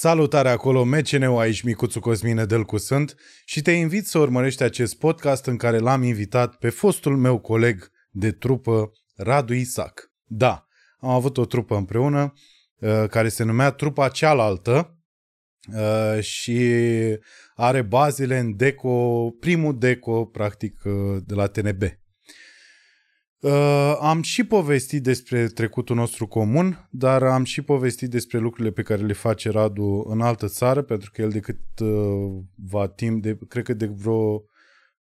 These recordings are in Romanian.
Salutare acolo, MCN-ul aici, Micuțu Cosmin Nedelcu sunt și te invit să urmărești acest podcast în care l-am invitat pe fostul meu coleg de trupă, Radu Isac. Da, am avut o trupă împreună uh, care se numea Trupa Cealaltă uh, și are bazele în Deco, primul Deco, practic, uh, de la TNB. Uh, am și povestit despre trecutul nostru comun, dar am și povestit despre lucrurile pe care le face Radu în altă țară, pentru că el de cât uh, va timp, de, cred că de vreo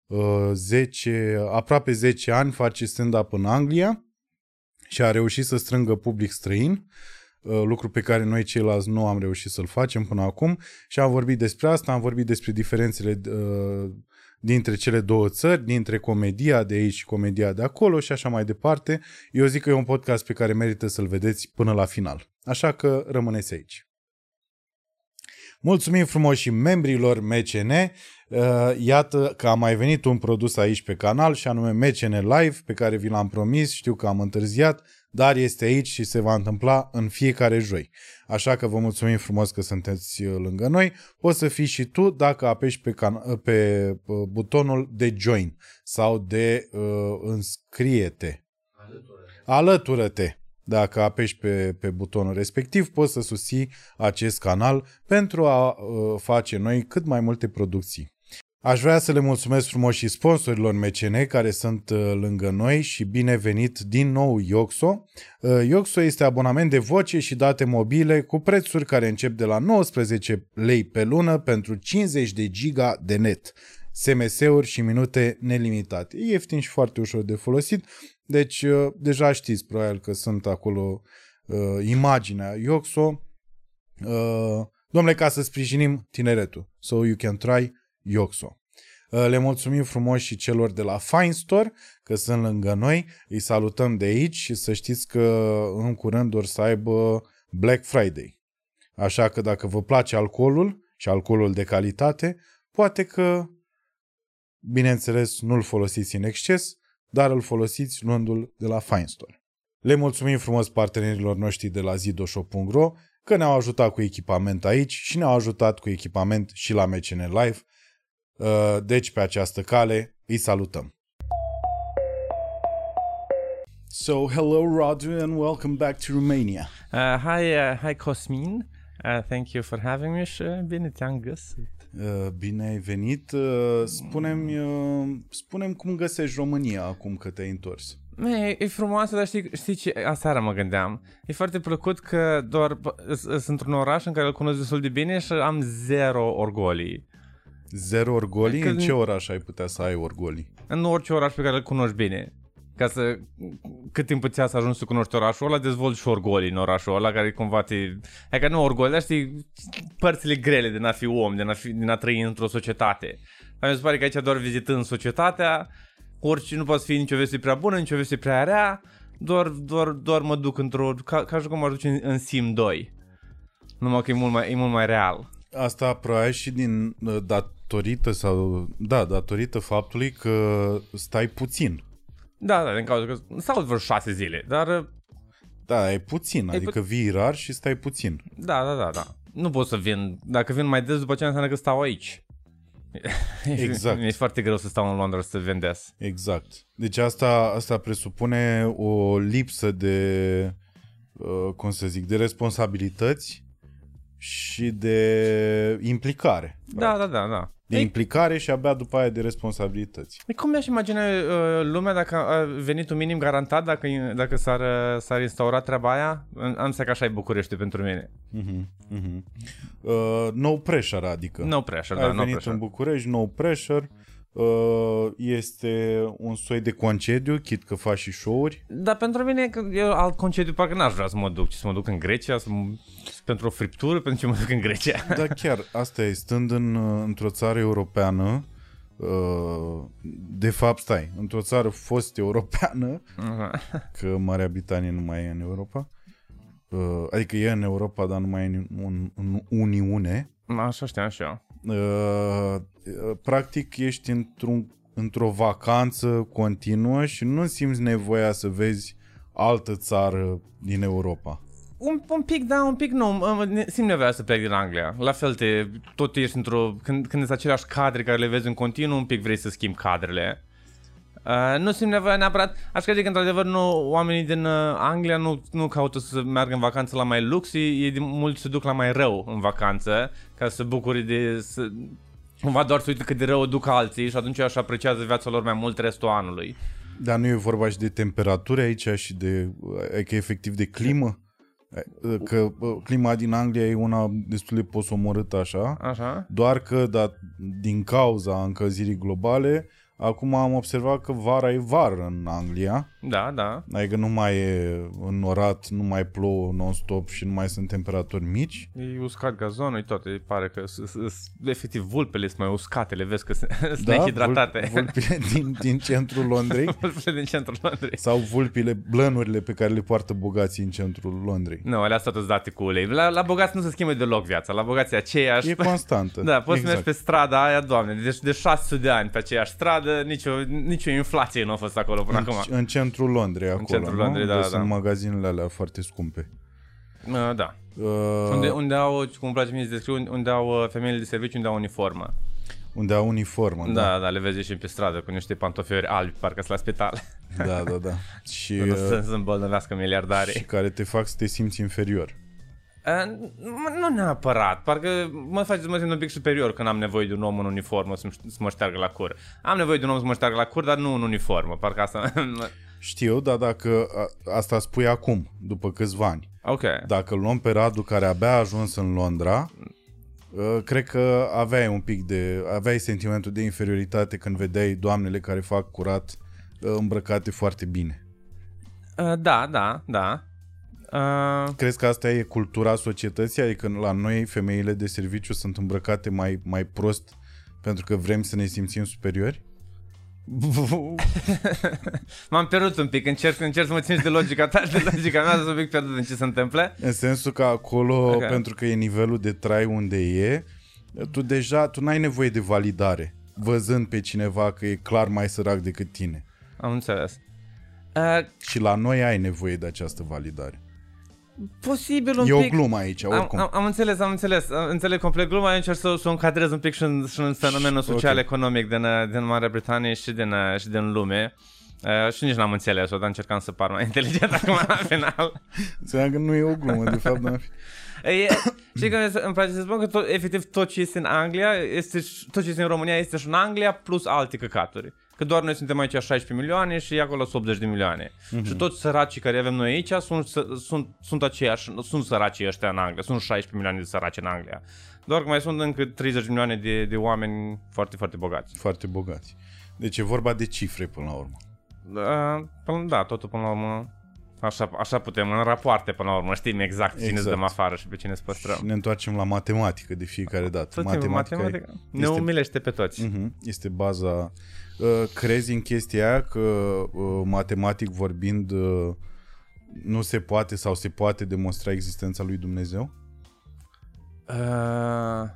uh, 10, aproape 10 ani face stand-up în Anglia și a reușit să strângă public străin, uh, lucru pe care noi ceilalți nu am reușit să-l facem până acum. Și am vorbit despre asta, am vorbit despre diferențele uh, dintre cele două țări, dintre comedia de aici și comedia de acolo și așa mai departe. Eu zic că e un podcast pe care merită să-l vedeți până la final. Așa că rămâneți aici. Mulțumim frumos și membrilor MCN. Uh, iată că a mai venit un produs aici pe canal și anume MCN Live, pe care vi l-am promis, știu că am întârziat, dar este aici și se va întâmpla în fiecare joi. Așa că vă mulțumim frumos că sunteți uh, lângă noi. Poți să fii și tu dacă apeși pe, can- uh, pe uh, butonul de join sau de uh, înscrie-te. Alătură-te. Alătură-te. Dacă apeși pe, pe butonul respectiv, poți să susții acest canal pentru a uh, face noi cât mai multe producții. Aș vrea să le mulțumesc frumos și sponsorilor MCN care sunt uh, lângă noi și binevenit din nou Ioxo. Uh, Ioxo este abonament de voce și date mobile cu prețuri care încep de la 19 lei pe lună pentru 50 de giga de net, SMS-uri și minute nelimitate. E ieftin și foarte ușor de folosit, deci uh, deja știți probabil că sunt acolo uh, imaginea Ioxo. Uh, domnule, ca să sprijinim tineretul. So you can try Ioxo. Uh, le mulțumim frumos și celor de la Fine Store că sunt lângă noi. Îi salutăm de aici și să știți că în curând or să aibă Black Friday. Așa că dacă vă place alcoolul și alcoolul de calitate, poate că, bineînțeles, nu-l folosiți în exces, dar îl folosiți luându-l de la Fine Store. Le mulțumim frumos partenerilor noștri de la zidoshop.ro că ne-au ajutat cu echipament aici și ne-au ajutat cu echipament și la MCN Live Uh, deci, pe această cale, îi salutăm. So, hello, Radu, and welcome back to Romania. Uh, hi, uh, hi, Cosmin. Uh, thank you for having me și uh, bine te-am găsit. Uh, bine ai venit. Uh, spune-mi, uh, spune cum găsești România acum că te-ai întors. E, e frumoasă, dar știi, știi ce? Aseară mă gândeam. E foarte plăcut că doar sunt într-un oraș în care îl cunosc destul de bine și am zero orgolii. Zero orgolii? Că în ce oraș ai putea să ai orgolii? În orice oraș pe care îl cunoști bine. Ca să, cât timp îți să ajungi să cunoști orașul ăla, dezvolți și orgolii în orașul ăla, care cumva te... Adică nu orgolii, dar știi, părțile grele de a fi om, de a, fi, de a trăi într-o societate. Dar mi se pare că aici doar vizitând societatea, orice nu poate fi nicio veste prea bună, nicio veste prea rea, doar, doar, doar mă duc într-o... Ca, ca și cum mă duc în, în Sim 2. Numai că e mult mai, e mult mai real. Asta probabil și din uh, datorită sau da, datorită faptului că stai puțin. Da, da, din cauza că stau vreo șase zile, dar... uh, Da, e puțin, adică vii rar și stai puțin. Da, da, da, da. Nu pot să vin, dacă vin mai des după ce înseamnă că stau aici. Exact. Mi-e foarte greu să stau în Londra să vin des. Exact. Deci asta, asta presupune o lipsă de, uh, cum să zic, de responsabilități și de implicare. Da, da, da, da. De implicare și abia după aia de responsabilități. E cum mi-aș imagina uh, lumea dacă a venit un minim garantat dacă, dacă s-ar, uh, s-ar instaura treaba aia? Am să că așa e București pentru mine. Uh-huh, uh-huh. Uh, no pressure, adică. No pressure, Ai da, no venit pressure. în București, no pressure. Uh, este un soi de concediu, chit că faci și show-uri. Dar pentru mine, că eu alt concediu, parcă n-aș vrea să mă duc, ci să mă duc în Grecia, să mă, pentru o friptură, pentru ce mă duc în Grecia. Da, chiar, asta e, stând în, într-o țară europeană, uh, de fapt, stai, într-o țară fost europeană, că Marea Britanie nu mai e în Europa, uh, adică e în Europa, dar nu mai e în, în, în Uniune, Așa știam și eu. Uh, practic ești într-un, într-o vacanță continuă și nu simți nevoia să vezi altă țară din Europa. un, un pic da, un pic nu. Mă- Simt nevoia să plec din Anglia. La fel te, tot ești într-o... Când, când sunt aceleași cadre care le vezi în continuu, un pic vrei să schimbi cadrele. Uh, nu simt nevoia neapărat. Aș crede că, într-adevăr, nu, oamenii din uh, Anglia nu, nu caută să meargă în vacanță la mai lux, ei, ei mulți se duc la mai rău în vacanță, ca să se bucure de... Să, cumva doar să uite cât de rău o duc alții și atunci așa apreciază viața lor mai mult restul anului. Dar nu e vorba și de temperaturi aici și de, adică efectiv de climă? Că bă, clima din Anglia e una destul de posomorâtă așa, Așa? doar că da, din cauza încălzirii globale, acum am observat că vara e vară în Anglia, Da, da. adică nu mai e înnorat, nu mai plouă non-stop și nu mai sunt temperaturi mici. E uscat gazonul, e toate, pare că s- s- s- efectiv vulpele sunt mai uscate, le vezi că sunt sunt Da, nehidratate. vul- vulpile din, din centrul Londrei vulpele din centrul Londrei. sau vulpile, blănurile pe care le poartă bogații în centrul Londrei. Nu, alea sunt toate date cu ulei. La, la bogați nu se schimbă deloc viața, la bogați e aceeași. E constantă. Da, poți să exact. mergi pe strada aia, doamne, deci de 600 de ani pe aceeași stradă, nicio, nicio inflație nu a fost acolo până acum. în, în centrul Londrei acolo, centrul nu? Londrei, da, Unde da. sunt magazinele alea foarte scumpe. Uh, da. Uh, Unde, unde au, cum îmi place mie să descriu, unde, unde au uh, femeile de serviciu, unde au uniformă. unde au uniformă. Da, da, le vezi și pe stradă cu niște pantofiori albi, parcă sunt la spital. Da, da, da. da. și, Nu uh, să se îmbolnăvească și miliardarii. care te fac să te simți inferior. Uh, nu- nu neapărat, parcă mă face să mă simt un pic superior când am nevoie de un om în uniformă să, să mă șteargă la cur. Am nevoie de un om să mă șteargă la cur, dar nu în uniformă, parcă asta... Știu, dar dacă a, asta spui acum, după câțiva ani, ok. dacă îl luăm pe Radu care abia a ajuns în Londra, uh, cred că aveai un pic de, aveai sentimentul de inferioritate când vedeai doamnele care fac curat uh, îmbrăcate foarte bine. Uh, da, da, da. Uh, Crezi că asta e cultura societății? Adică la noi femeile de serviciu sunt îmbrăcate mai, mai prost pentru că vrem să ne simțim superiori? m-am pierdut un pic, încerc, încerc să mă țin și de logica ta și de logica mea, sunt un pic pierdut în ce se întâmplă. În sensul că acolo, Ok. okay. pentru că e nivelul de trai unde e, tu deja, tu n-ai nevoie de validare, văzând pe cineva că e clar mai sărac decât tine. Am înțeles. Uh, Și la noi ai nevoie de această validare. Posibil un e o pic... glumă aici, Am, oricum. am, am înțeles, am înțeles, am înțeles complet gluma, eu încerc să, să o încadrez un pic și în, și în fenomenul Ok. social-economic din, uh, din Marea Britanie și din, uh, și din lume. Uh, și nici n-am înțeles-o, dar încercam să par mai inteligent acum la final. Înțeleg că nu e o glumă, de fapt, n-ar fi. E, știi că îmi place să spun că tot, efectiv tot ce este în Anglia, este, și- tot ce este în România este și în Anglia plus alte căcaturi. Că doar noi suntem aici 16 milioane și acolo sunt 80 de milioane. Mm-hmm. Și toți săracii care avem noi aici sunt, să- sunt, sunt aceiași, sunt săracii ăștia în Anglia. Sunt 16 milioane de săraci în Anglia. Doar că mai sunt încă 30 milioane de, de oameni foarte, foarte bogați. Foarte bogați. Deci e vorba de cifre până la urmă. Da, până, da totul până la urmă Așa, așa putem, în rapoarte până la urmă, știm exact cine Exact. exact. dăm afară și pe cine să păstrăm. Și ne întoarcem la matematică de fiecare dată. Tot timpul matematica ne este- umilește pe toți. Mhm, Este baza. Uh, Crezi în chestia aia că uh, matematic vorbind uh, nu se poate sau se poate demonstra existența lui Dumnezeu? Uh,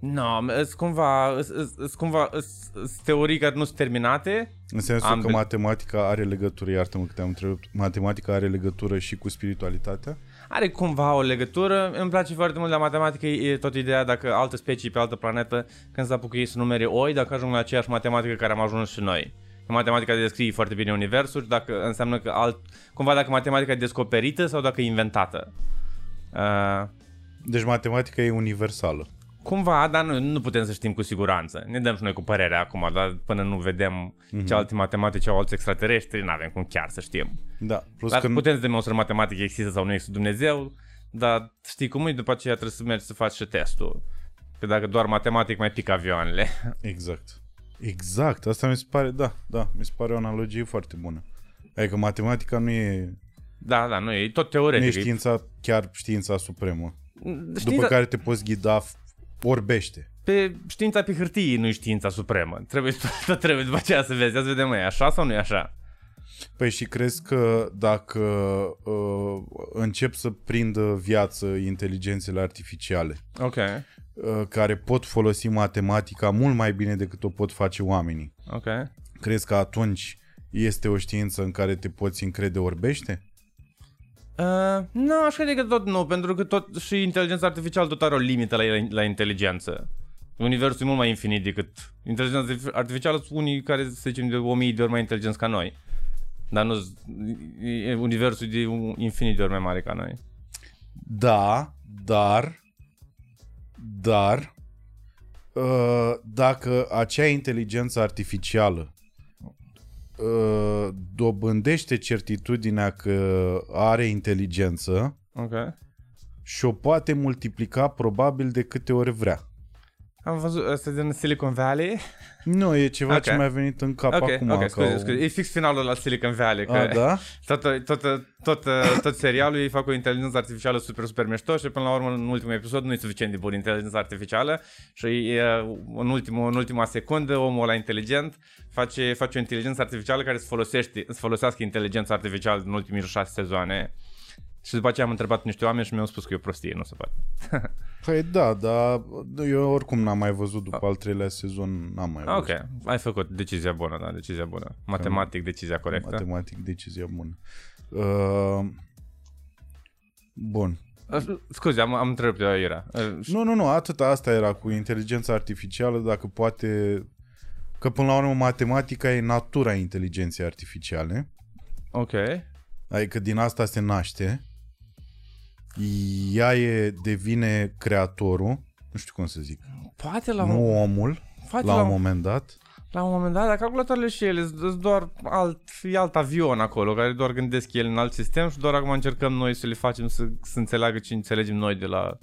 no, sunt cumva, sunt cumva sunt teorii care nu sunt terminate. În sensul Ambele. că matematica are legătură, iartă-mă că te-am întrerupt, matematica are legătură și cu spiritualitatea? Are cumva o legătură. Îmi place foarte mult la matematică e tot ideea dacă alte specii pe altă planetă, când se apucă ei să numere oi, dacă ajung la aceeași matematică care am ajuns și noi. Că matematica descrie foarte bine universul și dacă înseamnă că alt, cumva dacă matematica e descoperită sau dacă e inventată. Uh, Deci matematica e universală. Cumva, dar nu, nu putem să știm cu siguranță. Ne dăm și noi cu părerea acum, dar până nu vedem mm-hmm. ce alte matematici au alți extraterestri, nu avem cum chiar să știm. Da, plus Dar că putem să demonstrăm matematic există sau nu există Dumnezeu, dar știi cum e, după aceea trebuie să mergi să faci și testul. Că dacă doar matematic mai pică avioanele. Exact. Exact, asta mi se pare, da, da, mi se pare o analogie foarte bună. Adică matematica nu e, Da, da, nu e tot nu e teoretic. e- știința, chiar știința supremă. Știința, După care te poți ghida f- orbește. pe știința pe hârtie nu e știința supremă. Trebuie, tot trebuie după aceea să vezi. Ia să vedem, e așa sau nu e așa? Păi și crezi că dacă uh, încep să prindă viață inteligențele artificiale Ok, uh, care pot folosi matematica mult mai bine decât o pot face oamenii, ok. crezi că atunci este o știință în care te poți încrede orbește? Uh, nu, aș crede că tot nu, pentru că tot și inteligența artificială tot are o limită la, la inteligență. Universul e mult mai infinit decât... Inteligența artificială sunt unii care, să zicem, de o mii de ori mai inteligenți ca noi. Dar nu... Universul e de infinit de ori mai mare ca noi. Da, dar... Dar... Uh, dacă acea inteligență artificială uh, dobândește certitudinea că are inteligență Ok. și o poate multiplica probabil de câte ori vrea. Am văzut, asta din Silicon Valley. Nu, e ceva Ok. ce mi-a venit în cap Ok, acum. ok, ca scuze, o- scuze. E fix finalul la Silicon Valley. Că A, da? tot, tot, tot, tot serialul ei fac o inteligență artificială super, super mișto și până la urmă în ultimul episod nu e suficient de bun inteligența artificială și e, în, ultimul, în ultima secundă omul ăla inteligent face, face o inteligență artificială care să, folosește, să folosească inteligența artificială din ultimii șase sezoane. Și după aceea am întrebat niște oameni și mi-au spus că e o prostie, nu se poate. Păi da, dar eu oricum n-am mai văzut după al treilea sezon, n-am mai văzut. Ok, ai făcut decizia bună, da, decizia bună. Matematic, decizia corectă. Matematic, decizia bună. Uh, bun. Uh, Scuze, am, am întrerupt eu Ira. Uh, Nu, nu, nu, atât asta era cu inteligența artificială, dacă poate... Că până la urmă matematica e natura inteligenței artificiale. Ok. Adică din asta se naște. Ea e, devine creatorul, nu știu cum să zic, Poate la, nu un, omul, poate la la, un un, moment dat. la un moment dat, dar calculatoarele și ele sunt doar alt, e alt avion acolo, care doar gândesc ele în alt sistem și doar acum încercăm noi să le facem să, să înțeleagă ce înțelegem noi de la,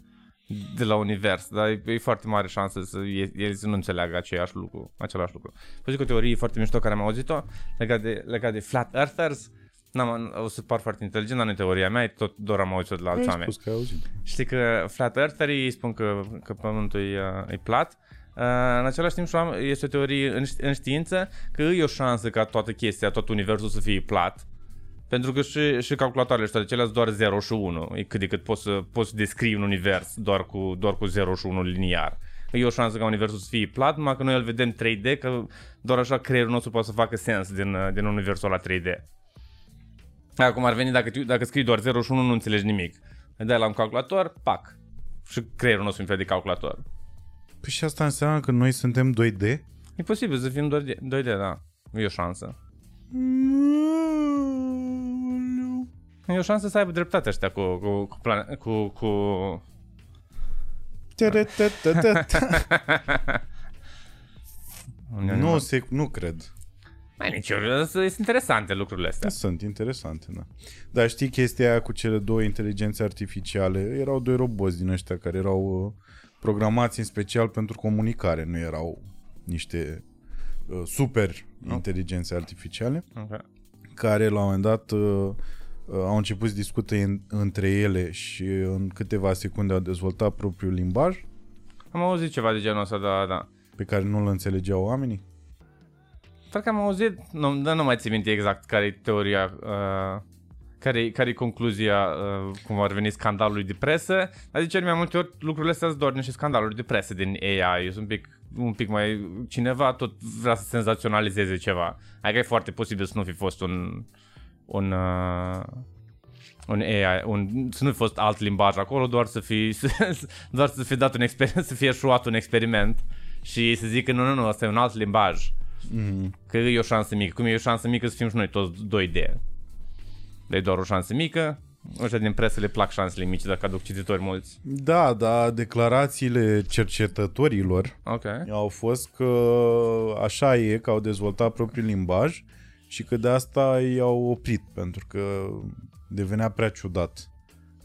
de la univers, dar e, e foarte mare șansă să e- ele să nu înțeleagă aceeași lucru, același lucru. Păi zic o teorie foarte mișto care am auzit-o legat de, legat de flat earthers. N-am, o să par foarte inteligent, dar nu e teoria mea, e tot doar am auzit-o de la alți Ai oameni. spus că ai auzit. Știi că flat eartherii spun că, că pământul e, uh, e plat. Uh, în același timp și am- este o teorie în, ști- în știință că e o șansă ca toată chestia, tot universul să fie plat. Pentru că și, și calculatoarele ăștia, cele doar 0 și 1. E cât de cât poți să, poți să descrii un univers doar cu, doar cu 0 și 1 liniar. E o șansă ca universul să fie plat, numai că noi îl vedem 3D, că doar așa creierul nostru poate să facă sens din, uh, din universul ăla 3D. Acum ar veni, dacă, tu- dacă scrii doar 0 și 1, nu înțelegi nimic. Îi dai la un calculator, pac. Și creierul nostru e un fel de calculator. Păi și asta înseamnă că noi suntem 2D? E posibil să fim doar de- 2D, da. E o șansă. E o șansă să aibă dreptate ăștia cu, cu, cu, plan- cu, cu... Nu, se, nu cred. Mai nici eu, sunt interesante lucrurile astea. Sunt interesante, da. Dar știi chestia aia cu cele două inteligențe artificiale? Erau doi roboți din ăștia care erau uh, programați în special pentru comunicare, nu erau niște uh, super inteligențe artificiale, Ok. care la un moment dat uh, uh, au început să discute în, între ele și în câteva secunde au dezvoltat propriul limbaj Am auzit ceva de genul ăsta, da, da. pe care nu îl înțelegeau oamenii. Cred că am auzit, nu, dar nu mai țin minte exact care e teoria, uh, care, care e concluzia uh, cum ar veni scandalului de presă, dar de cele mai multe ori lucrurile astea sunt doar niște scandaluri de presă din AI, sunt un pic, un pic mai, cineva tot vrea să senzaționalizeze ceva, adică e foarte posibil să nu fi fost un, un, uh, un AI, un, să nu fi fost alt limbaj acolo, doar să fi, doar să fi dat un experiment, să fie eșuat un experiment și să zică nu, nu, nu, asta e un alt limbaj. Mm. Că e o șansă mică. Cum e o șansă mică să fim și noi toți 2D. Dar e doar o șansă mică. Ăștia din presă le plac șansele mici dacă aduc cititori mulți. Da, da, declarațiile cercetătorilor Ok. au fost că așa e, că au dezvoltat propriul limbaj și că de asta i-au oprit, pentru că devenea prea ciudat.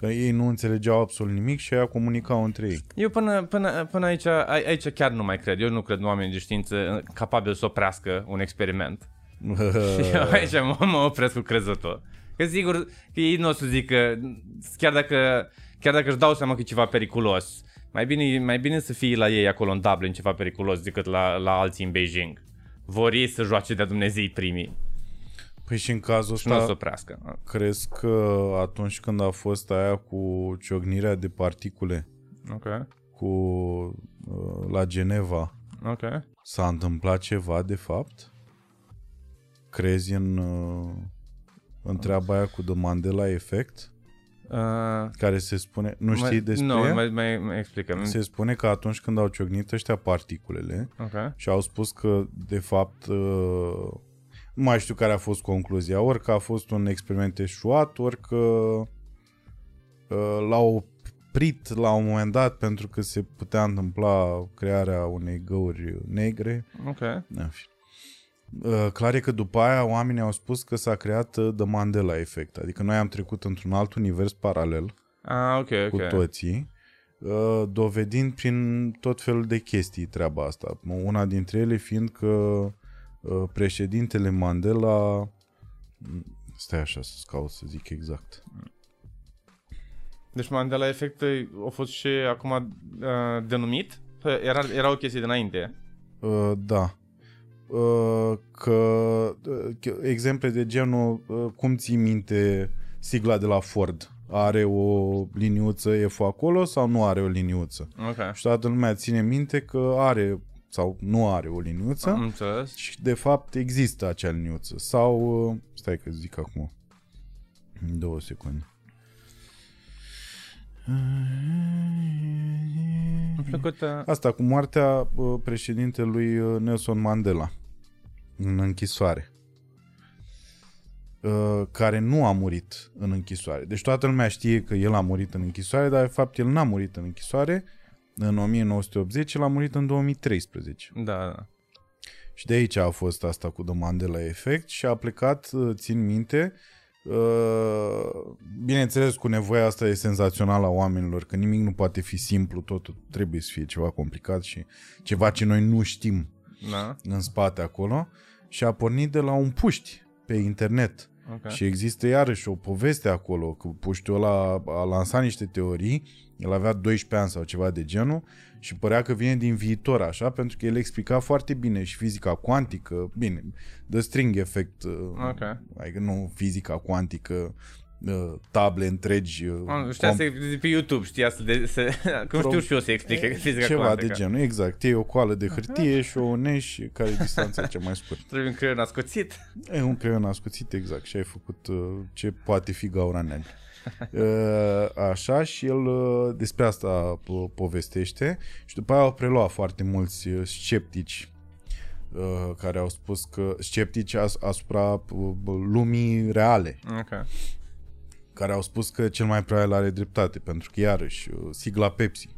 Că ei nu înțelegeau absolut nimic și aia comunicau între ei. Eu până, până, până aici, a- aici chiar nu mai cred. Eu nu cred în oameni de știință capabili să oprească un experiment. Eu aici mă, mă opresc cu crezător. Că sigur că ei nu o să zică, chiar dacă, chiar dacă își dau seama că e ceva periculos, mai bine, mai bine să fie la ei acolo în Dublin ceva periculos decât la, la alții în Beijing. Vor ei să joace de Dumnezei primii Păi și în cazul și nu o să ăsta, oprească. crezi că atunci când a fost aia cu ciocnirea de particule Ok, cu, uh, la Geneva, ok. s-a întâmplat ceva de fapt? Crezi în, uh, în treaba aia cu The Mandela Effect? Uh, care se spune... Nu știi mai, despre Nu, ea? mai, mai, mai explică Se spune că atunci când au ciocnit ăștia particulele Ok. și au spus că, de fapt, uh, nu mai știu care a fost concluzia, ori că a fost un experiment eșuat, ori că uh, l-au oprit la un moment dat pentru că se putea întâmpla crearea unei găuri negre. Ok. În fine. Uh, Clar e că după aia oamenii au spus că s-a creat uh, The Mandela Effect, adică noi am trecut într-un alt univers paralel Ah, ok, ok. cu toții, uh, dovedind prin tot felul de chestii treaba asta. Una dintre ele fiind că uh, președintele Mandela stai așa să caut să zic exact. Deci Mandela Effect a fost și acum uh, denumit? Păi, Era, era o chestie dinainte. Uh, da. Uh, că uh, exemple de genul uh, cum ții minte sigla de la Ford? Are o liniuță F acolo sau nu are o liniuță? Ok. Și toată lumea ține minte că are sau nu are o liniuță. Am înțeles. Și de fapt există acea liniuță. Sau, uh, stai că zic acum. În Două secunde. Am plăcut... Uh, Asta cu moartea uh, președintelui uh, Nelson Mandela în închisoare. Uh, care nu a murit în închisoare. Deci toată lumea știe că el a murit în închisoare, dar de fapt el n-a murit în închisoare în 1980, el a murit în 2013. da, da. Și de aici a fost asta cu The Mandela Effect și a plecat, uh, țin minte, uh, bineînțeles cu nevoia asta e senzațională a oamenilor, că nimic nu poate fi simplu, totul trebuie să fie ceva complicat și ceva ce noi nu știm Da, în spate acolo și a pornit de la un puști pe internet. ok. Și există iarăși o poveste acolo, că puștiul ăla a lansat niște teorii, el avea 12 ani sau ceva de genul și părea că vine din viitor așa, pentru că el explica foarte bine și fizica cuantică, bine, the string effect, uh, Ok. adică nu fizica cuantică, uh, table întregi, uh, Am, știa comp- să, de pe YouTube știa să... De, să cum știu și eu să explic fizica ceva cuantică. de genul, exact. E o coală de hârtie și o unești și care e distanța cea mai scurtă. Trebuie un creion ascuțit. E un creion ascuțit, exact, și ai făcut uh, ce poate fi gaura neagră. Uh, așa și el uh, despre asta po- povestește și după aia au preluat foarte mulți uh, sceptici uh, care au spus că sceptici as- asupra uh, lumii reale Ok. care au spus că cel mai probabil are dreptate, pentru că iarăși, uh, sigla Pepsi,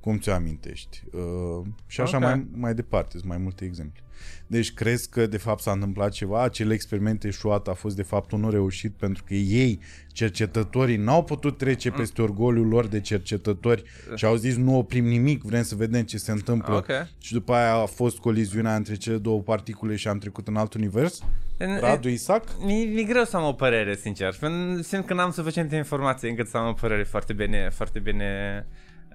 cum ți-o amintești? Uh, și așa Ok. mai, mai departe, sunt mai multe exemple. Deci crezi că de fapt s-a întâmplat ceva, acel experiment eșuat a fost de fapt unul reușit pentru că ei, cercetătorii, n-au putut trece Mm. peste orgoliul lor de cercetători și au zis nu oprim nimic, vrem să vedem ce se întâmplă. Ok. Și după aia a fost coliziunea între cele două particule și am trecut în alt univers. Radu Isac? Mi, mi-e greu să am o părere, sincer. Pentru- Simt că n-am suficiente informații încât să am o părere foarte bine, foarte bine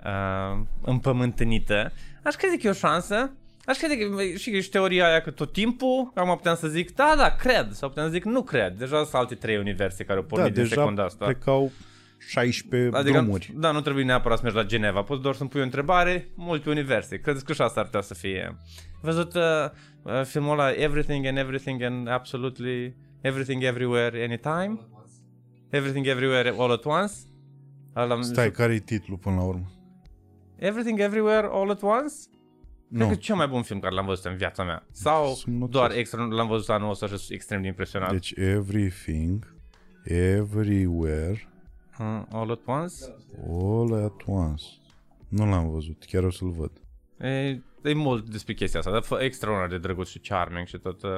uh, împământenită. Aș crede că e o șansă. Aș crede că băi, și și teoria aia că tot timpul, acum puteam să zic, da, da, cred, sau puteam să zic, nu cred. Deja sunt alte trei universe care au Da, pornit din deja secunda asta. plecau 16 Adică, drumuri. da, nu trebuie neapărat să mergi la Geneva, poți doar să-mi pui o întrebare, multe universe. Credeți că și asta ar putea să fie. Ai văzut uh, uh, filmul ăla Everything and Everything and Absolutely Everything Everywhere Anytime? Everything Everywhere All at Once? Ăla, Stai, care e titlul până la urmă? Everything Everywhere All at Once? Cred Nu. că e cel mai bun film care l-am văzut în viața mea. Sau Sunt notat. doar extra, l-am văzut anul ăsta și sunt extrem de impresionat. Deci everything, everywhere, Uh, all at Once? all at once. Nu l-am văzut, chiar o să-l văd. E, e mult despre chestia asta, dar fă- extraordinar de drăguț și charming și tot... Uh,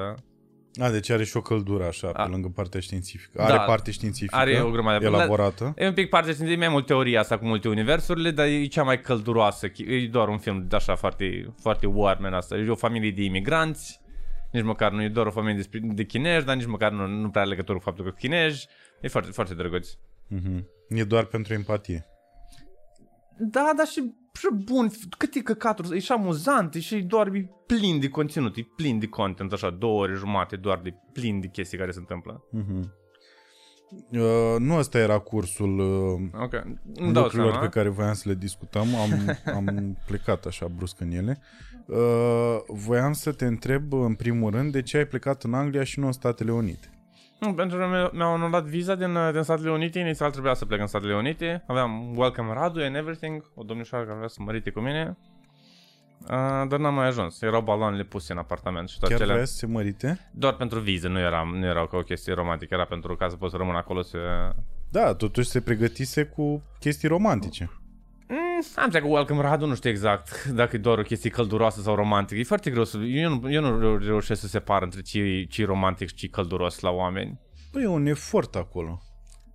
A, deci are și o căldură așa, A. pe lângă partea științifică. Da. Are parte științifică Are o grămadă de- elaborată. E un pic parte științifică, mai mult teoria asta cu multe universurile, dar e cea mai călduroasă. E doar un film de așa foarte, foarte warm în asta. E o familie de imigranți, nici măcar nu e doar o familie de, de chinezi, dar nici măcar nu, nu prea are legătură cu faptul că chinezi. E foarte, foarte drăguț. Mhm. E doar pentru empatie. Da, dar și, și bun, cât e căcatul, e și amuzant, e și doar e plin de conținut, e plin de content, așa, două ore jumate doar de plin de chestii care se întâmplă. Mhm. Uh, nu ăsta era cursul uh, Ok, îmi dau lucrurilor seama. pe care voiam să le discutăm. Am, am plecat așa brusc în ele. Uh, voiam să te întreb în primul rând de ce ai plecat în Anglia și nu în Statele Unite. Nu, pentru că mi- mi-au anulat viza din, uh, din Statele Unite, inițial trebuia să plec în Statele Unite, aveam welcome Radu and everything, o domnișoară care vrea să mărite cu mine, uh, dar n-am mai ajuns, erau baloanele puse în apartament și toate Chiar cele... vrea să se mărite? Doar pentru viză, nu era, nu era ca o chestie romantică, era pentru ca să pot să rămân acolo să... Da, totuși se pregătise cu chestii romantice. Mm, am zis că Welcome Radu, nu știu exact dacă e doar o chestie călduroasă sau romantică. E foarte greu să... Eu nu, eu nu reu- reușesc să separ între ce ce romantic și ce călduros la oameni. Păi e un efort acolo.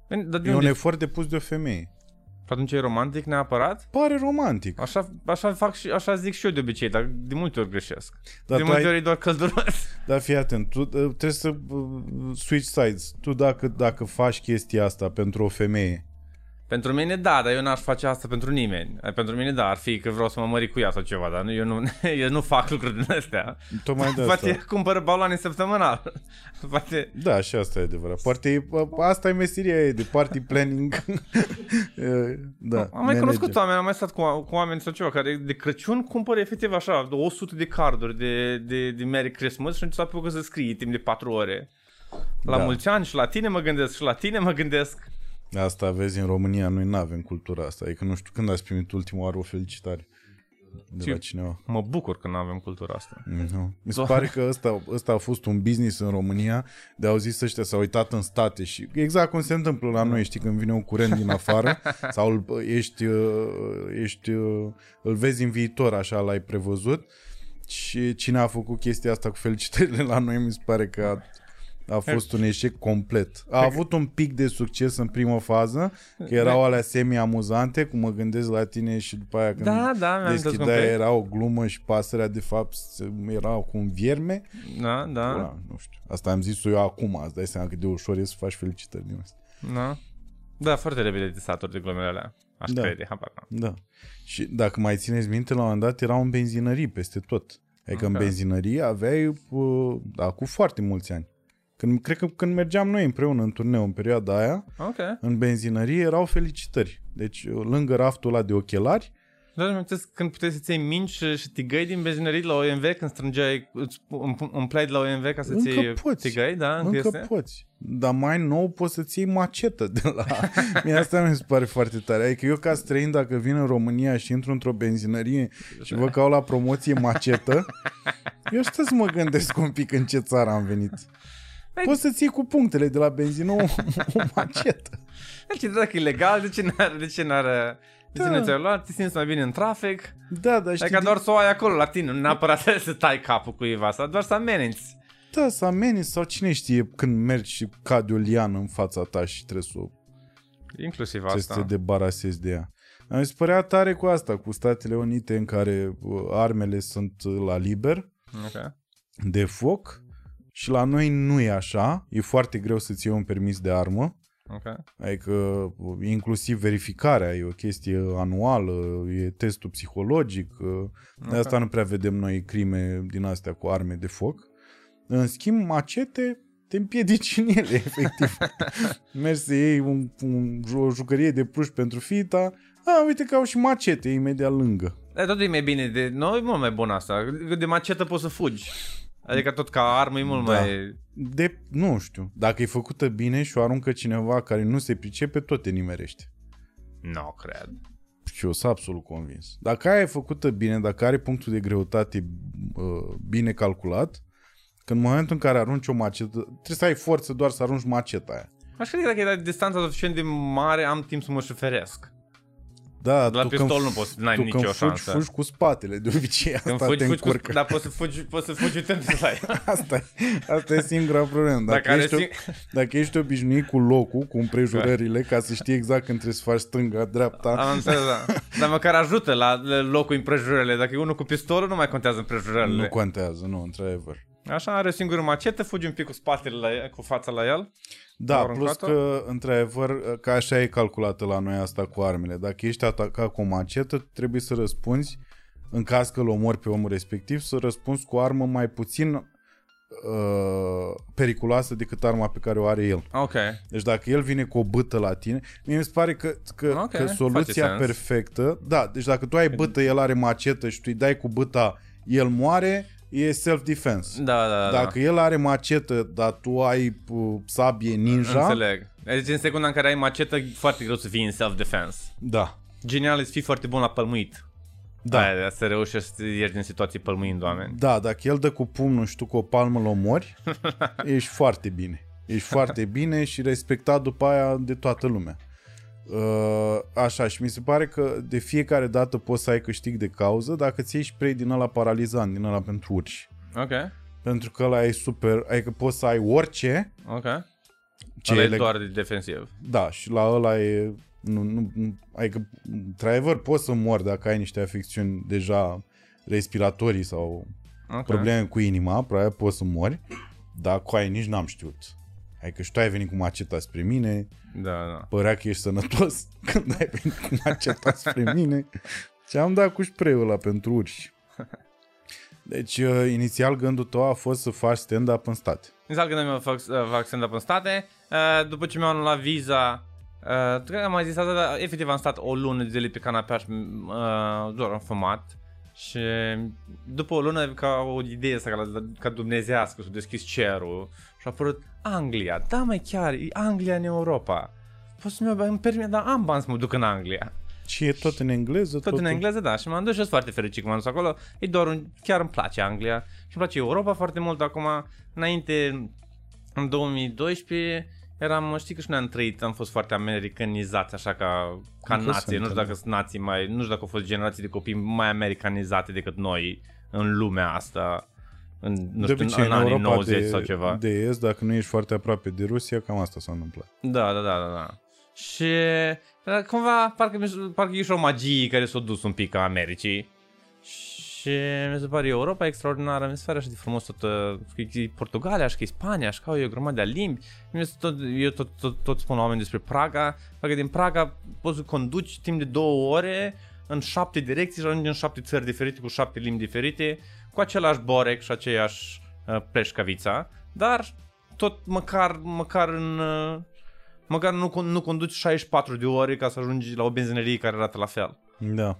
Bine, Dar de E un unde? efort depus de o femeie. Atunci e romantic neapărat? Pare romantic. Așa, așa fac și așa zic și eu de obicei, dar de multe ori greșesc. Dar de tu multe ai- ori e doar călduros. Dar fii atent, tu uh, trebuie să uh, switch sides. Tu dacă, dacă faci chestia asta pentru o femeie, pentru mine da, dar eu n-aș face asta pentru nimeni. Pentru mine da, ar fi că vreau să mă mări cu ea sau ceva, dar nu, eu, nu, eu nu fac lucruri din astea. tocmai de Poate asta. cumpără baloane săptămânal. Poate... Da, și asta e adevărat. Poate e, asta e meseria ei de party planning. E, da, Am mai manager. cunoscut oameni, am mai stat cu, cu oameni sau ceva care de Crăciun cumpără efectiv așa 100 de carduri de, de, de Merry Christmas și atunci s-a apucat să scrie timp de 4 ore. La Da. mulți ani și la tine mă gândesc și la tine mă gândesc. Asta vezi în România, noi nu avem cultura asta. Adică nu știu când ați primit ultima oară o felicitare de la Ce- cineva. Mă bucur că nu avem cultura asta. Nu. Mi se pare că ăsta, ăsta a fost un business în România de au zis ăștia, s-au uitat în state și exact cum se întâmplă la noi, știi, când vine un curent din afară sau îl, ești, uh, ești, uh, îl vezi în viitor, așa l-ai prevăzut și cine a făcut chestia asta cu felicitările la noi mi se pare că a, a fost un eșec complet. A avut un pic de succes în primă fază, că erau alea semi-amuzante, cum mă gândesc la tine și după aia când Da, da, mi-am amintesc deschideai complet. era o glumă și pasărea de fapt se- era cu un vierme. Da, da, Da, nu știu. Asta am zis eu acum, îți dai seama cât de ușor e să faci felicitări din asta. da. Da, foarte repede de saturi de glumele alea. Aș Da. crede, habar n-am. Da. Și dacă mai țineți minte, la un moment dat erau în benzinării peste tot. Adică Ok. în benzinărie aveai, uh, da, cu foarte mulți ani. Când, cred că când mergeam noi împreună în turneu în perioada aia, Ok. în benzinărie erau felicitări. Deci uh, lângă raftul ăla de ochelari, Dar îmi amintesc când puteai să-ți iei minci și, și tigăi din benzinării la OMV, când strângeai, îți împ- împleai de la OMV ca să-ți Încă iei poți. tigăi, da? Încă, încă este? poți. Dar mai nou poți să-ți iei macetă de la... Mie asta mi se pare foarte tare. Adică eu ca străin, dacă vin în România și intru într-o benzinărie și văd că au la promoție macetă, eu știu să mă gândesc un pic în ce țară am venit. Poți să-ți iei cu punctele de la benzină o, o macetă. Deci, dacă e legal, de ce n-ar, de ce n-ar, de ce Da. nu ți-ai luat? Te simți mai bine în trafic? Da, dar știi, Adică doar să o ai acolo la tine, nu neapărat să tai capul cuiva, sau doar să ameninți. da, să ameninți sau cine știe când mergi și cade o liană în fața ta și trebuie să o Inclusiv Trebuie asta. să te debarasezi de ea. Dar mi se părea tare cu asta, cu Statele Unite în care uh, armele sunt uh, la liber, Ok. de foc, și la noi nu e așa. E foarte greu să-ți iei un permis de armă. Ok. Adică uh, inclusiv verificarea e o chestie anuală, e testul psihologic. uh, De asta nu prea vedem noi crime din astea cu arme de foc. În schimb, macete te împiedici în ele, efectiv. Mergi să iei un, un, o jucărie de pluș pentru fita, a, uite că au și macete imediat lângă. Dar tot e mai bine de... Nu, e mult mai bun asta. De macetă poți să fugi. Adică tot ca armă e mult Da. mai... De, nu știu, dacă e făcută bine și o aruncă cineva care nu se pricepe, tot te nimerește. Nu no, cred. Și eu sunt absolut convins. Dacă aia e făcută bine, dacă are punctul de greutate uh, bine calculat, că în momentul în care arunci o macetă, trebuie să ai forță doar să arunci maceta aia. Aș crede că dacă e la distanța suficient de mare, am timp să mă șoferesc. Da, La tu pistol când, nu poți, n-ai tu nicio când fugi, șansă. fugi cu spatele, de obicei asta Când te fugi, fugi cu, încurcă. dar poți să fugi, poți să fugi uitând la ea. Asta, e, asta e singura problemă. Dacă, Dacă are ești, sing- dacă ești obișnuit cu locul, cu împrejurările, ca să știi exact când trebuie să faci stânga, dreapta, Am înțeles, da. Dar măcar ajută la la locul împrejurările. Dacă e unul cu pistolul, nu mai contează împrejurările. nu contează, nu, într-adevăr. Așa are singur macetă, fugi un pic cu spatele la el, cu fața la el. Da, Au plus aruncat-o? că, într-adevăr, că așa e calculată la noi asta cu armele. Dacă ești atacat cu o macetă, trebuie să răspunzi, în caz că îl omori pe omul respectiv, să răspunzi cu o armă mai puțin uh, periculoasă decât arma pe care o are el. Ok. Deci dacă el vine cu o bâtă la tine, mie mi se pare că, că, Ok, că face soluția sens. perfectă, da, deci dacă tu ai bâtă, el are macetă și tu îi dai cu bâta, el moare, e self-defense. Da, da, da. Dacă el are macetă, dar tu ai uh, sabie ninja, Înțeleg. Deci în secunda în care ai macetă, e foarte greu să fii în self-defense. da. Genial e să fii foarte bun la pălmuit. Da. Aia, să reușești să ieși din situații pălmuind oameni. Da, dacă el dă cu pumnul și tu cu o palmă îl omori, ești foarte bine. Ești foarte bine și respectat după aia de toată lumea. Uh, așa, și mi se pare că de fiecare dată poți să ai câștig de cauză dacă ți ieși spray din ăla paralizant, din ăla pentru urși. Ok, Pentru că ăla e super, adică poți să ai orice, ok. ce Ăla e e leg- doar de defensiv. Da, și la ăla e... Nu, nu, nu, adică, într-adevăr, poți să mori dacă ai niște afecțiuni deja respiratorii sau Ok. probleme cu inima, probabil poți să mori, dar cu aia nici n-am știut. Adică și tu ai venit cu maceta spre mine, Da, da. părea că ești sănătos când ai venit cu maceta spre mine și am dat cu spray ăla pentru urși. Deci, uh, inițial gândul tău a fost să faci stand-up în state. Inițial când mi-am fac, uh, fac stand-up în state, uh, după ce mi-am anulat viza, uh, cred că am mai zis asta, dar efectiv am stat o lună de zile pe canapea și uh, doar am fumat. Și după o lună, ca o idee asta, ca, ca dumnezească, s-a deschis cerul și a apărut Anglia. Da, mai chiar, e Anglia în Europa. Poți să-mi iau, îmi permit, dar am bani să mă duc în Anglia. Și e tot în engleză? Tot în engleză, da, și m-am dus și sunt foarte fericit că m-am dus acolo. E doar un, chiar îmi place Anglia și îmi place Europa foarte mult. Acum, înainte, în 2012, eram, știi că și noi am trăit, am fost foarte americanizați, așa ca, ca Am fost nație. Nu știu suntem, dacă sunt nații mai, nu știu dacă au fost generații de copii mai americanizate decât noi în lumea asta. În, nu de știu, obicei, în, în anii Europa 90 de, sau ceva. de est, dacă nu ești foarte aproape de Rusia, cam asta s-a întâmplat. Da, da, da, da, da. Și dar cumva parcă, mi- parcă e și o magie care s-a dus un pic a Americii. Și mi se pare Europa extraordinară, mi se pare așa de frumos tot, uh, că e Portugalia, și că e Spania, și că au e o grămadă de limbi. Mi se tot, eu tot, tot, tot spun la oameni despre Praga, că din Praga poți să conduci timp de două ore în șapte direcții și ajungi în șapte țări diferite cu șapte limbi diferite, cu același borec și aceeași uh, pleșcavița, dar tot măcar, măcar în... Uh, măcar nu, con- nu conduci 64 de ore ca să ajungi la o benzinărie care arată la fel. Da.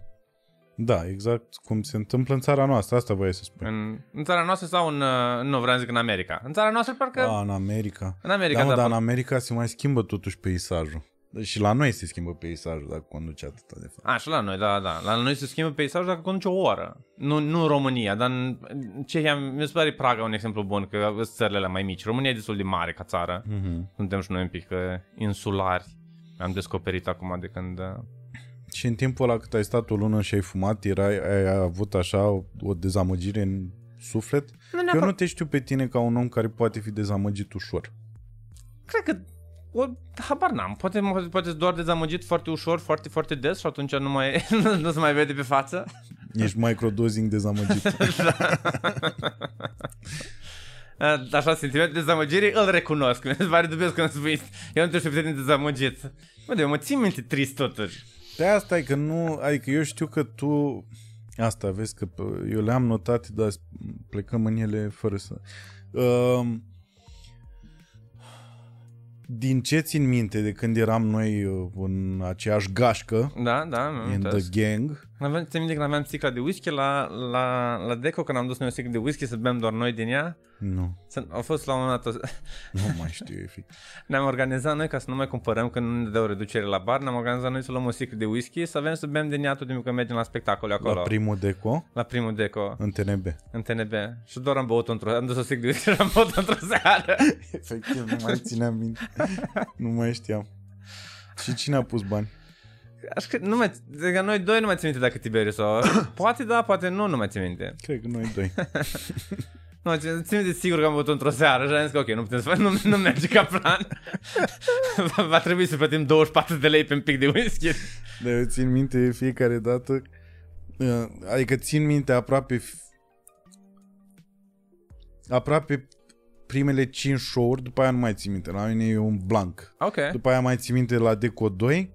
Da, exact cum se întâmplă în țara noastră, asta voiai să spui. În, în țara noastră sau în... uh, Nu vreau să zic în America. În țara noastră parcă... A, în America. În America, da, mă, da, dar în pot- America se mai schimbă totuși peisajul. Și la noi se schimbă peisajul dacă conduci atâta de fapt. A, și la noi, da, da. La noi se schimbă peisajul dacă conduci o oră. Nu, nu în România, dar în în Cehia, mi se pare Praga un exemplu bun, că sunt țările alea mai mici. România e destul de mare ca țară. Mm-hmm. Suntem și noi un pic uh, insulari. Am descoperit acum de când... uh, Și în timpul ăla cât ai stat o lună și ai fumat, erai, ai avut așa o, o dezamăgire în suflet? Nu Eu neapărat, nu te știu pe tine ca un om care poate fi dezamăgit ușor. cred că... O, habar n-am. Poate, poate, poate doar dezamăgit foarte ușor, foarte, foarte des și atunci nu, mai, nu, nu se mai vede pe față. Ești microdosing dezamăgit. Uh, Așa, sentimentul de dezamăgire îl recunosc. Mi se pare dubios când spui, eu nu te știu pe tine dezamăgit. Mă, de, mă țin minte trist totuși. Pe asta e că nu, adică eu știu că tu, asta vezi că p- eu le-am notat, dar plecăm în ele fără să... Uh, din ce țin minte de când eram noi uh, în aceeași gașcă, Da, da, mi-am in the amintesc. gang, Aveam, țin minte când aveam sticla de whisky la, la, la Deco, când am dus noi o sticlă de whisky să bem doar noi din ea. nu, Să, au fost la un moment dat, o- nu mai știu efectiv. ne-am organizat noi ca să nu mai cumpărăm când nu ne dau reducere la bar, ne-am organizat noi să luăm o sticlă de whisky, să avem să bem din ea tot timpul când mergem la spectacole acolo. La primul deco, la primul Deco, în TNB. în TNB. Și doar am băut într-o am dus o sticlă de whisky și am băut într-o seară. Efectiv, nu mai țineam minte. nu mai știam. Și cine a pus bani? Așa că nu mai, adică noi doi nu mai țin minte dacă Tiberiu sau... poate da, poate nu, nu mai țin minte. Cred că noi doi. Nu, mai țin, țin minte sigur că am băut într-o seară și am zis că ok, nu putem să facem, nu, nu merge ca plan. va, va trebui să plătim 24 de lei pe un pic de whisky. Dar eu țin minte fiecare dată uh, Adică țin minte aproape f- Aproape primele 5 show-uri După aia nu mai țin minte La mine e un blank Ok. După aia mai țin minte la Deco 2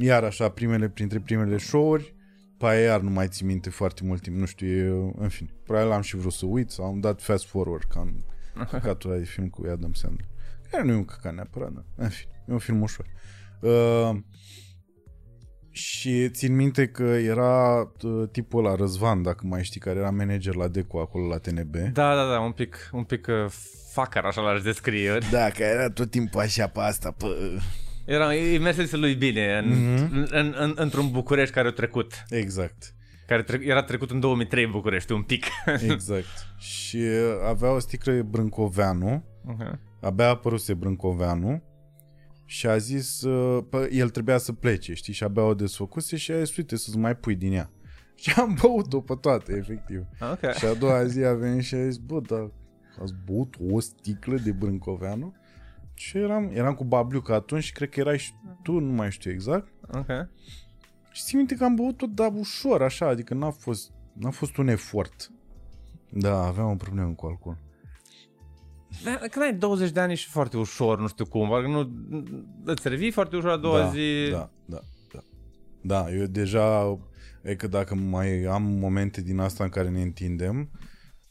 Iar așa primele printre primele show-uri După aia iar nu mai țin minte foarte mult timp Nu știu, e, în fine Probabil am și vrut să uit Sau am dat fast forward Ca în căcatul ăla de film cu Adam Sandler Care nu e un căcat neapărat dar, În fine, e un film ușor uh, Și țin minte că era uh, tipul ăla, Răzvan, dacă mai știi, care era manager la Deco acolo la TNB. Da, da, da, un pic, un pic uh, fucker, așa l-aș descrie. Da, că era tot timpul așa pe asta, pă. Era, îi mersese lui bine în, Mhm. în, în, în, într-un București care a trecut. Exact. Care tre- era trecut în 2003 în București, un pic. Exact. și uh, avea o sticlă Brâncoveanu, uh-huh. abia apăruse Brâncoveanu și a zis, uh, pă, el trebuia să plece, știi, și abia o desfăcuse și a zis, uite, să-ți mai pui din ea. Și am băut-o pe toate, efectiv. Ok. Și a doua zi a venit și a zis, bă, dar ați băut o sticlă de Brâncoveanu? Și eram, eram cu Babliuca atunci și cred că erai și tu, nu mai știu exact. Ok. Și țin minte că am băut-o, dar ușor, așa, adică n-a fost, n-a fost un efort. Da, aveam o problemă cu alcool. Da, când ai 20 de ani și foarte ușor, nu știu cum, parcă nu, îți revii foarte ușor a doua da, zi. Da, da, da. Da, eu deja, e că dacă mai am momente din asta în care ne întindem,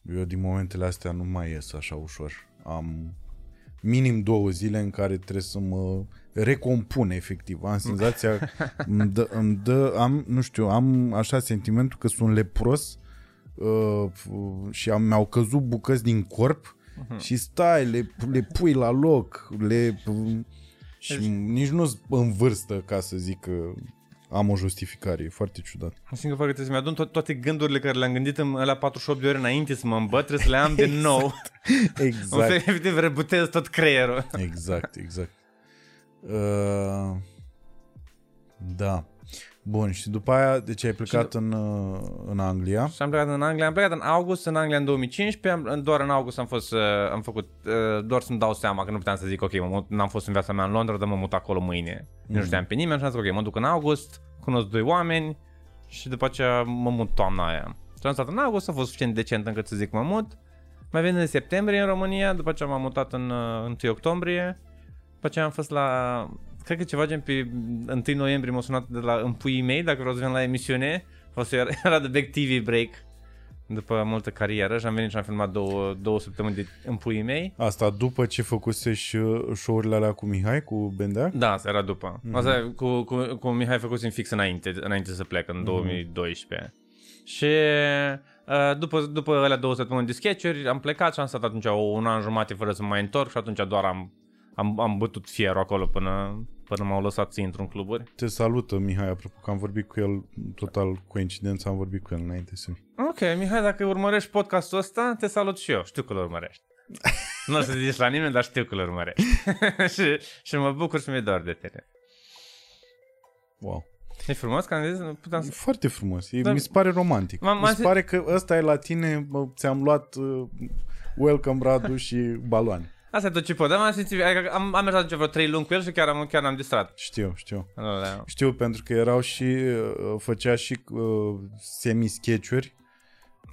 eu din momentele astea nu mai ies așa ușor. Am minim două zile în care trebuie să mă recompun efectiv. Am senzația, îmi dă, îmi dă, am, nu știu, am așa sentimentul că sunt lepros uh, și am, mi-au căzut bucăți din corp și stai, le, le pui la loc, le... Și Deci- nici nu în vârstă ca să zic că am o justificare, e foarte ciudat. Mă simt că parcă trebuie să-mi adun to- toate gândurile care le-am gândit în la 48 de ore înainte să mă îmbăt, trebuie să le am din nou. În Exact, fel, efectiv, rebutez tot creierul. exact, exact. Uh, da. Bun, și după aia, deci ai plecat în, uh, în Anglia. Și am plecat în Anglia, am plecat în august, în Anglia în 2015, am, doar în august am fost, uh, am făcut, uh, doar să-mi dau seama că nu puteam să zic, ok, mă mut, n-am fost în viața mea în Londra, dar mă mut acolo mâine. Mm. Nu știam pe nimeni și am zis, ok, mă duc în august, cunosc doi oameni și după aceea mă mut toamna aia. Și am stat în august, a fost suficient decent încât să zic mă mut. Mai venit în septembrie în România, după aceea m-am mutat în uh, 1 octombrie, după aceea am fost la cred că ceva gen pe 1 noiembrie m-a sunat de la împuii mei dacă vreau să vin la emisiune. A fost, era, era de Back TV Break după multă carieră și am venit și am filmat două, două săptămâni de împuii mei. Asta după ce făcuse și uh, show-urile alea cu Mihai, cu Bendea? Da, asta era după. Mm-hmm. Asta cu, cu, cu Mihai făcusem fix înainte, înainte să plec, în Mhm. 2012. Și uh, după, după alea două săptămâni de sketch am plecat și am stat atunci o, un an jumate fără să mă mai întorc și atunci doar am, am, am bătut fierul acolo până, până m-au lăsat să intru în cluburi. Te salută Mihai, apropo că am vorbit cu el, total coincidență, am vorbit cu el înainte să Ok, Mihai, dacă urmărești podcastul ăsta, te salut și eu. Știu că îl urmărești. nu o să zici la nimeni, dar știu că îl urmărești. și, și mă bucur și mi-e doar de tine. Wow. E frumos că am zis, nu puteam E să... foarte frumos, e, Dar- mi se pare romantic. M-am- mi m-am se zi- pare că ăsta e la tine, bă, ți-am luat uh, welcome Radu și baloane. Asta e tot ce pot, dar m-am simțit, adică am, am mers atunci vreo 3 luni cu el și chiar am, chiar am distrat. Știu, știu. Alea. Știu pentru că erau și, uh, făcea și uh, semi-sketchuri.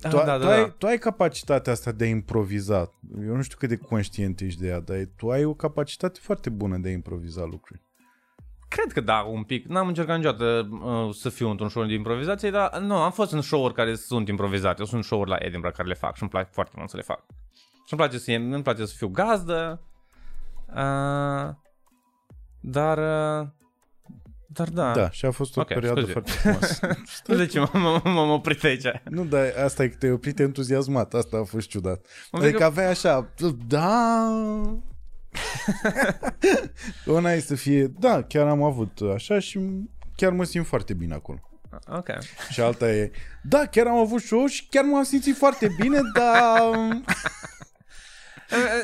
Ah, Tu, da, tu, da, ai, da. tu ai capacitatea asta de a improviza. Eu nu știu cât de conștient ești de ea, dar tu ai o capacitate foarte bună de a improviza lucruri. Cred că da, un pic. N-am încercat niciodată uh, să fiu într-un show de improvizație, dar nu, am fost în show-uri care sunt improvizate. Eu sunt show-uri la Edinburgh care le fac și îmi place foarte mult să le fac. Și îmi place să, îmi place să fiu gazdă, uh, dar, uh, dar da. Da, și a fost o Ok, perioadă scuze. foarte frumoasă. Nu de ce m- m- m-am oprit aici. nu, dar asta e că te-ai oprit entuziasmat. Asta a fost ciudat. Mă Adică că- aveai așa, da... Una e să fie, da, chiar am avut așa și chiar mă simt foarte bine acolo. Ok. Și alta e, da, chiar am avut show și chiar m-am simțit foarte bine, dar...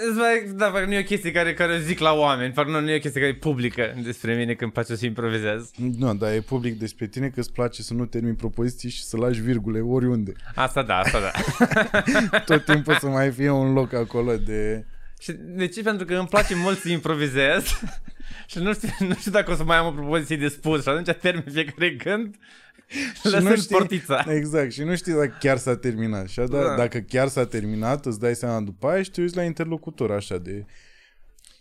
Îți mai- Da, parcă nu e o chestie care, care o zic la oameni, parcă nu, nu e o chestie care e publică despre mine când îmi place să improvizez. Nu, dar e public despre tine că îți place să nu termini propoziții și să lași virgule oriunde. Asta da, asta da. Tot timpul să mai fie un loc acolo de... Și de ce? Pentru că îmi place mult să improvizez și nu știu, nu știu dacă o să mai am o propoziție de spus și atunci termin fiecare gând lăsând portița. Exact, și nu știi dacă chiar s-a terminat. Și da, Da. dacă chiar s-a terminat, îți dai seama după aia și te uiți la interlocutor așa de...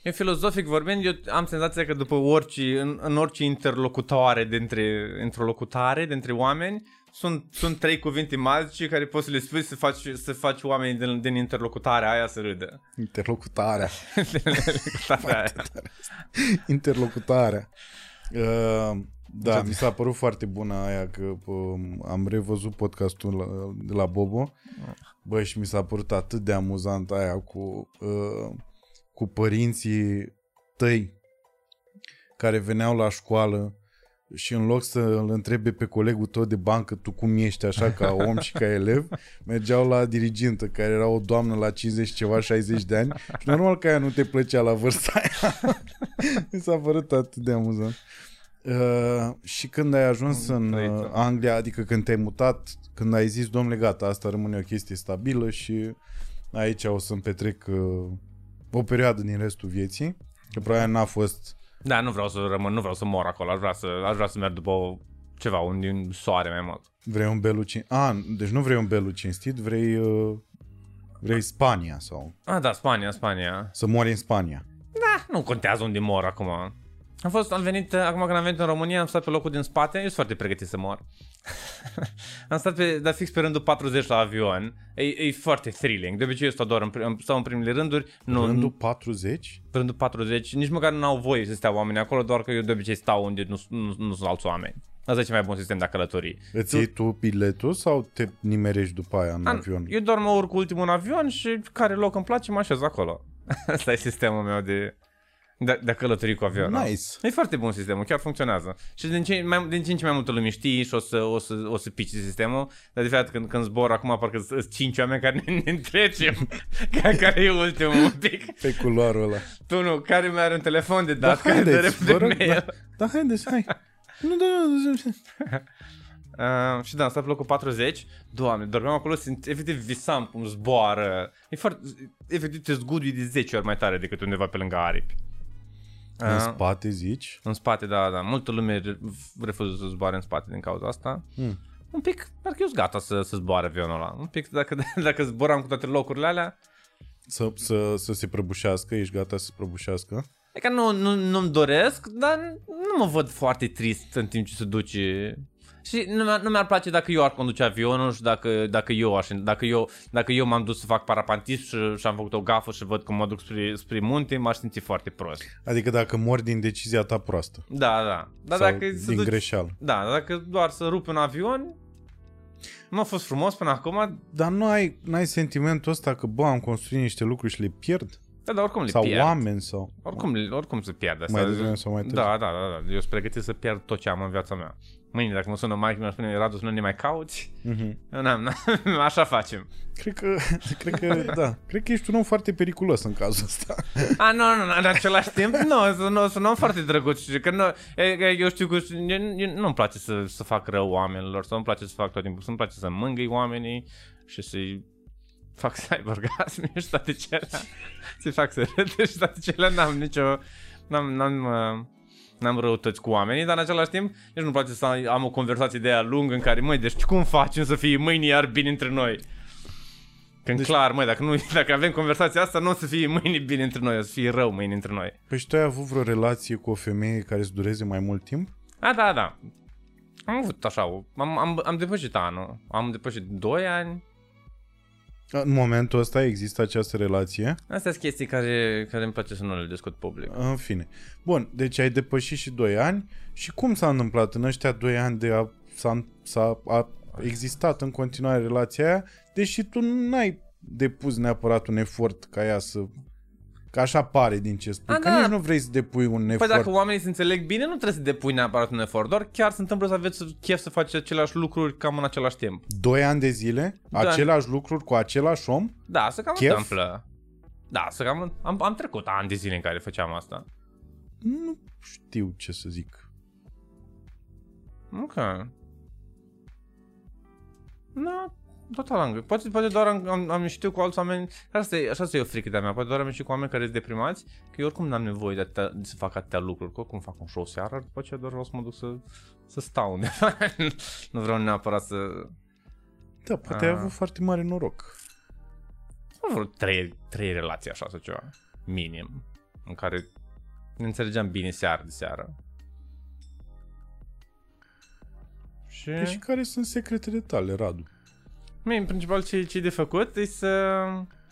Eu filozofic vorbind, eu am senzația că după orice, în, în orice interlocutoare dintre, interlocutare dintre oameni, sunt, sunt trei cuvinte magice care poți să le spui să faci, să faci oamenii din, din interlocutarea aia să râdă. Interlocutarea. Interlocutarea aia. Interlocutarea. Uh, Da, mi s-a părut foarte bună aia că pă, am revăzut podcastul la, de la Bobo. Bă, și mi s-a părut atât de amuzant aia cu, uh, cu părinții tăi care veneau la școală și în loc să îl întrebe pe colegul tău de bancă tu cum ești așa ca om și ca elev, mergeau la dirigintă care era o doamnă la 50 ceva, 60 de ani și normal că aia nu te plăcea la vârsta aia. Mi s-a părut atât de amuzant. Uh, și când ai ajuns în uh, Anglia, adică când te-ai mutat, când ai zis, domnule, gata, asta rămâne o chestie stabilă și aici o să-mi petrec uh, o perioadă din restul vieții, că probabil n-a fost Da, nu vreau să rămân, nu vreau să mor acolo, aș vrea să, aș vrea să merg după o, ceva, un din soare mai mult. Vrei un belu cinstit? A, deci nu vrei un belu cinstit, vrei, uh, vrei Spania sau Ah, da, Spania, Spania. să mori în Spania. Da, nu contează unde mor acum. Am fost, am venit, acum când am venit în România, am stat pe locul din spate, eu sunt foarte pregătit să mor. am stat pe, dar fix pe rândul 40 la avion, e, e foarte thrilling. De obicei eu stau doar în, prim- stau în primele rânduri, nu, Rândul 40? pe rândul 40, nici măcar nu au voie să stea oamenii acolo, doar că eu de obicei stau unde nu, nu, nu sunt alți oameni. Asta e cel mai bun sistem de a călători. Îți iei tu biletul sau te nimerești după aia în An- avion? Eu doar mă urc ultimul în avion și care loc îmi place mă așez acolo. Asta e sistemul meu de, de, de a călători cu avionul. Nice. E foarte bun sistemul, chiar funcționează. Și din ce, mai, din ce în ce mai multă lume știi și o să, o să, o să pici sistemul, dar de fapt când, când zbor acum parcă sunt cinci oameni care ne, ne întrecem. care, care e ultimul un pic. Pe culoarul ăla. Tu nu, care mai are un telefon de Da, dat, care dă haideți, vă repede rog, mail. da, da, haideți, hai. Nu, da, da, da. Uh, și da, am stat pe locul 40 Doamne, dormeam acolo, simt, efectiv visam cum zboară E foarte, efectiv te zgudui de 10 ori mai tare decât undeva pe lângă aripi În Uh, spate zici? În spate, da, da, multă lume re- refuză să zboare în spate din cauza asta Hmm. Un pic, parcă eu sunt gata să, să zboare avionul ăla Un pic, dacă, dacă zboram cu toate locurile alea Să, să, să se prăbușească, ești gata să se prăbușească? E că nu, nu, nu-mi doresc, dar nu mă văd foarte trist în timp ce se duce. Și nu, mi-ar, nu mi-ar place dacă eu ar conduce avionul și dacă, dacă, eu, aș, dacă, eu, dacă eu m-am dus să fac parapantism și, și am făcut o gafă și văd că mă duc spre, spre munte, m-aș simți foarte prost. Adică dacă mori din decizia ta proastă. Da, da. Dar sau dacă se din duci, greșeală. Da, dar dacă doar să rupi un avion, nu a fost frumos până acum, Dar nu ai, n-ai sentimentul ăsta că, bă, am construit niște lucruri și le pierd? da, dar oricum le sau pierd. oameni sau... Oricum, oricum se pierde. Mai Asta- devreme sau mai târziu. Da, da, da, da. Eu sunt pregătit să pierd tot ce am în viața mea. Mâine, dacă mă sună Mike, mi-ar spune, Radu, să nu ne mai cauți. Mm-hmm. Eu n-am, n-am, așa facem. Cred că, cred că, da, cred că ești un om foarte periculos în cazul ăsta. A, nu, nu, nu, în același timp, nu, sunt, nu, sunt om foarte drăguț. și Că nu, e, e, eu știu că eu, eu, nu-mi place să, să fac rău oamenilor, sau nu-mi place să fac tot timpul, să-mi place să mângâi oamenii și să-i fac să aibă orgasme și toate cele. Să-i fac să râde și toate cele. N-am nicio... N-am, n-am, uh, n-am răutăți cu oamenii, dar în același timp nici nu-mi place să am o conversație de aia lungă în care, măi, deci cum facem să fie mâine iar bine între noi? Când deci... clar, măi, dacă, nu, dacă avem conversația asta, nu o să fie mâine bine între noi, o să fie rău mâine între noi. Păi și tu ai avut vreo relație cu o femeie care să dureze mai mult timp? A, da, da. Am avut așa, o- am, am, am depășit anul, am depășit 2 ani. În momentul ăsta există această relație. Astea sunt chestii care, care îmi place să nu le discut public. În fine. Bun, deci ai depășit și 2 ani. Și cum s-a întâmplat în ăștia 2 ani de a, s-a, s-a a existat în continuare relația aia, deși tu n-ai depus neapărat un efort ca ea să... Că așa pare din ce spui. A, că da. nici nu vrei să depui un Păi efort. dacă oamenii se înțeleg bine, nu trebuie să depui neapărat un efort, doar chiar se întâmplă să aveți chef să faceți aceleași lucruri cam în același timp. 2 ani de zile, Da. același lucruri cu același om, Da, să cam Chef? întâmplă. Da, să cam... Am, am trecut ani de zile în care făceam asta. nu știu ce să zic. Ok. Da, total am Poate, poate doar am, am, am ieșit cu alți oameni. Asta e, așa e o frică de-a mea. Poate doar am ieșit cu oameni care sunt deprimați. Că eu oricum n-am nevoie de, atâtea, de să fac atâtea lucruri. Că oricum fac un show seara, după aceea doar vreau să mă duc să, să stau undeva. nu vreau neapărat să... Da, poate ai Ah. avut foarte mare noroc. Am vreo trei, trei relații așa sau ceva. Minim. În care ne înțelegeam bine seară de seară. Și... Păi și care sunt secretele tale, Radu? Mie, în principal, ce, ce e de făcut e să...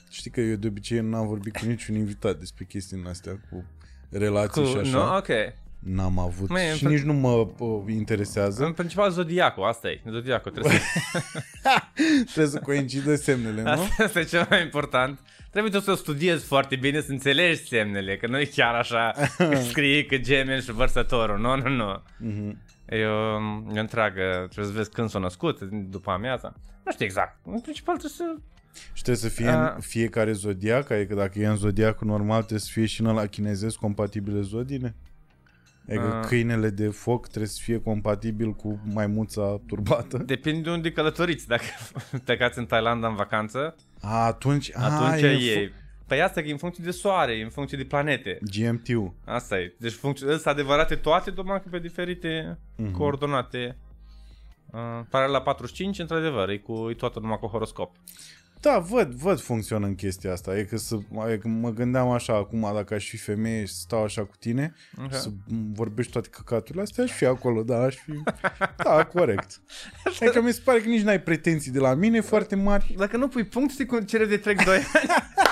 Știi că eu de obicei n-am vorbit cu niciun invitat despre chestiile astea, cu relații Cu, și așa. nu? Ok. N-am avut Măi, în și fel- nici nu mă uh, interesează. În principal zodiacul, asta e. Zodiacul trebuie să... Trebuie să coincidă semnele, nu? Asta este cel mai important. Trebuie tu să o studiezi foarte bine, să înțelegi semnele, că nu e chiar așa că scrie că gemeni și vărsătorul. Nu, nu, nu. Mhm. E o, e o întreagă, trebuie să vezi când s-a născut, după amiaza. Nu știu exact. În principal trebuie să... Și trebuie să fie A. în fiecare zodiac, adică dacă e în zodiacul normal, trebuie să fie și în ăla chinezesc compatibile zodiile? Adică A. câinele de foc trebuie să fie compatibil cu maimuța turbată? Depinde de unde călătoriți. Dacă plecați în Thailanda în vacanță, A, atunci, atunci a, e... Păi asta că e în funcție de soare, e în funcție de planete. GMT-ul. Asta e. Deci funcție, sunt adevărate toate, doar că pe diferite Mhm. coordonate. Uh, pare la 45, într-adevăr, e, cu, e toată numai cu horoscop. Da, văd, văd funcționă în chestia asta. E că, să, e că mă gândeam așa acum, dacă aș fi femeie și stau așa cu tine, Ok. să vorbești toate căcaturile astea, aș fi acolo, da, aș fi... Da, corect. Adică mi se pare că nici n-ai pretenții de la mine foarte mari Dacă nu pui punct, știi cum cere de trec 2 ani.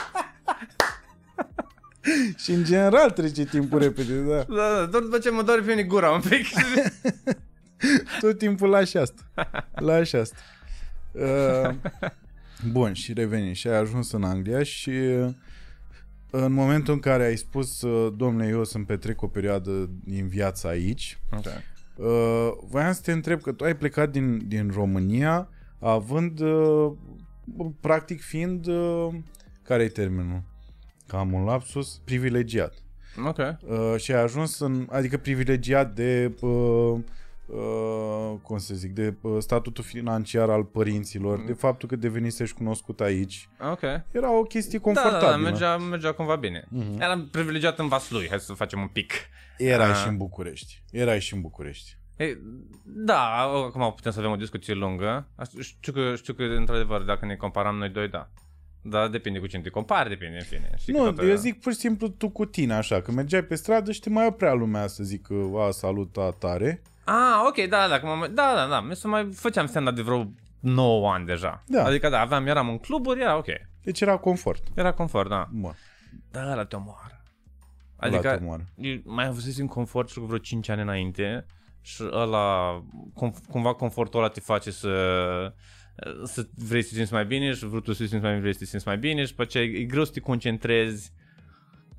și în general trece timpul repede, da. da, da, doar după ce mă doare pe mine gura un pic. Tot timpul lași asta. Lași asta. Uh, bun, și revenim. Și ai ajuns în Anglia și uh, în momentul în care ai spus, uh, domnule, eu o să-mi petrec o perioadă din viața aici, okay. uh, voiam să te întreb că tu ai plecat din, din România având, uh, practic fiind, uh, care e termenul? Că am un lapsus, privilegiat. ok. Uh, și ai ajuns în, adică privilegiat de uh, uh, cum să zic, de uh, statutul financiar al părinților, de faptul că devenisești cunoscut aici. Ok. Era o chestie Da, da, confortabilă. da, mergea, mergea cumva bine. Mhm. Eram privilegiat în Vaslui, hai să facem un pic. Erai Ah. și în București. Erai și în București. Ei, da, acum putem să avem o discuție lungă. Asta- Știu că, știu că, într-adevăr, dacă ne comparăm noi doi, da. Dar depinde cu cine te compari, depinde, în fine. Știi că Nu, toată- eu zic pur și simplu tu cu tine, așa, că mergeai pe stradă și te mai oprea lumea să zic, a, saluta tare. Ah, ok, da, da, cum am, da, da, da, mi se mai făceam stand de vreo 9 ani deja. Da. Adică, da, aveam, eram în cluburi, era ok. Deci era confort. Era confort, da. Bun, Da, ăla te omoară. adică... Adică, la moară. eu mai avusesem confort și cu vreo 5 ani înainte și ăla, cum, cumva confortul ăla te face să să vrei să te simți mai bine și vrei tu să te simți mai bine, vrei să te simți mai bine și după aceea e, e greu să te concentrezi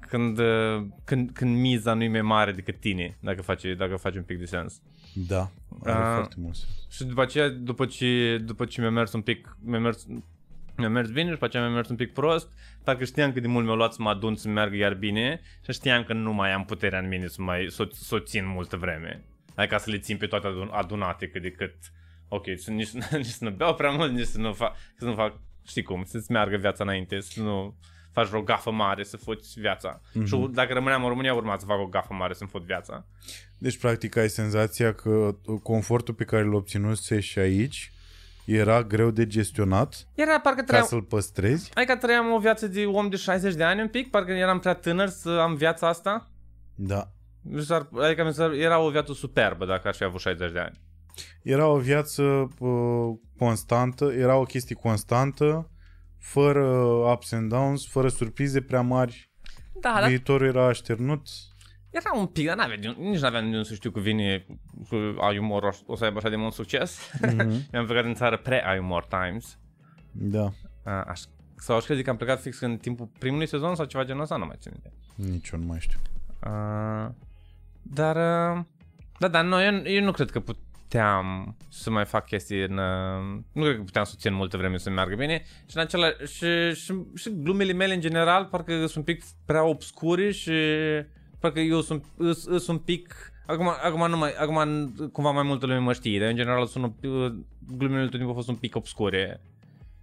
când, uh, când, când miza nu e mai mare decât tine, dacă faci, dacă faci un pic de sens. Da, are Ah. foarte mult sens. Și după aceea, după ce, după ce mi-a mers un pic, mi-a mers, mi-a mers bine și după aceea mi-a mers un pic prost, parcă știam cât de mult mi-a luat să mă adun să meargă iar bine și știam că nu mai am puterea în mine să, mai, să, o- să o țin multă vreme. Adică ca să le țin pe toate adun- adunate cât de cât. Ok, să nici, nici să nu beau prea mult, nici să nu fac, să nu fac, știi cum, să-ți meargă viața înainte, să nu faci vreo gafă mare să fuți viața. Mhm. Mm-hmm. Și dacă rămâneam în România, urma să fac o gafă mare să-mi fut viața. Deci, practic, ai senzația că confortul pe care îl obținuse și aici era greu de gestionat Era parcă ca trăiam, să-l păstrezi. Adică trăiam o viață de om de 60 de ani un pic, parcă eram prea tânăr să am viața asta. Da. Mi s-ar- Adică mi s-ar- era o viață superbă dacă aș fi avut 60 de ani. Era o viață uh, constantă, era o chestie constantă, fără ups and downs, fără surprize prea mari. Da, da. Viitorul era așternut. Era un pic, dar n-avea, de- nici n-aveam de unde să știu că vine că ai umor, o- o să aibă așa de mult succes. Mhm. Mi-am plecat în țară pre-ai umor times. Da, A, aș, sau aș crede că am plecat fix în timpul primului sezon sau ceva genul ăsta, nu mai țin minte. nici eu nu mai știu. Uh, dar, uh, da, dar nu, eu, eu nu cred că puteam să mai fac chestii în... Uh, nu cred că puteam să țin multă vreme să meargă bine și în acela, și, și, și glumele mele în general parcă sunt un pic prea obscure și parcă eu sunt, îs, îs un pic... Acum, acum, nu mai, acum cumva mai multă lume mă știe, dar în general sunt, uh, glumele tot timpul au fost un pic obscure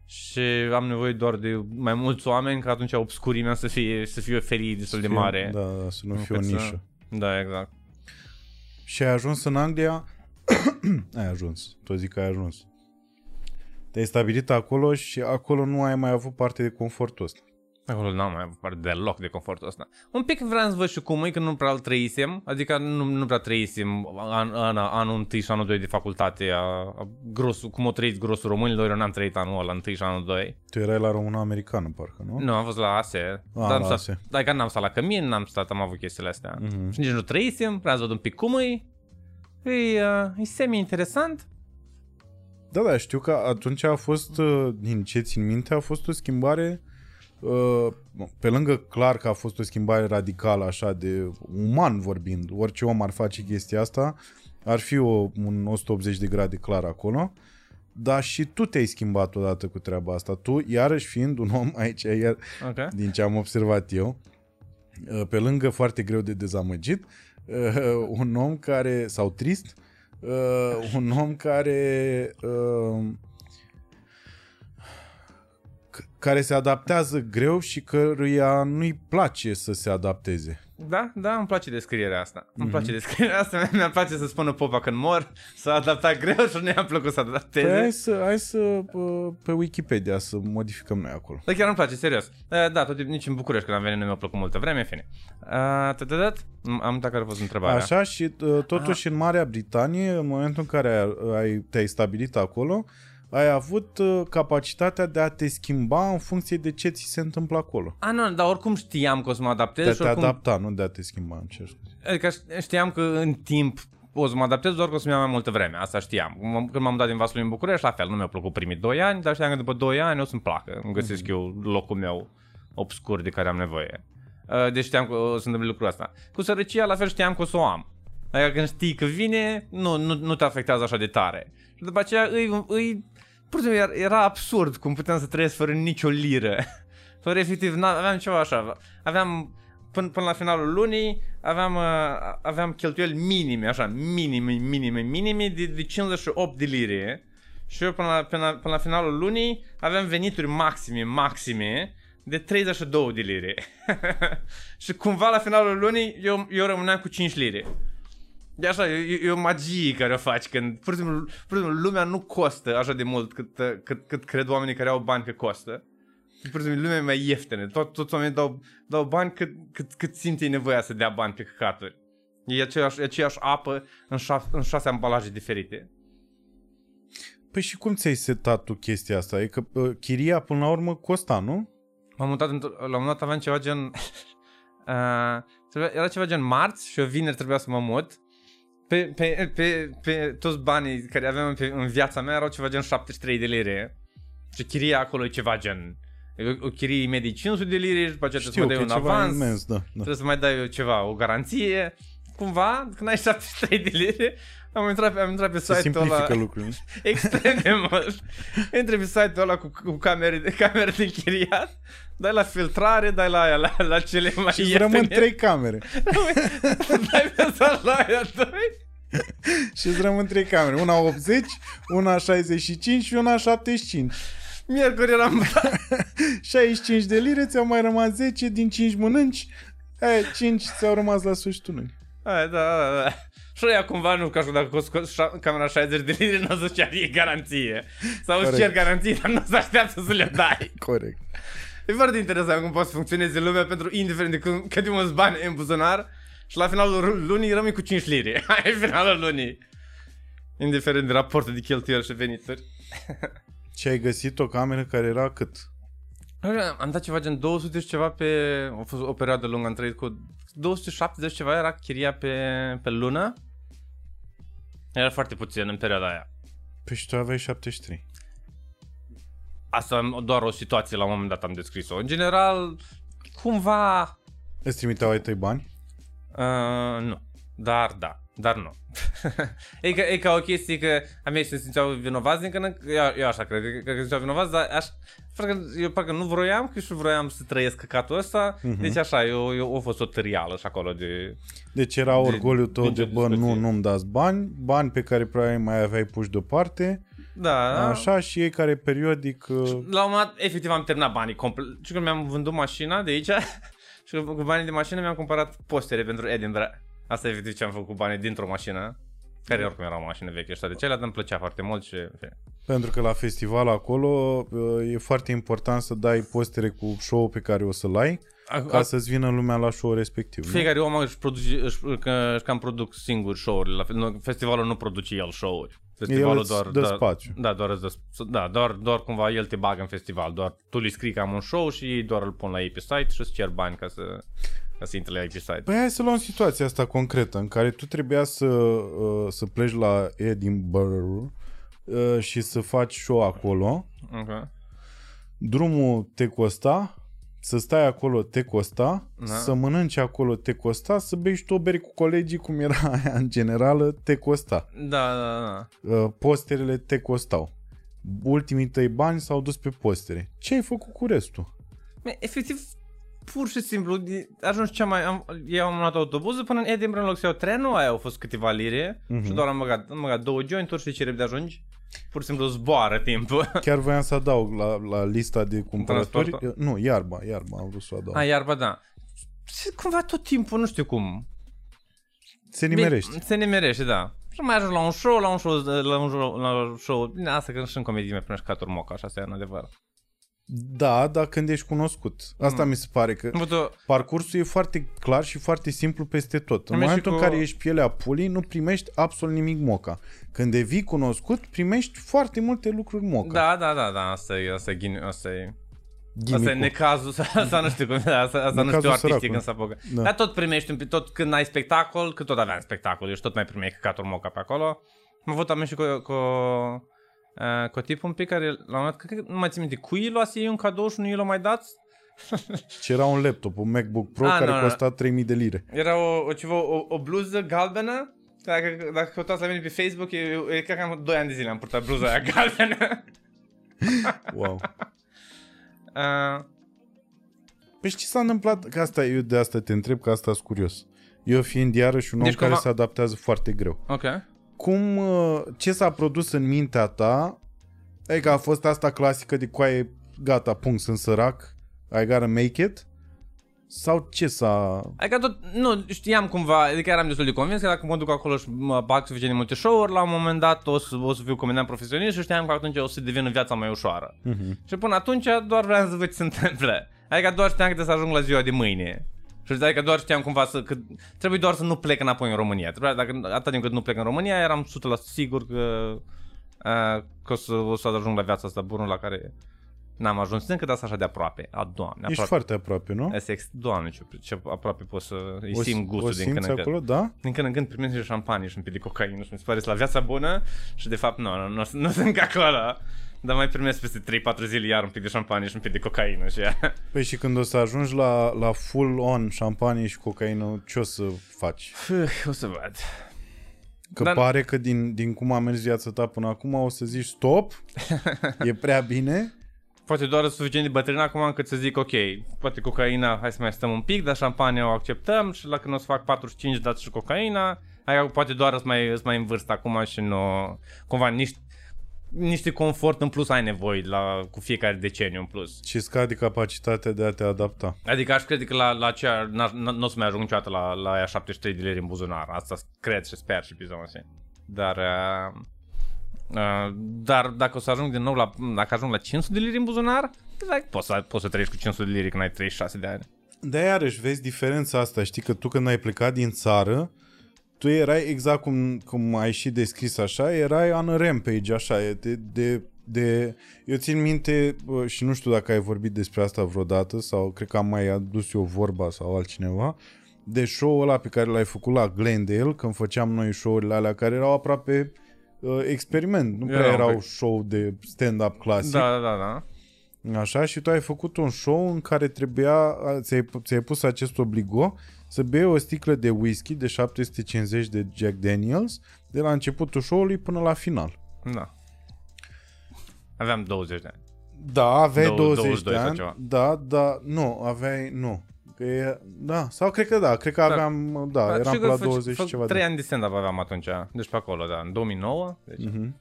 și am nevoie doar de mai mulți oameni ca atunci obscurimea să fie, să fie o felie destul de Fie- mare. Da, da, să nu Nu fie o cât să- nișă. Da, exact. Și ai ajuns în Anglia? ai ajuns. Tot zic că ai ajuns. Te-ai stabilit acolo și acolo nu ai mai avut parte de confortul ăsta. Acolo n-am mai avut deloc de confortul ăsta. Un pic vreau să văd și cum e, că nu prea îl trăisem, adică nu, nu prea trăisem an, an, anul 1 și anul 2 de facultate, a, a grosul, cum o trăit grosul românilor, eu n-am trăit anul ăla 1 și anul 2. Tu erai la română-americană, parcă, nu? Nu, am fost la ASE. Ah, dar la am stat, ASE. Adică n-am stat la cămin, n-am stat, am avut chestiile astea. Mhm. Și nici nu trăisem, vreau să văd un pic cum e. E, uh, e semi-interesant. Da, da, știu că atunci a fost, uh, din ce țin minte, a fost o schimbare, uh, pe lângă clar că a fost o schimbare radicală, așa, de uman vorbind, orice om ar face chestia asta, ar fi o, un 180 de grade clar acolo, dar și tu te-ai schimbat odată cu treaba asta. Tu, iarăși fiind un om aici, iar, Ok. din ce am observat eu, uh, pe lângă foarte greu de dezamăgit, uh, un om care, sau trist, uh, un om care uh, c- care se adaptează greu și căruia nu-i place să se adapteze. Da, da, îmi place descrierea asta. Îmi Mhm. place descrierea asta. Mi-ar place să spună popa când mor, s-a adaptat greu și nu i-a plăcut să adapteze. Păi hai să, hai să uh, pe Wikipedia să modificăm noi acolo. Dar chiar îmi place, serios. Uh, Da, tot nici în București când am venit nu mi-a plăcut multă vreme, în fine. Uh, tătătăt, Am uitat care a fost întrebarea. Așa și uh, totuși în Marea Britanie, în momentul în care ai, ai, te-ai stabilit acolo, ai avut uh, capacitatea de a te schimba în funcție de ce ți se întâmplă acolo. A, nu, dar oricum știam că o să mă adaptez De a și te oricum... adapta, nu de a te schimba, îmi cer scuze. Adică știam că în timp o să mă adaptez, doar că o să-mi iau mai multă vreme. Asta știam. M- Când m-am dat din Vaslui în București, la fel, nu mi-au plăcut primii 2 ani, dar știam că după 2 ani o să-mi placă. Îmi găsesc eu locul meu obscur de care am nevoie. Uh, Deci știam că o să întâmple lucrul ăsta. Cu sărăcia, la fel știam că o să o am. Adică când știi că vine, nu, nu, nu te afectează așa de tare. Și după aceea îi, îi pur și simplu era, era absurd cum puteam să trăiesc fără nicio liră. Fără efectiv, n- aveam ceva așa. Aveam până, până la finalul lunii aveam, uh, aveam cheltuieli minime, așa, minime, minime, minime de, de 58 de lire. Și eu până la, până, la, până la finalul lunii aveam venituri maxime, maxime de 32 de lire. și cumva la finalul lunii eu, eu rămâneam cu 5 lire. E așa, e, e o magie care o faci când, pur și, simplu, pur și simplu, lumea nu costă așa de mult cât, uh, cât, cât cred oamenii care au bani că costă. Pur și simplu, lumea e mai ieftină. Tot, toți oamenii dau, dau bani cât, cât, cât simt ei nevoia să dea bani pe căcaturi. E aceeași, e aceeași apă în, șase, în șase ambalaje diferite. Păi și cum ți-ai setat tu chestia asta? E că uh, chiria până la urmă costa, nu? M-am mutat, într- la un moment dat aveam ceva gen... uh, trebuia- era ceva gen marți și eu vineri trebuia să mă mut. Pe, pe, pe, pe toți banii care aveam pe, în viața mea erau ceva gen 73 de lire. Și chiria acolo e ceva gen... O, o chirie medie 500 de lire și după aceea Știu trebuie că să e mai dai un ceva avans. imens, da. da. Trebuie să mai dai eu ceva, o garanție. Cumva, când ai 73 de lire, am intrat, pe- am intrat pe Se site-ul ăla simplifică lucrurile. extrem de mult. Intri pe site-ul ăla cu, cu camere, de, camere de închiriat, dai la filtrare, dai la aia, la, la cele mai Și îți rămân ieftine. trei camere. dai pe site la aia doi. Și îți rămân trei camere. Una 80, una 65 și una 75. Miercuri eram 65 de lire, ți-au mai rămas 10 din 5 mănânci. Aia, 5 ți-au rămas la sfârșitul lunii. Aia, da, da, da. Și ea cumva nu, ca și dacă scos scos șa- camera 60 de lire, nu o să-ți ceri garanție. Sau îți Corect. cer garanție, dar nu o să așteaptă să le dai. Corect. E foarte interesant cum poate să funcționeze lumea pentru indiferent de cum, cât de mulți bani ai în buzunar și la finalul ru- lunii rămâi cu 5 lire. Aia e finalul lunii. Indiferent de raportul de cheltuieli și venituri. Și ai găsit o cameră care era cât? Am dat ceva gen 200 și ceva pe... A fost o perioadă lungă, am trăit cu 270 ceva era chiria pe, pe lună. Era foarte puțin în perioada aia. Păi și tu aveai 73. Asta am- doar o situație la un moment dat am descris-o. În general, cumva... Îți trimiteau ai tăi bani? Uh, nu. Dar da. Dar nu. e, ca, e ca o chestie că a mei se simțeau vinovați din când în când, eu, eu așa cred, că, că se simțeau vinovați, dar aș, parcă, eu parcă nu vroiam, că și vroiam să trăiesc căcatul ăsta, Mhm. deci așa, eu, eu, a fost o tărială și acolo de... Deci era orgoliul tău din de, ce bă, nu, discuție. nu-mi dați bani, bani pe care probabil mai aveai puși deoparte, Da, așa, și ei care periodic... uh, La un moment dat, efectiv, am terminat banii complet. Și când mi-am vândut mașina de aici, și cu banii de mașină mi-am cumpărat postere pentru Edinburgh. Asta e efectiv ce am făcut cu banii dintr-o mașină. Care oricum erau mașini vechi ăștia de cele, dar îmi plăcea foarte mult și... în fine. Pentru că la festival acolo uh, e foarte important să dai postere cu show pe care o să-l ai ca să-ți vină lumea la show respectiv. nu? Fiecare om își, produce, își, că, își cam produc singur show-urile. La fel, nu, festivalul nu produce el show-uri. Festivalul îți doar, dă doar, spațiu. Da, doar, îți dă, da doar, doar cumva el te bagă în festival. Doar tu îi scrii că am un show și ei doar îl pun la ei pe site și îți cer bani ca să, ca să intre la ei pe site. Păi hai să luăm situația asta concretă în care tu trebuia să, uh, să pleci la Edinburgh uh, și să faci show acolo. Okay. Drumul te costa, să stai acolo te costa, Da. să mănânci acolo te costa, să bei și tu o bere cu colegii, cum era aia în generală, te costa. Da, da, da. Uh, Posterele te costau. Ultimii tăi bani s-au dus pe postere. Ce ai făcut cu restul? Man, efectiv, pur și simplu, de- ajungi cea mai... Am, eu am luat autobuzul până în Edinburgh în loc să iau trenul, aia au fost câteva lire Mhm. și doar am băgat, am băgat două jointuri și ce repede ajungi. Pur și simplu zboară timpul. Chiar voiam să adaug la, la lista de cumpărători. Transportul? Nu, iarba, iarba am vrut să o adaug. A, iarba, da. Și cumva tot timpul, nu știu cum. Se nimerește. Bine, Se nimerește, da. Și mai ajung la un show, la un show, la un show, la un show. Bine, asta că și în comedie mai primești caturi moca, așa, asta e în adevăr. Da, dar când ești cunoscut. Asta mi se pare că Am văzut parcursul e foarte clar și foarte simplu peste tot. În Am momentul și în cu- care ești pielea pulii, nu primești absolut nimic moca. Când devii cunoscut, primești foarte multe lucruri moca. Da, da, da, da, asta e, asta e, ghini, asta e, asta e Gimmick-ul. necazul, asta nu știu cum, asta, asta nu Necazul știu artistic săracului. când să apucă. Da. Dar tot primești un pic, tot când ai spectacol, că tot aveam spectacol, eu și tot mai primești căcaturi moca pe acolo. Am avut am și cu, cu, uh, cu tipul un pic care, la un moment dat, cred că nu mai țin minte, cui i luase ei un cadou și nu i l-o mai dat? Și era un laptop, un MacBook Pro Ah, care nu, nu. costa 3000 de lire. Era o, o, ceva, o, o bluză galbenă, dacă, dacă căutați la mine pe Facebook, eu, eu cred că am 2 ani de zile am purtat bluza aia galbenă. Wow. Uh, Păi și ce s-a întâmplat? Că asta, eu de asta te întreb, că asta sunt curios. Eu fiind iarăși un om Deci care cumva- se adaptează foarte greu. ok. Cum, uh, ce s-a produs în mintea ta? Adică a fost asta clasică de coaie, gata, punct, sunt sărac, I gotta make it? Sau ce s-a... Adică tot, nu, știam cumva, adică eram destul de convins că dacă mă duc acolo și mă bag suficient de multe show-uri, la un moment dat o să, o să fiu comedian profesionist și știam că atunci o să devină viața mai ușoară. Uh-huh. Și până atunci doar vreau să văd ce se întâmplă. Adică doar știam că trebuie să ajung la ziua de mâine. Și adică doar știam cumva să, că trebuie doar să nu plec înapoi în România. Trebuia, dacă atât timp cât nu plec în România, eram 100% sigur că, uh, că o să, o să ajung la viața asta bună la care n-am ajuns încă, dar sunt așa de aproape. A, doamne, Ești aproape. foarte aproape, nu? Asta e ex- doamne, ce, ce aproape pot să îi O, simt gustul o din simți când în acolo, când. da? Din când în când primesc și șampanie și un pic de cocaină și mi se pare la viața bună și de fapt nu, nu, nu, nu sunt ca acolo. Dar mai primesc peste 3-4 zile iar un pic de șampanie și un pic de cocaină și ea. Păi și când o să ajungi la, la full on șampanie și cocaină, ce o să faci? o să văd. Că Dar- pare că din, din cum a mers viața ta până acum o să zici stop, e prea bine. Poate doar suficient de bătrân acum încât să zic ok, poate cocaina, hai să mai stăm un pic, dar șampania o acceptăm și la când o să fac 45 dați și cocaina, aia poate doar să mai, să mai în vârstă acum și nu, cumva niște, niște confort în plus ai nevoie la, cu fiecare deceniu în plus. Și scade capacitatea de a te adapta. Adică aș crede că la, la aceea n- n- nu o să mai ajung niciodată la, la aia 73 de lei în buzunar. Asta cred și sper și bizon să Dar, uh, uh, dar dacă o să ajung din nou la, dacă ajung la 500 de lei în buzunar, like, poți, să, poți să trăiești cu 500 de lei când ai 36 de ani. De iarăși vezi diferența asta, știi că tu când ai plecat din țară, tu erai exact cum, cum ai și descris așa, erai on a rampage, așa, e de, de, de... Eu țin minte bă, și nu știu dacă ai vorbit despre asta vreodată sau cred că am mai adus eu vorba sau altcineva, de show-ul ăla pe care l-ai făcut la Glendale, când făceam noi show-urile alea care erau aproape uh, experiment, nu prea Erau un erau pic. show de stand-up clasic. Da, da, da, da. Așa, și tu ai făcut un show în care trebuia, ți-ai, ți-ai pus acest obligo să bei o sticlă de whisky de 750 de Jack Daniels de la începutul show-ului până la final. da. Aveam 20 de ani. Da, aveai Dou- 20 22 de sau ani. ceva. Da, da, nu, aveai, nu. Că e, da, sau cred că da, cred că aveam, da, Dar eram știu pe la că făc- 20 și făc ceva de 3 ani de stand-up aveam atunci, deci pe acolo, da, în 2009. Deci, Mhm.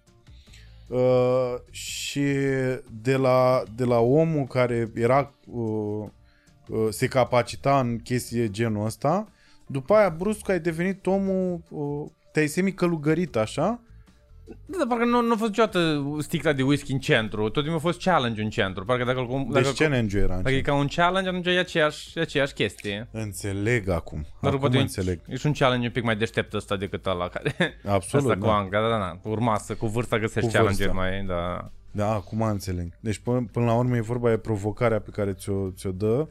Uh, și de la, de la omul care era uh, uh, se capacita în chestii de genul ăsta, după aia brusc ai devenit omul uh, te-ai semi-călugărit așa Da, dar parcă nu, nu a fost niciodată sticla de whisky în centru. Tot timpul a fost challenge în centru. Parcă dacă, îl- dacă, Deci challenge-ul era în dacă e centru. ca un challenge, atunci e aceeași, e aceeași chestie. Înțeleg acum. Dar acum poate e- înțeleg. E și un challenge un pic mai deștept ăsta decât ăla care... Absolut, ăsta cu da. Anglia, da, da, da. Urma să, cu vârsta găsești Cu challenge vârsta. mai, da. Da, acum înțeleg. Deci până, până la urmă e vorba de provocarea pe care ți-o, ți-o dă.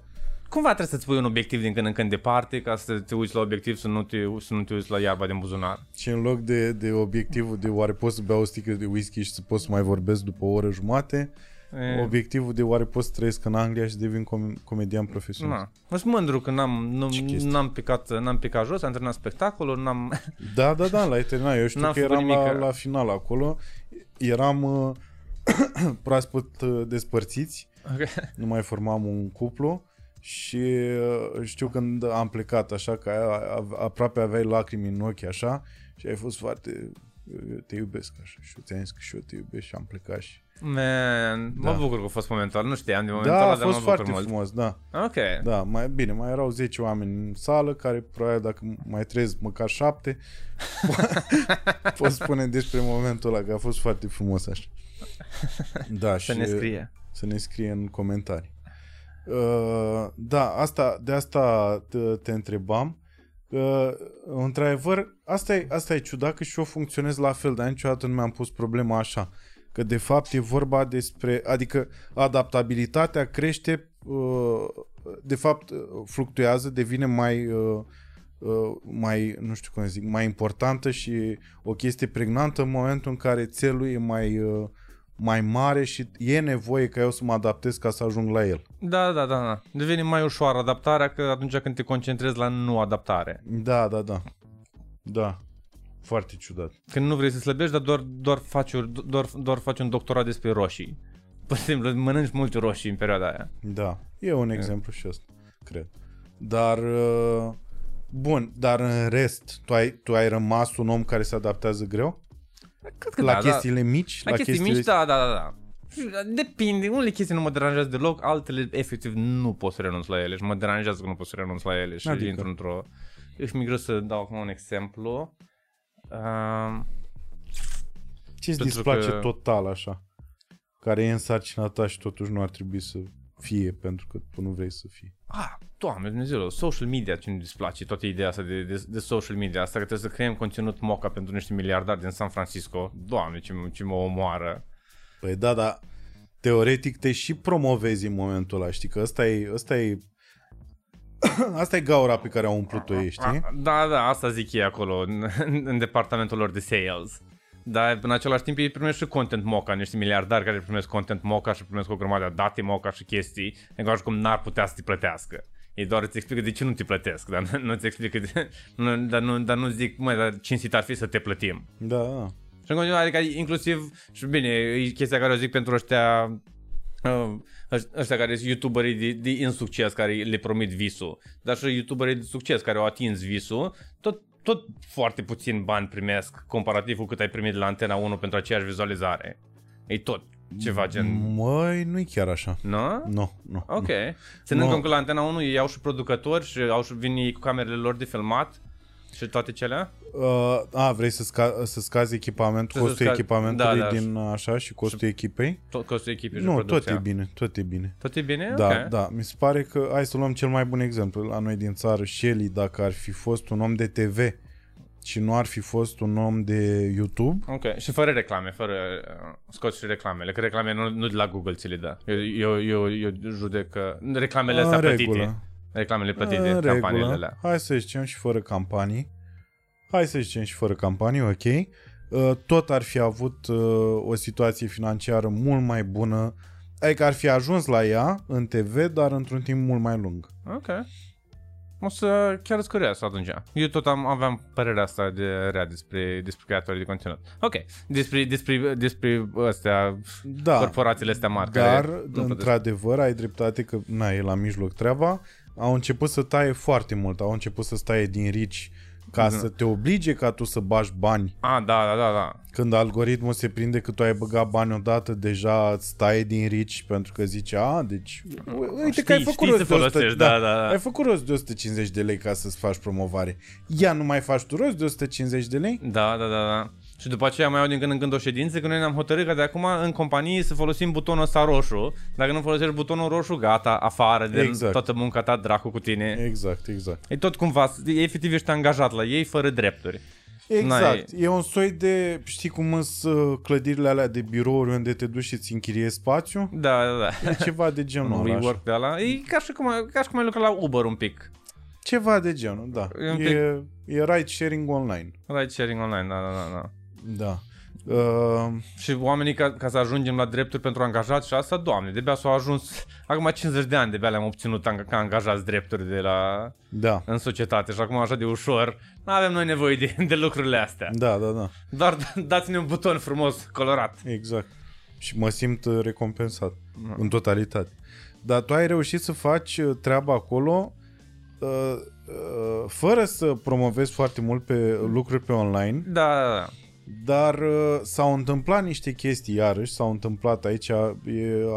Cumva trebuie să-ți pui un obiectiv din când în când departe ca să te uiți la obiectiv, să nu te, să nu te uiți la iarba din buzunar. Și în loc de, de obiectivul de oare pot să beau o sticlă de whisky și să pot să mai vorbesc după o oră jumate, E, obiectivul de oare pot să trăiesc în Anglia și să devin com- comedian profesionist. Na. Mă sunt mândru că n-am, nu, Ce chestie. n-am, picat, n-am picat jos, am terminat spectacolul, n-am... Da, da, da, l-ai terminat. Eu știu N-am că făcut eram la, nimic. la final acolo. Eram uh, proaspăt uh, despărțiți, nu mai formam un cuplu și uh, știu când am plecat așa că a- a- aproape aveai lacrimi în ochi așa și ai fost foarte eu te iubesc așa și eu ți-am zis că și eu te iubesc și am plecat și... Man, mă Da. bucur că a fost momentul ăla. Nu știam de momentul Da, ăla, a dar mă fost bucur foarte mult. frumos, da. Ok. Da, mai bine, mai erau 10 oameni în sală care probabil dacă mai trezi măcar 7 pot spune despre momentul ăla că a fost foarte frumos așa. Da, Să și ne scrie. să ne scrie în comentarii. Uh, da, asta, de asta te, te întrebam. Uh, într-adevăr, asta e, asta e ciudat că și eu funcționez la fel, dar niciodată nu mi-am pus problema așa. Că de fapt e vorba despre, adică adaptabilitatea crește, uh, de fapt uh, fluctuează, devine mai, uh, uh, mai, nu știu cum să zic, mai importantă și o chestie pregnantă în momentul în care țelul e mai, uh, mai mare și e nevoie ca eu să mă adaptez ca să ajung la el. Da, da, da, da. Devine mai ușoară adaptarea că atunci când te concentrezi la nu adaptare. Da, da, da. Da. Foarte ciudat. Când nu vrei să slăbești, dar doar, doar, faci, o- doar, doar faci un doctorat despre roșii. Pur și simplu, mănânci multe roșii în perioada aia. Da. E un exemplu și ăsta, cred. Dar, uh, bun, dar în rest, tu ai, tu ai rămas un om care se adaptează greu? Cred că la da, chestiile mici? Da. La chestii mici, da, da, da, da. Depinde, unele chestii nu mă deranjează deloc, altele efectiv nu pot să renunț la ele și mă deranjează că nu pot să renunț la ele și Adică? intru într-o... Eu și mi greu să dau acum un exemplu. Uh, Ce-ți Pentru displace că- total așa? Care e în sarcina ta și totuși nu ar trebui să fie pentru că tu nu vrei să fii. ah, doamne Dumnezeu, social media ce nu displace, toată ideea asta de, de, de social media, asta că trebuie să creăm conținut moca pentru niște miliardari din San Francisco. Doamne, ce, mă- ce mă omoară. Păi da, dar teoretic te și promovezi în momentul ăla, știi? Că ăsta e, ăsta e Asta e gaura pe care au umplut-o ei, știi? Da, da, asta zic ei acolo, în, în departamentul lor de sales. Dar în același timp ei primesc și content moca, niște miliardari care primesc content moca și primesc o grămadă de date moca și chestii, în care cum n-ar putea să te plătească. Ei doar îți explică de ce nu te plătesc, dar nu, nu îți explică, de, nu, dar, nu, dar nu zic, măi, dar cinstit ar fi să te plătim. Da, da. Și în continuare, adică inclusiv, și bine, e chestia care o zic pentru ăștia, uh, ăș- ăștia care sunt youtuberii de, de insucces, care le promit visul, dar și youtuberii de succes care au atins visul, tot, tot foarte puțin bani primesc comparativ cu cât ai primit de la Antena 1 pentru aceeași vizualizare. E tot ceva gen... Măi, nu e chiar așa. Nu? Nu, nu. Ok. nu. Ținând Nu. cont că la Antena 1 ei au și producători și au și vin ei cu camerele lor de filmat și toate cele. Uh, a, vrei să, sca- să scazi echipamentul, Să costul sca- echipamentului da, da. din așa și costul echipei? Tot costul echipei și Nu, tot producția. e bine, tot e bine. Tot e bine? Da, ok. da, mi se pare că, hai să luăm cel mai bun exemplu la noi din țară, Shelly, dacă ar fi fost un om de TV și nu ar fi fost un om de YouTube, Ok, și fără reclame, fără uh, scoți și reclamele, că reclame nu, nu de la Google ți le dă. Eu, eu, eu, eu judec că reclamele astea în plătite. Regulă, Reclamele plătite, în campaniile regulă, alea. hai să zicem și fără campanii, hai să zicem și fără campanii, ok, Uh, tot ar fi avut uh, o situație financiară mult mai bună, adică ar fi ajuns la ea în TV, dar într-un timp mult mai lung. Ok. O să chiar îți curios atunci. Eu tot am, aveam părerea asta de rea despre, despre creatorii de conținut. Ok, despre, despre, despre astea, Da, corporațiile astea mari. Dar, care nu plătesc. într-adevăr, ai dreptate că na, e la mijloc treaba. Au început să taie foarte mult. Au început să taie din rici ca Da. să te oblige ca tu să bagi bani. A, da, da, da, da. Când algoritmul se prinde că tu ai băgat bani odată, deja îți taie din rici pentru că zice, a, deci u- uite Știi- că ai făcut știi rost să de 100, folosești, da, da, da. ai făcut rost de 150 de lei ca să-ți faci promovare. Ia, nu mai faci tu rost de 150 de lei? Da, da, da, da. Și după aceea mai au din când în când o ședință că noi ne-am hotărât că de acum în companie să folosim butonul ăsta roșu. Dacă nu folosești butonul roșu, gata, afară de Exact. toată munca ta, dracu cu tine. Exact, exact. E tot cumva, efectiv ești angajat la ei fără drepturi. Exact. E un soi de, știi cum sunt clădirile alea de birouri unde te duci și îți închiriezi spațiu? Da, da, da. E ceva de genul Un ăla. așa. rework de ala. E ca și cum, ca și cum ai lucrat la Uber un pic. Ceva de genul, da. E un E, e ride sharing online. Ride sharing online, da, da, da. da. Da. Uh, Și oamenii ca, ca să ajungem la drepturi pentru angajați și asta, doamne, de-abia s-au ajuns, acum 50 de ani de-abia le-am obținut ang- ca angajați drepturi de la, da. în societate și acum așa de ușor, nu avem noi nevoie de, de lucrurile astea. Da, da, da. Doar dați-ne un buton frumos, colorat. Exact. Și mă simt uh, recompensat în totalitate. Dar tu ai reușit să faci uh, treaba acolo uh, uh, fără să promovezi foarte mult pe lucruri pe online, Da, da, da. Dar uh, s-au întâmplat niște chestii iarăși, s-au întâmplat aici, e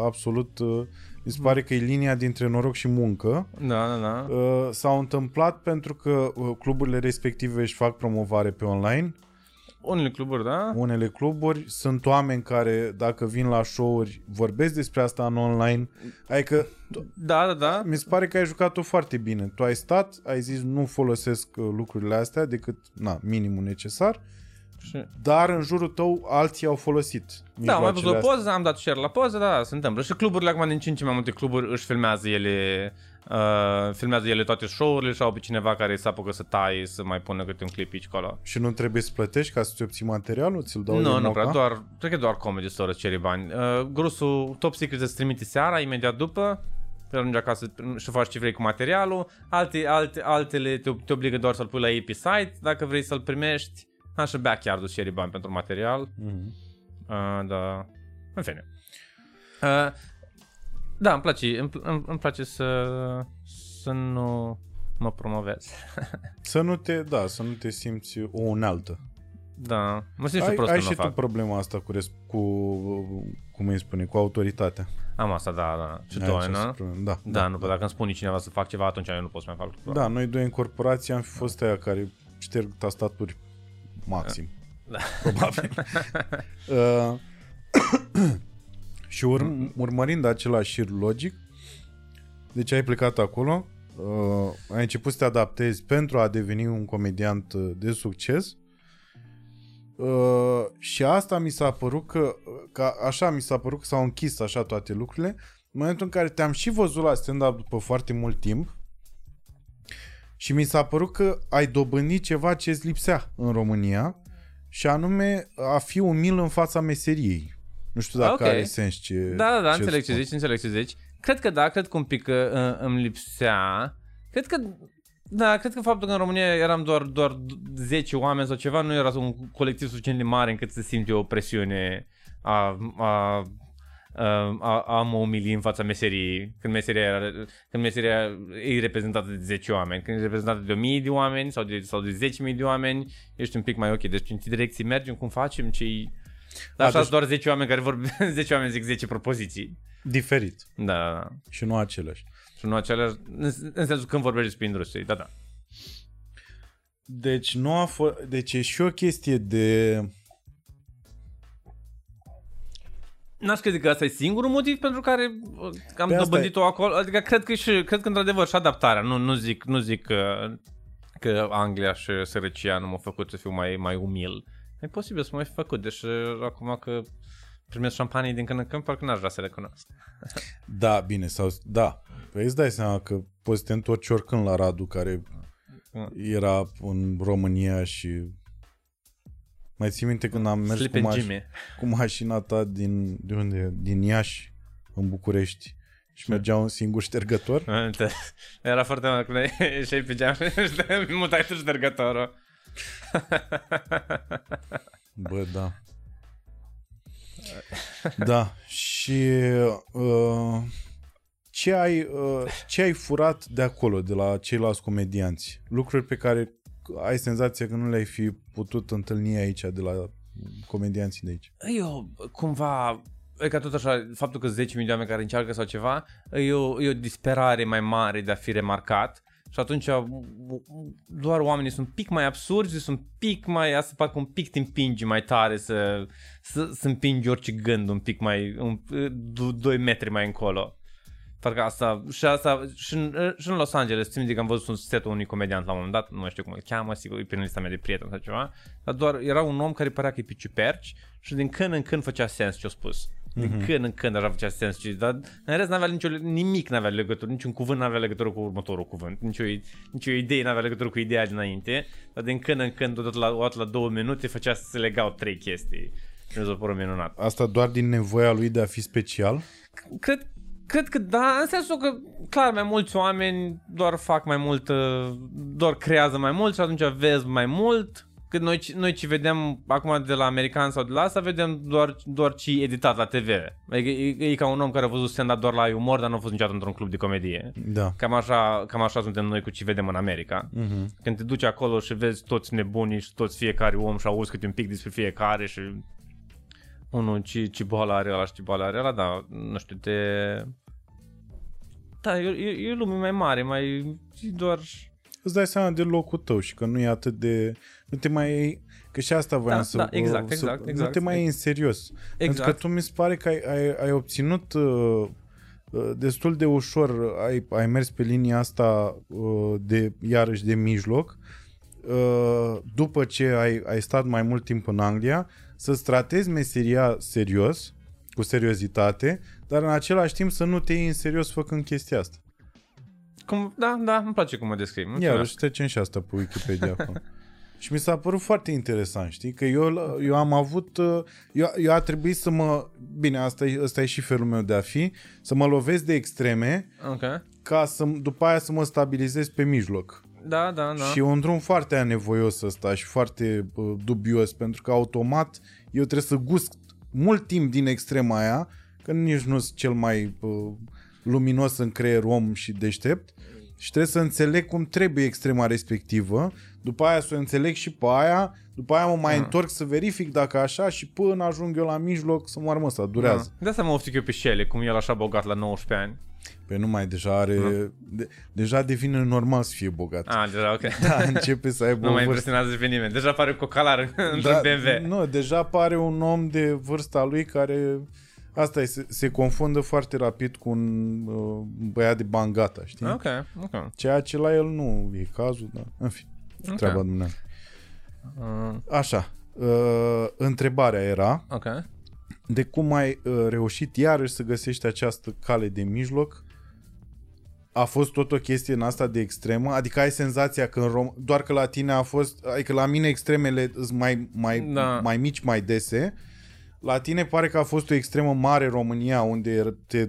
absolut, uh, mi se pare că e linia dintre noroc și muncă. Da, da, da. Uh, s-au întâmplat pentru că uh, cluburile respective își fac promovare pe online. Unele cluburi, da? Unele cluburi sunt oameni care, dacă vin la show-uri, vorbesc despre asta în online. Adică, Da, da, da. mi se pare că ai jucat-o foarte bine. Tu ai stat, ai zis nu folosesc uh, lucrurile astea decât na, minimul necesar, Și... dar în jurul tău alții au folosit. Da, am mai văzut o mijloacele astea. poză, am dat share la poză, da, da, se întâmplă. Și cluburile acum din ce în ce mai multe cluburi își filmează ele, uh, filmează ele toate show-urile și au pe cineva care să apucă să taie, să mai pună câte un clip aici acolo. Și nu trebuie să plătești ca să-ți obții materialul? Ți-l dau Nu, eu nu moca? prea, doar, cred că doar Comedy Store îți cere bani. Uh, grusul Top Secret îți trimite seara, imediat după, te ajungi acasă și faci ce vrei cu materialul. Alte, alte, altele te, te obligă doar să-l pui la AP site, dacă vrei să-l primești. Așa backyard îți cere bani pentru material. Mhm. Uh, da. În fine. Uh, da, îmi place, îmi, îmi, îmi place să, să nu mă promovez. Să nu te, da, să nu te simți o unealtă. Da, mă simt și ai prost ai când și nu tu fac. problema asta cu, res- cu cum îi spune, cu autoritatea. Am asta, da, da. Și Ai tu, această nu? problemă. Da, Da, nu, da. dacă îmi spune cineva să fac ceva, atunci eu nu pot să mai fac lucrul Da, noi doi în corporație am fi fost aia care șterg tastaturi maxim. Da. Probabil. uh, și ur- urmărind același șir logic, deci ai plecat acolo, uh, ai început să te adaptezi pentru a deveni un comediant uh, de succes uh, și asta mi s-a părut că, că așa mi s-a părut că s-au închis așa toate lucrurile în momentul în care te-am și văzut la stand-up după foarte mult timp și mi s-a părut că ai dobândit ceva ce îți lipsea în România și anume a fi umil în fața meseriei. Nu știu dacă Ok. are sens ce Da, da, da, ce înțeleg ce spun. zici, înțeleg ce zici. Cred că da, cred că un pic că uh, îmi lipsea. Cred că da, cred că faptul că în România eram doar, doar 10 oameni sau ceva, nu era un colectiv suficient de mare încât să simți o presiune a, a, a, a, a mă umili în fața meseriei, când meseria, era, când meseria e reprezentată de 10 oameni, când e reprezentată de 1000 de oameni sau de, sau de 10.000 de oameni, ești un pic mai ok. Deci în ce direcții mergem, cum facem, ce dar A, așa deci- doar 10 oameni care vorbesc, 10 oameni zic 10 propoziții. Diferit Da, da, da. și nu același. Și nu aceleași, în, în sensul când vorbești despre industrie, da, da. Deci nu a f- deci e și o chestie de N-aș crede că asta e singurul motiv pentru care uh, am Pe asta dobândit-o acolo. Adică cred că și, cred că într-adevăr și adaptarea. Nu, nu zic, nu zic că, că Anglia și sărăcia nu m-au făcut să fiu mai, mai umil. E posibil să mă fi făcut, deși acum că primesc șampanie din când în când, parcă n-aș vrea să recunosc. Da, bine, sau da. Păi îți dai seama că poți să te întorci oricând la Radu care Mm. era în România și mai ții minte când am mers Slip cu, and maș- Jimmy. cu mașina ta din, de unde? Din Iași în București și mergea un singur ștergător? Uite, Era foarte mult când ieșeai pe geam și te mutai tu ștergătorul. Bă, da. Da, și uh, ce, ai, uh, ce ai furat de acolo, de la ceilalți comedianți? Lucruri pe care ai senzația că nu le-ai fi putut întâlni aici de la comedianții de aici? Eu, cumva, e ca tot așa, faptul că 10.000 de oameni care încearcă sau ceva, e o, e o disperare mai mare de a fi remarcat și atunci doar oamenii sunt un pic mai absurzi, sunt un pic mai, asta fac un pic te împingi mai tare să, să, să împingi orice gând un pic mai, un, 2 metri mai încolo. Parcă asta, și asta, și în, și în Los Angeles, țin că am văzut un setul unui comediant la un moment dat, nu știu cum îl cheamă, sigur, e pe lista mea de prieteni sau ceva, dar doar era un om care părea că e pe ciuperci și din când în când făcea sens ce-a spus. Din mm-hmm. când în când așa făcea sens, ci, dar în rest n-avea nicio, nimic n-avea legătură, niciun cuvânt n-avea legătură cu următorul cuvânt, nicio, nicio idee n-avea legătură cu ideea dinainte, dar din când în când, odată la, odată la două minute, făcea să se legau trei chestii. Și mi s-a părut minunat. Asta doar din nevoia lui de a fi special? Cred, cred că da, în sensul că, clar, mai mulți oameni doar fac mai mult, doar creează mai mult și atunci vezi mai mult Cât noi, noi ce vedem acum de la american sau de la asta, vedem doar, doar ce e editat la TV. Adică e, e, ca un om care a văzut stand doar la umor, dar nu a fost niciodată într-un club de comedie. Da. Cam așa, cam așa suntem noi cu ce vedem în America. Uh-huh. Când te duci acolo și vezi toți nebunii și toți fiecare om și auzi câte un pic despre fiecare și unul ce, ce boală are ăla și ce boală are ăla, da, nu știu, te... Da, e, e, e lume mai mare, mai doar îți dai seama de locul tău și că nu e atât de... Nu te mai... Că și asta voiam da, să... Da, exact, să, exact, exact. Nu te mai iei în serios. Exact. Pentru că tu mi se pare că ai, ai, ai obținut uh, uh, destul de ușor, ai, ai mers pe linia asta uh, de, iarăși, de mijloc, uh, după ce ai, ai stat mai mult timp în Anglia, să-ți tratezi meseria serios, cu seriozitate, dar în același timp să nu te iei în serios făcând chestia asta. Cum, da, da, îmi place cum o descrii. Ia, și trecem și asta pe Wikipedia acum. Și mi s-a părut foarte interesant, știi? Că eu, eu am avut... Uh, eu, eu a trebuit să mă... Bine, asta e, asta e și felul meu de a fi. Să mă lovesc de extreme okay. ca să, după aia să mă stabilizez pe mijloc. Da, da, da. Și e un drum foarte anevoios ăsta și foarte uh, dubios, pentru că automat eu trebuie să gust mult timp din extrema aia, că nici nu sunt cel mai uh, luminos în creier om și deștept și trebuie să înțeleg cum trebuie extrema respectivă, după aia să o înțeleg și pe aia, după aia mă mai da. întorc să verific dacă așa și până ajung eu la mijloc să mă ăsta, durează. Da. De asta mă oftic eu pe Shelley, cum el așa bogat la 19 ani. Păi nu mai deja are... Da. De, deja devine normal să fie bogat. Ah, deja, ok. Da, începe să aibă Nu mai impresionează pe nimeni. Deja pare cocalar într-un da, BMW. Nu, deja pare un om de vârsta lui care Asta e, se, se confundă foarte rapid cu un uh, băiat de bangata, știi? Ok, ok. Ceea ce la el nu e cazul, dar în fi, okay. treaba dumneavoastră. Uh. Așa, uh, întrebarea era okay. de cum ai uh, reușit iarăși să găsești această cale de mijloc a fost tot o chestie în asta de extremă? Adică ai senzația că în Rom- doar că la tine a fost, adică la mine extremele sunt mai, mai, da. mai mici, mai dese, la tine pare că a fost o extremă mare România unde te,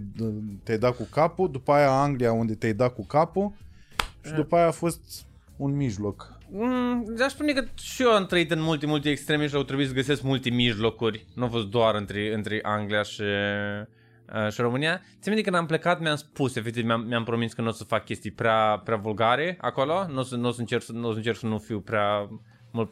te-ai dat cu capul, după aia Anglia unde te-ai dat cu capul și după aia a fost un mijloc. Mm, aș spune că și eu am trăit în multe, multe extreme și au trebuit să găsesc multe mijlocuri. Nu a fost doar între, între Anglia și, uh, și România. Ți minte când am plecat mi-am spus, efectiv mi-am, mi-am promis că nu o să fac chestii prea, prea vulgare acolo, nu o să, n-o să, încerc, n-o să încerc să nu fiu prea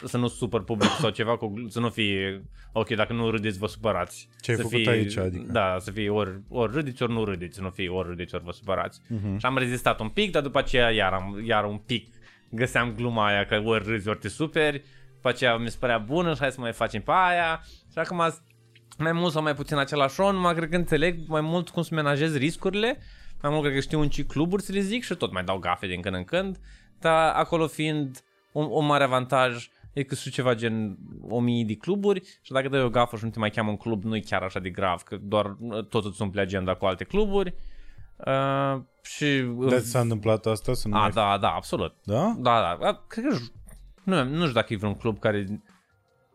să nu supăr public sau ceva, cu, să nu fie, ok, dacă nu râdeți, vă supărați. Ce ai să făcut fie, aici, adică? Da, să fie ori, ori râdeți, ori nu râdeți, să nu fie ori râdeți, ori vă supărați. Uh-huh. Și am rezistat un pic, dar după aceea iar, am, iar un pic găseam gluma aia că ori râzi, ori te superi, după aceea mi se părea bună și hai să mai facem pe aia. Și acum mai mult sau mai puțin același on, numai cred că înțeleg mai mult cum să menajez riscurile, mai mult cred că știu în ce cluburi să le zic și tot mai dau gafe din când în când, dar acolo fiind un, un mare avantaj e că sunt ceva gen 1000 de cluburi și dacă dai o gafă și nu te mai cheamă un club, nu e chiar așa de grav, că doar uh, tot îți umple agenda cu alte cluburi. Uh, și... Dar s-a întâmplat asta? Să nu a, mai... da, da, absolut. Da? Da, da. Cred că nu, nu știu dacă e vreun club care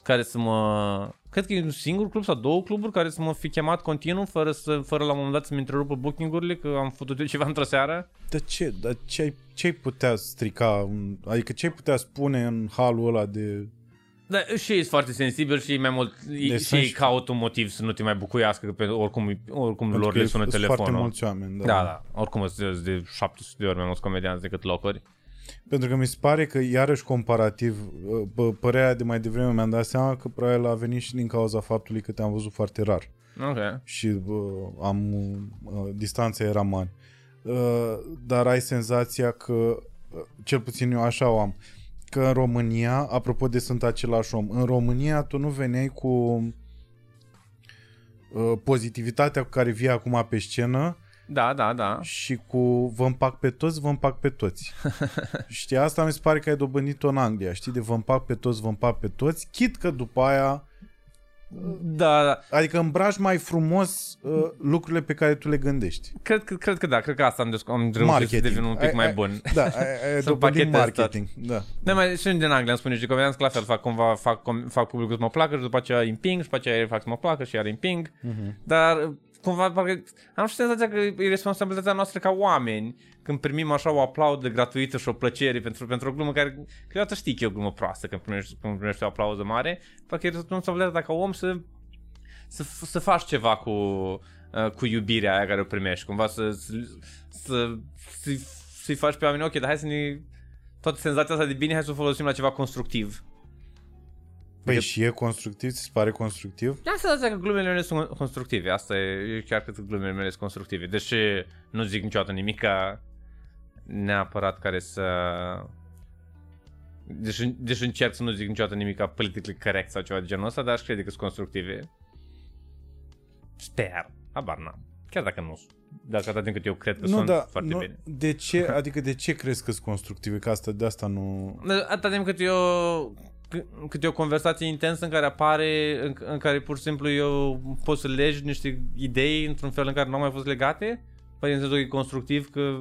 care să mă... Cred că e un singur club sau două cluburi care să mă fi chemat continuu fără, să, fără la un moment dat să-mi întrerupă booking-urile că am făcut eu ceva într-o seară. Dar ce? Dar ce ai, ce ai putea strica? Adică ce ai putea spune în halul ăla de... Da, și e foarte sensibil și mai mult deci și ei caut un motiv să nu te mai bucuiască că pe oricum, oricum lor le sună telefonul. foarte mulți oameni, da. Da, da. Oricum sunt de 700 de ori mai mulți comedianți decât locuri. Pentru că mi se pare că, iarăși comparativ, uh, pă- părerea de mai devreme mi-am dat seama că probabil a venit și din cauza faptului că te-am văzut foarte rar Ok. și uh, am uh, distanța era mare. Uh, dar ai senzația că, uh, cel puțin eu așa o am, că în România, apropo de sunt același om, în România tu nu veneai cu uh, pozitivitatea cu care vii acum pe scenă Da, da, da. și cu vă împac pe toți, vă împac pe toți. știi, asta mi se pare că ai dobândit-o în Anglia, știi, de vă împac pe toți, vă împac pe toți, chit că după aia Da, da. Adică îmbraci mai frumos uh, lucrurile pe care tu le gândești. Cred, că, cred că da, cred că asta am, desc- am reușit să Marketing. devin un pic Ai- mai ai- bun. Da, ai, ai Să dobândit împachetez marketing. Da. Da, mai și din Anglia îmi spune și comedianți că la fel fac cumva, fac, com, fac publicul să mă placă și după aceea îi împing și după aceea îi fac să mă placă și iar îi împing. Mhm. Dar cumva parcă am și senzația că e responsabilitatea noastră ca oameni când primim așa o aplaudă gratuită și o plăcere pentru, pentru o glumă care câteodată știi că e o glumă proastă când primești, când primești o aplauză mare, parcă e responsabilitatea ca om să, să, să faci ceva cu, uh, cu iubirea aia care o primești, cumva să, să, să, să, să-i faci pe oameni, ok, dar hai să ne toată senzația asta de bine, hai să o folosim la ceva constructiv. Păi și e constructiv? Ți se pare constructiv? Am senzația că glumele mele sunt constructive. Asta e, eu chiar cred că glumele mele sunt constructive. Deși nu zic niciodată nimic neapărat care să... Deși, deși încerc să nu zic niciodată nimic politically correct sau ceva de genul ăsta, dar aș crede că sunt constructive. Sper. Habar n-am. Chiar dacă nu sunt. Dacă atât încât eu cred că nu, sunt da, foarte nu, bine. De ce, adică de ce crezi că sunt constructive? Că asta, de asta nu... Atâta timp cât eu cât e o conversație intensă în care apare, în, în care pur și simplu eu pot să legi niște idei într-un fel în care nu au mai fost legate, păi în sensul că e constructiv că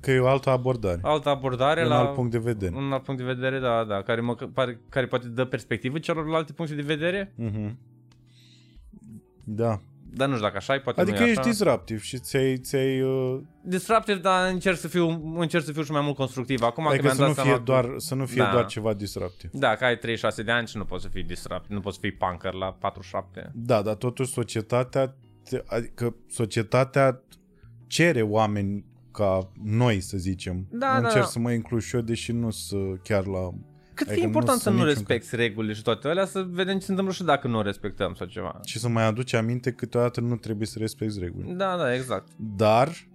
Că e o altă abordare. altă abordare un la alt punct de vedere. un alt punct de vedere, da, da, care, mă, pare, care poate dă perspectivă celorlalte puncte de vedere, Mhm. Da. Dar nu știu dacă așa e, poate Adică nu e ești așa. disruptiv și ți-ai... ți-ai uh, Disruptive, dar încerc să fiu, încerc să fiu și mai mult constructiv. Acum adică că mi-am să nu, dat fie seama doar, că, să nu fie Da. doar ceva disruptiv. da, că ai 36 de ani și nu poți să fii disruptive, nu poți să fii punker la 47. Da, dar totuși societatea, te- adică societatea cere oameni ca noi, să zicem. Da, Încerc da, da. să mă includ și eu, deși nu sunt chiar la... Cât Adică e important nu să sunt nu niciun respecti regulile și toate alea, să vedem ce se întâmplă și dacă nu o respectăm sau ceva. Și să mai aduce aminte câteodată nu trebuie să respecti reguli. Da, da, exact. Dar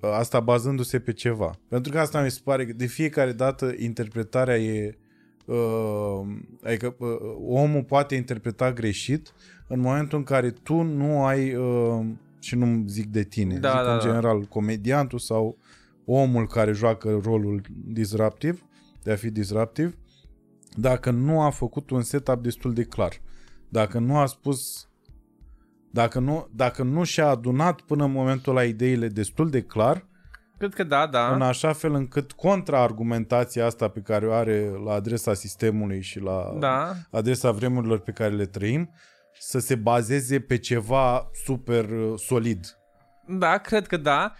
asta bazându-se pe ceva. Pentru că asta mi se pare că de fiecare dată interpretarea e uh, adică uh, omul poate interpreta greșit în momentul în care tu nu ai uh, și nu zic de tine, Da, zic da, în da. general comediantul sau omul care joacă rolul disruptiv, de a fi disruptiv, dacă nu a făcut un setup destul de clar. Dacă nu a spus dacă nu, dacă nu și-a adunat până în momentul la ideile destul de clar, Cred că da, da. în așa fel încât contraargumentația asta pe care o are la adresa sistemului și la Da. adresa vremurilor pe care le trăim, să se bazeze pe ceva super uh, solid. Da, cred că da.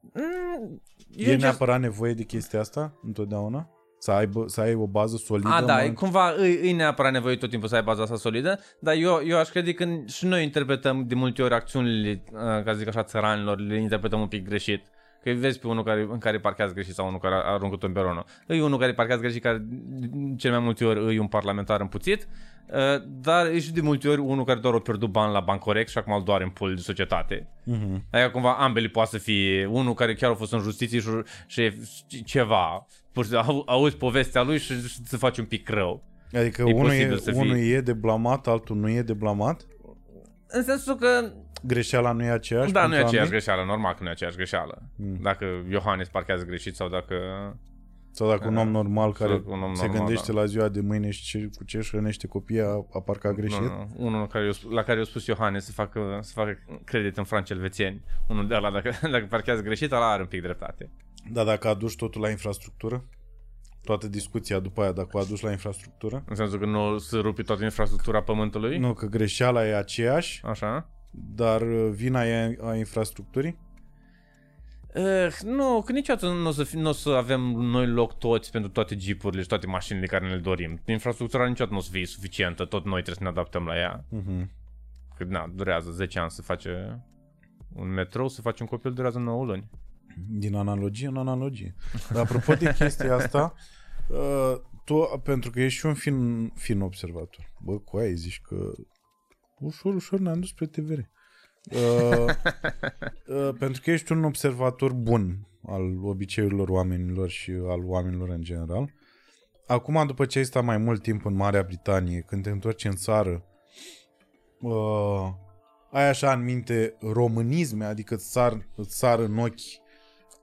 Mm, eu e încerc- neapărat nevoie de chestia asta întotdeauna? Să, aibă, să ai o bază solidă? A, în da, e moment- cumva e, e neapărat nevoie tot timpul să ai baza asta solidă, dar eu, eu aș crede că și noi interpretăm de multe ori acțiunile, uh, ca să zic așa, țăranilor, le interpretăm un pic greșit. Că îi vezi pe unul care, în care parchează greșit sau unul care aruncă un peronul. E unul care parchează greșit, care cel mai multe ori e un parlamentar împuțit, uh, dar e și de multe ori unul care doar a pierdut bani la Bancorec și acum îl doare în pul de societate. Mhm. Adică cumva ambele poate să fie unul care chiar a fost în justiție și, și e ceva. Pur și simplu, au, auzi povestea lui și, și să faci un pic rău. Adică E unul, posibil e, să fie. unul e de blamat, altul nu e de blamat? În sensul că, Greșeala nu e aceeași? da, nu e pentru aceeași ambii? greșeală, normal că nu e aceeași greșeală. Mm. Dacă Iohannes parchează greșit sau dacă... Sau dacă un om normal care Sau un om se normal, gândește da. la ziua de mâine și ce, cu ce își hrănește copiii a, a parcat greșit? Nu, nu, unul care, i-a sp- la care i-a spus Iohannes să facă, să facă credit în franci elvețieni. Unul de ăla, dacă, dacă parchează greșit, ăla are un pic dreptate. Dar dacă aduci totul la infrastructură? Toată discuția după aia, dacă o aduci la infrastructură? În sensul că nu se rupi toată infrastructura pământului. Nu, că greșeala e aceeași, Așa. Dar uh, vina e a infrastructurii? Uh, nu, că niciodată nu o, să fi, nu o să avem noi loc toți pentru toate jeepurile și toate mașinile care ne le dorim. Infrastructura niciodată nu o să fie suficientă, tot noi trebuie să ne adaptăm la ea. Uh-huh. Că, na, durează 10 ani să face un metrou, să faci un copil, durează 9 luni. Din analogie în analogie. Dar apropo de chestia asta, uh, tu, pentru că ești și un fin, fin observator. Bă, cu aia zici că ușor, ușor ne-am dus spre TVR. Uh, uh, pentru că ești un observator bun al obiceiurilor oamenilor și al oamenilor în general. Acum, după ce ai stat mai mult timp în Marea Britanie, când te întorci în țară, uh, ai așa în minte românisme, adică îți sar, îți sar în ochi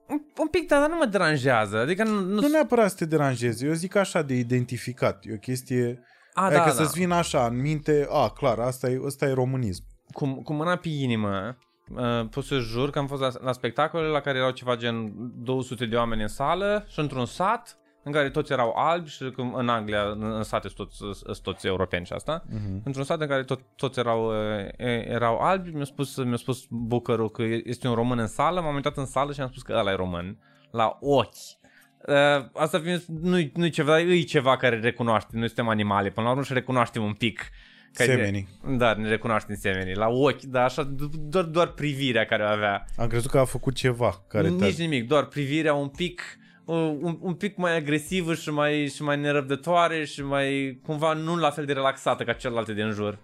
Un, un pic, da, dar nu mă deranjează. Adică nu... nu, Nu neapărat să te deranjeze, eu zic așa de identificat. E o chestie... a, adică da, da. să-ți vină așa în minte, a, clar, asta e, asta e românism. cu, cu mâna pe inimă, uh, pot să jur că am fost la, la spectacole la care erau ceva gen 200 de oameni în sală și într-un sat în care toți erau albi și că în Anglia, în, în sate sunt toți, sunt toți europeni și asta, uh-huh. într-un sat în care tot, toți erau, uh, e- erau albi, mi-a spus, mi-a spus bucărul că este un român în sală, m-am uitat în sală și am spus că ăla e român, la ochi. Uh, asta fiind, nu-i, nu-i ceva, e ceva care recunoaște, noi suntem animale, până la urmă și recunoaștem un pic. Că Semenii. Da, ne recunoaștem semenii. La ochi, dar așa, doar, doar privirea care o avea. Am crezut că a făcut ceva care te Nici nimic, doar privirea un pic uh, un, un pic mai agresivă și mai, și mai nerăbdătoare și mai cumva nu la fel de relaxată ca celelalte din jur.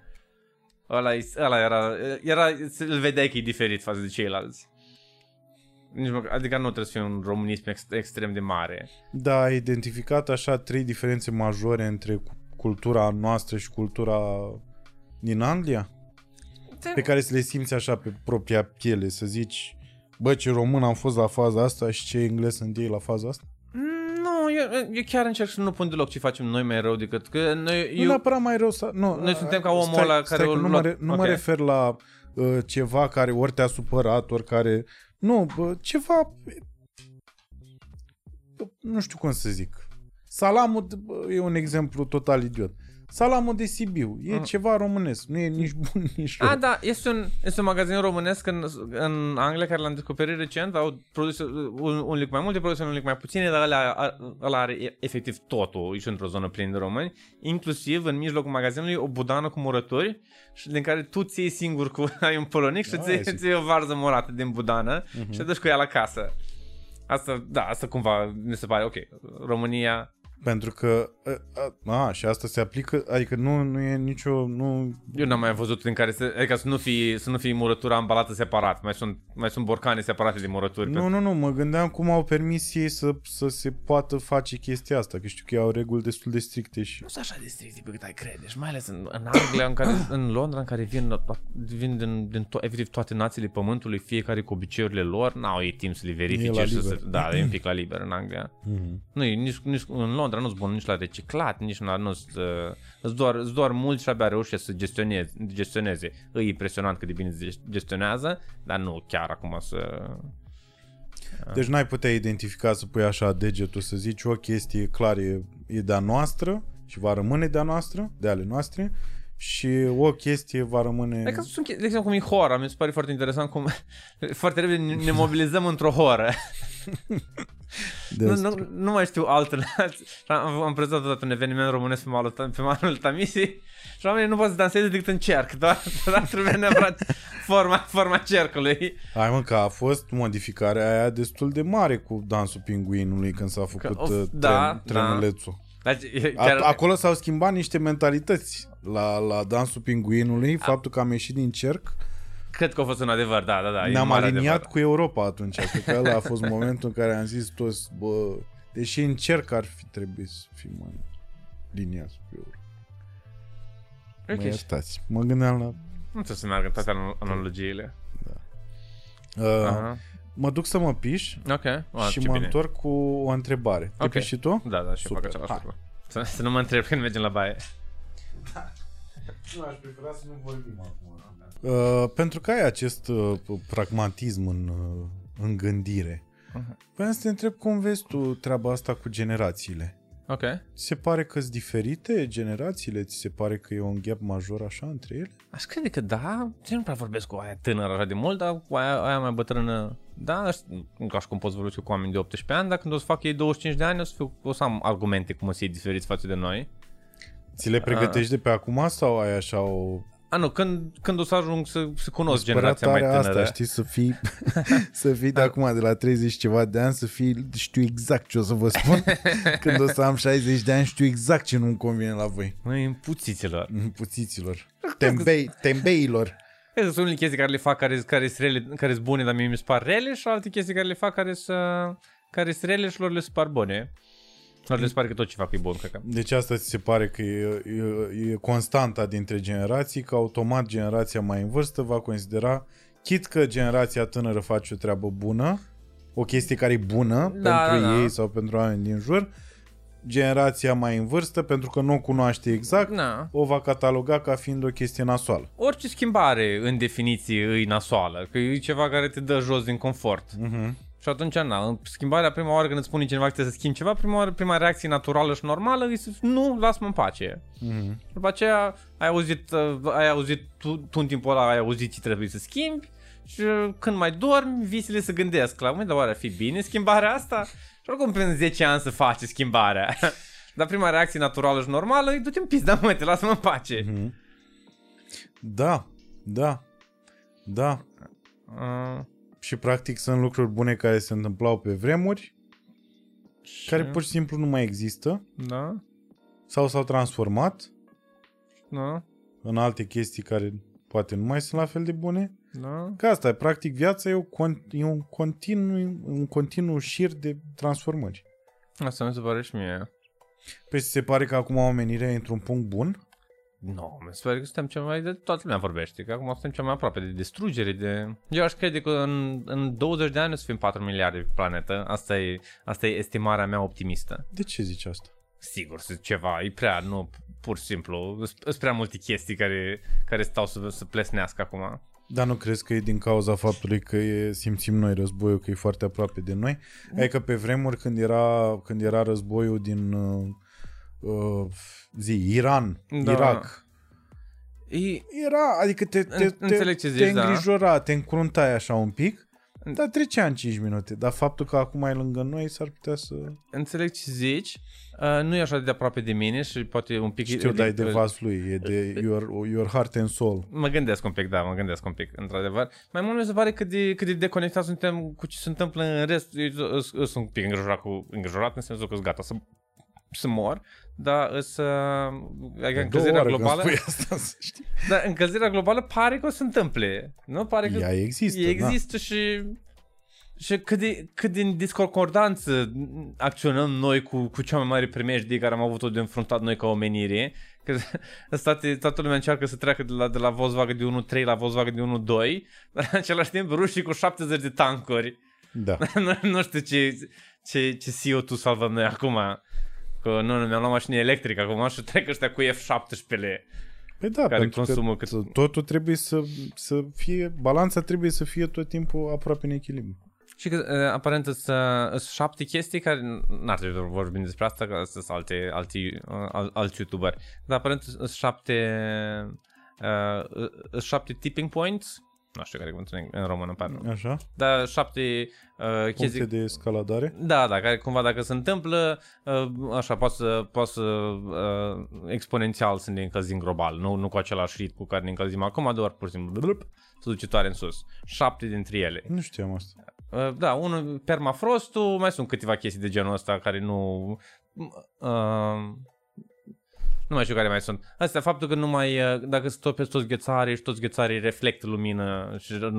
Ăla, e- ăla era, era, îl vedeai că e diferit față de ceilalți. Nici măcar, adică nu trebuie să fie un românism ex, extrem de mare. Da, ai identificat așa trei diferențe majore între cu- cultura noastră și cultura din Anglia? Pe care să le simți așa pe propria piele, să zici, bă, ce român am fost la faza asta și ce englez sunt ei la faza asta? Mm, Nu, eu, eu chiar încerc să nu pun deloc ce facem noi mai rău decât că noi, Nu eu, neapărat mai rău să... Nu, Noi suntem ca omul stai, ăla stai care că o nu, lua- mă, re, nu Ok. mă refer la uh, ceva care ori te-a supărat, ori care... Nu, bă, ceva... bă, Nu știu cum să zic. Salamul bă, e un exemplu total idiot. Salamul de Sibiu e Mm. ceva românesc. Nu e nici bun, nici rău. A, da, este un, este un magazin românesc în, în Anglia care l-am descoperit recent, au produse un, un lic mai multe produse, un lic mai puține, dar ăla, ăla are e- efectiv totul, e și într-o zonă plină de români, inclusiv în mijlocul magazinului o budană cu murături și din care tu ții singur cu ai un polonic și Ah, ți zic. ții o varză murată din budană Mhm. și te duci cu ea la casă. Asta, da, asta cumva mi se pare, ok, România, Pentru că... A, a, și asta se aplică... Adică nu, nu e nicio... Nu, eu n-am mai văzut în care, să, adică să nu fie, să nu fie murătura ambalată separat, mai sunt, mai sunt borcane separate de murături. Nu, nu, nu, mă gândeam cum au permis ei să, să se poată face chestia asta, că știu că ei au reguli destul de stricte și... nu sunt așa de stricte pe cât ai crede și mai ales în, în Anglia, în, care, în Londra, în care vin, vin din, din to- efectiv toate națiile pământului, fiecare cu obiceiurile lor, n-au ei timp să le verifice la și să liber. se, da, e un pic la liber în Anglia. Mm-hmm. Nu, e nici, nici, în Londra nu-s bun nici la reciclat, nici la, nu sunt doar, îs doar mulți și abia reușesc să gestioneze, gestioneze. E impresionant cât de bine se gestionează, dar nu chiar acum să... Deci n-ai putea identifica să pui așa degetul, să zici o chestie clar e, e de-a noastră și va rămâne de-a noastră, de ale noastre, și o chestie va rămâne... Adică sunt, de exemplu, cum e hora, mi se pare foarte interesant cum foarte repede ne- ne mobilizăm într-o horă. de Nu, asta. nu, nu mai știu altă am, am prezentat odată un eveniment românesc pe malul, pe malul Tamisii și oamenii nu pot să danseze decât în cerc, doar, doar trebuie neapărat forma, forma cercului. Hai mă, că a fost modificarea aia destul de mare cu dansul pinguinului când s-a făcut of, uh, da, tren, trenulețul. Deci, e A, chiar, acolo s-au schimbat niște mentalități la, la dansul pinguinului, faptul că am ieșit din cerc, cred că a fost un adevăr, da, da, da. e ne-am mare aliniat adevăr. cu Europa atunci. Cred că ăla a fost momentul în care am zis toți, bă, deși în cerc ar fi trebuit să fim mai liniați cu Europa. Mă Ok, iertați. Mă gândeam la... Nu trebuie să meargă toate anal- analogiile. Uh, Aha. mă duc să mă piș Ok, wow, și ce mă bine. întorc cu o întrebare. Te Ok. piși și tu? Da, da, și eu Super. fac același Hai. lucru. Să, să nu mă întreb când mergem la baie. Nu, aș prefera să nu vorbim acum. Uh, pentru că ai acest uh, pragmatism în, uh, în gândire. Mhm. Vreau să te întreb cum vezi tu treaba asta cu generațiile. Ok. Ți se pare că sunt diferite generațiile? Ți se pare că e un gap major așa între ele? Aș crede că da, ce nu prea vorbesc cu aia tânără așa de mult, dar cu aia, aia mai bătrână, da, aș- nu ca și cum poți vorbi cu oameni de 18 ani, dar când o să fac ei 25 de ani, o să, fiu, o să am argumente cum o să fie diferiți față de noi. Ți le pregătești de pe acum sau ai așa o A, nu, când, când o să ajung să, să cunosc Părea generația mai tare tânără. asta, știi, să fii, să fii de acum, de la 30 și ceva de ani, să fii, știu exact ce o să vă spun. Când o să am 60 de ani, știu exact ce nu-mi convine la voi. Măi, împuțiților. Puțiților. Tembei, tembeilor. Cred că sunt unele chestii care le fac care, care sunt rele, care sunt bune, dar mie mi se par rele și alte chestii care le fac care sunt care sunt rele și lor le se par bune. Lor le se pare că tot ce fac e bun, cred că. Deci asta ți se pare că e, e, e constanta dintre generații, că automat generația mai în vârstă va considera, chit că generația tânără face o treabă bună, o chestie care e bună Da, pentru da, da. ei sau pentru oameni din jur, generația mai în vârstă, pentru că nu o cunoaște exact, Na. o va cataloga ca fiind o chestie nasoală. Orice schimbare, în definiție, îi nasoală, că e ceva care te dă jos din confort. Uh-huh. Și atunci, na, schimbarea prima oară când îți spune cineva că trebuie să schimbi ceva, prima, oară, prima reacție naturală și normală e să nu, lasă-mă în pace. Uh-huh. După aceea ai auzit, uh, ai auzit tu, tu în timpul ăla ai auzit ce trebuie să schimbi și uh, când mai dormi, visele se gândesc la, măi, dar oare ar fi bine schimbarea asta? Și oricum prin 10 ani să faci schimbarea. Dar prima reacție naturală și normală e du-te în pizda, mă, te lasă-mă în pace. Uh-huh. Da, da, da. Uh, Și practic sunt lucruri bune care se întâmplau pe vremuri, care pur și simplu nu mai există Da, sau s-au transformat da, în alte chestii care poate nu mai sunt la fel de bune. da. Că asta e, practic, viața e, o, con- e un, continuu, un continuu șir de transformări. Asta mi se pare și mie. Păi ți se pare că acum omenirea e într-un punct bun? Nu, no, mi se pare că suntem cel mai... De toată lumea vorbește, că acum suntem cel mai aproape de distrugere, de... Eu aș crede că în, în 20 de ani o să fim 4 miliarde pe planetă. Asta e, asta e estimarea mea optimistă. De ce zici asta? Sigur, sunt ceva, e prea, nu, pur și simplu. Sunt prea multe chestii care, care stau să, să plesnească acum. Dar nu crezi că e din cauza faptului că e, simțim noi războiul, că e foarte aproape de noi? Adică pe vremuri când era, când era războiul din uh, uh, zi, Iran, Da. da. Irak, E, era, adică te, te, În- te, înțeleg ce te zici, da. îngrijora, te încruntai așa un pic, dar trecea în 5 minute. Dar faptul că acum e lângă noi s-ar putea să... înțeleg ce zici. Uh, nu e așa de aproape de mine și poate un pic... Știu, dar e de vas lui, e de your, your heart and soul. Mă gândesc un pic, da, mă gândesc un pic, într-adevăr. Mai mult mi se pare cât de, cât de deconectat suntem cu ce se întâmplă în rest. Eu sunt un pic îngrijorat, cu, îngrijorat în sensul că sunt gata să, să mor, dar să... Adică Două încălzirea ore când globală... spui asta, să știi. Dar încălzirea globală pare că o să întâmple. Nu? Pare că Ea există, da. există și... Și cât de, cât din discordanță acționăm noi cu, cu cea mai mare primejdie care am avut-o de înfruntat noi ca omenire. Că toate, toată lumea încearcă să treacă de la, de la Volkswagen de 1.3 la Volkswagen de 1.2, dar în același timp rușii cu 70 de tancuri. Da. nu, nu știu ce, ce, ce CO2 salvăm noi acum. Că nu, nu, mi-am luat mașină electrică acum și trec ăștia cu F-17-le. Păi da, Care pentru consumă că cât- totul trebuie să, să fie, balanța trebuie să fie tot timpul aproape în echilibru. Și că uh, aparent sunt uh, șapte chestii care n-ar trebui să vorbim despre asta, că sunt alte, alți, uh, al, alți youtuberi. Dar aparent sunt șapte, uh, sunt șapte tipping points, nu știu care e cuvântul în, în română, pardon. Așa? Dar șapte uh, Puncte chestii de escaladare. Da, da, care cumva dacă se întâmplă, uh, așa, poate să, poate să uh, exponențial să ne încălzim global, nu, nu cu același ritm cu care ne încălzim acum, doar pur și simplu blup, să duce tare în sus. Șapte dintre ele. Nu știam asta. Uh, da, unul permafrostul, mai sunt câteva chestii de genul ăsta care nu... Uh, nu mai știu care mai sunt. Asta, faptul că nu mai, uh, dacă stopezi toți ghețarii și toți ghețarii reflectă lumină și uh,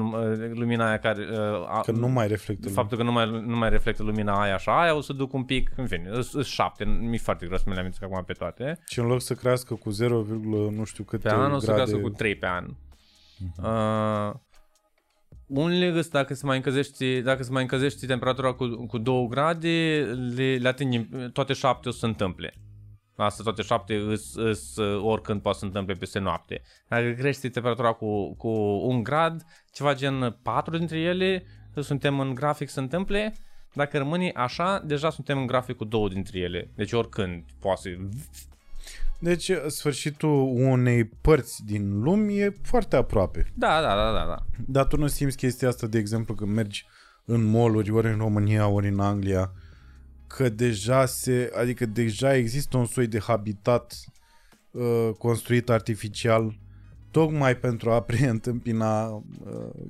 lumina aia care... Uh, a- Că nu mai reflectă. Faptul că nu mai, nu mai reflectă lumina aia așa, aia o să duc un pic, în fine, sunt șapte, mi-e foarte greu să mi le amintesc acum pe toate. Și în loc să crească cu 0, nu știu câte Pe an o să grade... crească cu 3 pe an. Uh, unele găs, dacă se mai încălzește, dacă se mai încălzește temperatura cu, cu 2 grade, le, le atingem, toate șapte o să se întâmple. Asta toate șapte îs, îs, oricând poate să se întâmple peste noapte. Dacă crește temperatura cu, cu un grad, ceva gen 4 dintre ele, suntem în grafic să se întâmple. Dacă rămâne așa, deja suntem în grafic cu două dintre ele. Deci oricând poate să... Deci sfârșitul unei părți din lume e foarte aproape. Da, da, da, da, da. Dar tu nu simți chestia asta, de exemplu, când mergi în mall ori în România, ori în Anglia, că deja se, adică deja există un soi de habitat uh, construit artificial tocmai pentru a preîntâmpina uh,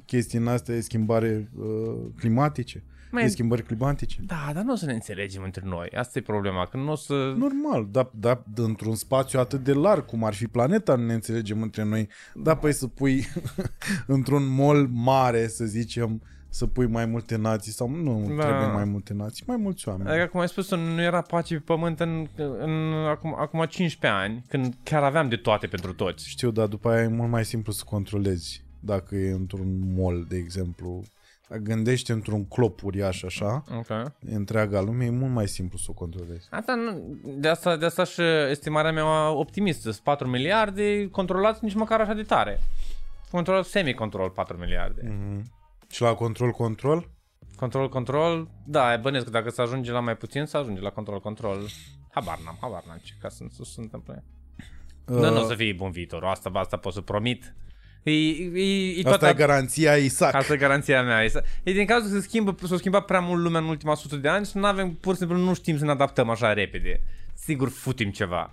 chestii în astea de schimbare uh, climatice, Mai- de schimbări climatice. Da, dar nu o să ne înțelegem între noi. Asta e problema, că nu o să... Normal, dar da, într-un spațiu atât de larg cum ar fi planeta, nu ne înțelegem între noi. Da, păi să pui într-un mall mare, să zicem, să pui mai multe nații sau nu Da. trebuie mai multe nații, mai mulți oameni. Adică, cum ai spus, nu era pace pe pământ în, în acum, acum 15 ani, când chiar aveam de toate pentru toți. Știu, dar după aia e mult mai simplu să controlezi dacă e într-un mall, de exemplu. Dacă gândești într-un clop uriaș așa, Ok. întreaga lume, e mult mai simplu să o controlezi. Asta, nu, de, asta, de asta și estimarea mea optimistă. Sunt 4 miliarde, controlați nici măcar așa de tare. Control, semi-control 4 miliarde. Mm. Și la control-control? Control, control, da, bănesc că dacă se ajunge la mai puțin, se ajunge la control, control. Habar n-am, habar n-am ce ca să, să se întâmple. Uh, Dar nu o să fie bun viitorul, asta, asta pot să promit. E, e, e Asta e garanția Isaac. Asta e garanția mea. E, e din cazul că se schimbă, s-a schimbat prea mult lumea în ultima sută de ani și nu avem, pur și simplu nu știm să ne adaptăm așa repede. Sigur futim ceva.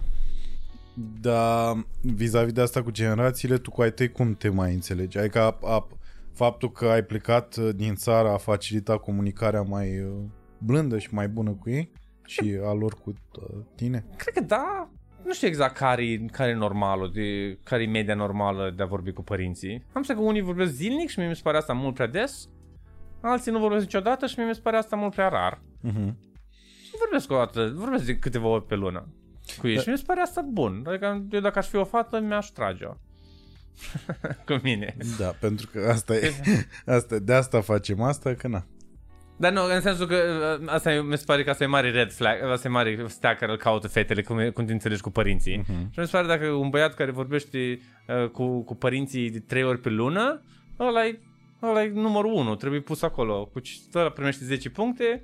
Dar vis-a-vis de asta cu generațiile, tu cu ai tăi cum te mai înțelegi? Adică a, a, faptul că ai plecat uh, din țară a facilitat comunicarea mai uh, blândă și mai bună cu ei? Și a lor cu uh, tine? Cred că da. Nu știu exact care care e normalul, de, care e media normală de a vorbi cu părinții. Am să că unii vorbesc zilnic și mie mi se pare asta mult prea des. Alții nu vorbesc niciodată și mie mi se pare asta mult prea rar. Uh-huh. Și vorbesc o dată, vorbesc de câteva ori pe lună cu ei și mi se pare asta bun. Adică eu dacă aș fi o fată, mi-aș trage-o. cu mine. Da, pentru că asta e, asta, de asta facem asta, că na. Dar nu, în sensul că uh, asta e, mi se pare că asta e mare red flag, asta e mare stea care îl caută fetele, cum, e- cum te înțelegi cu părinții. Uh-huh. Și mi se pare dacă un băiat care vorbește uh, cu, cu părinții de trei ori pe lună, ăla e, ăla e numărul 1, trebuie pus acolo. Cu ce- ăla primește 10 puncte,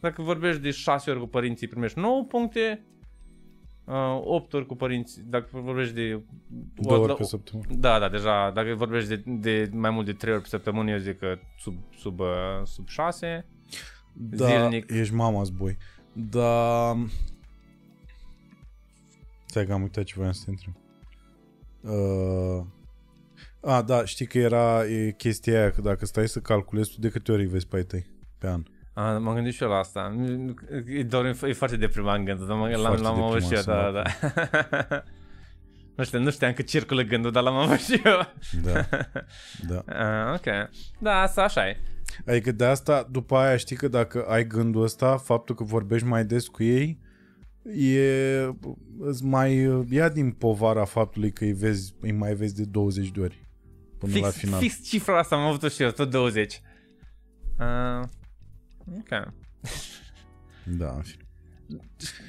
dacă vorbești de 6 ori cu părinții primești 9 puncte, uh, 8 ori cu părinții, dacă vorbești de... Două o- ori pe săptămână. Da, da, deja, dacă vorbești de, de mai mult de 3 ori pe săptămână, eu zic că sub, sub, uh, sub 6. Da, Zilnic. ești mama boi. Da... Stai că am uitat ce voiam să te întreb. Uh... A, da, știi că era e chestia aia, că dacă stai să calculezi, tu de câte ori îi vezi pe ai tăi pe an? A, m-am gândit și eu la asta. E, doar, e foarte deprimant gândul, dar mă- l-am, Foarte l-am auzit și eu, da, da. deprimant, da. nu știu, nu știam că circulă gândul, dar l-am auzit și eu. Da, da. A, ok. Da, asta așa e. Adică de asta, după aia știi că dacă ai gândul ăsta, faptul că vorbești mai des cu ei, e, îți mai ia din povara faptului că îi, vezi, îi mai vezi de 20 de ori până Fix, la final. fix cifra asta am avut și eu, tot 20. Uh, ok. Da, în fine.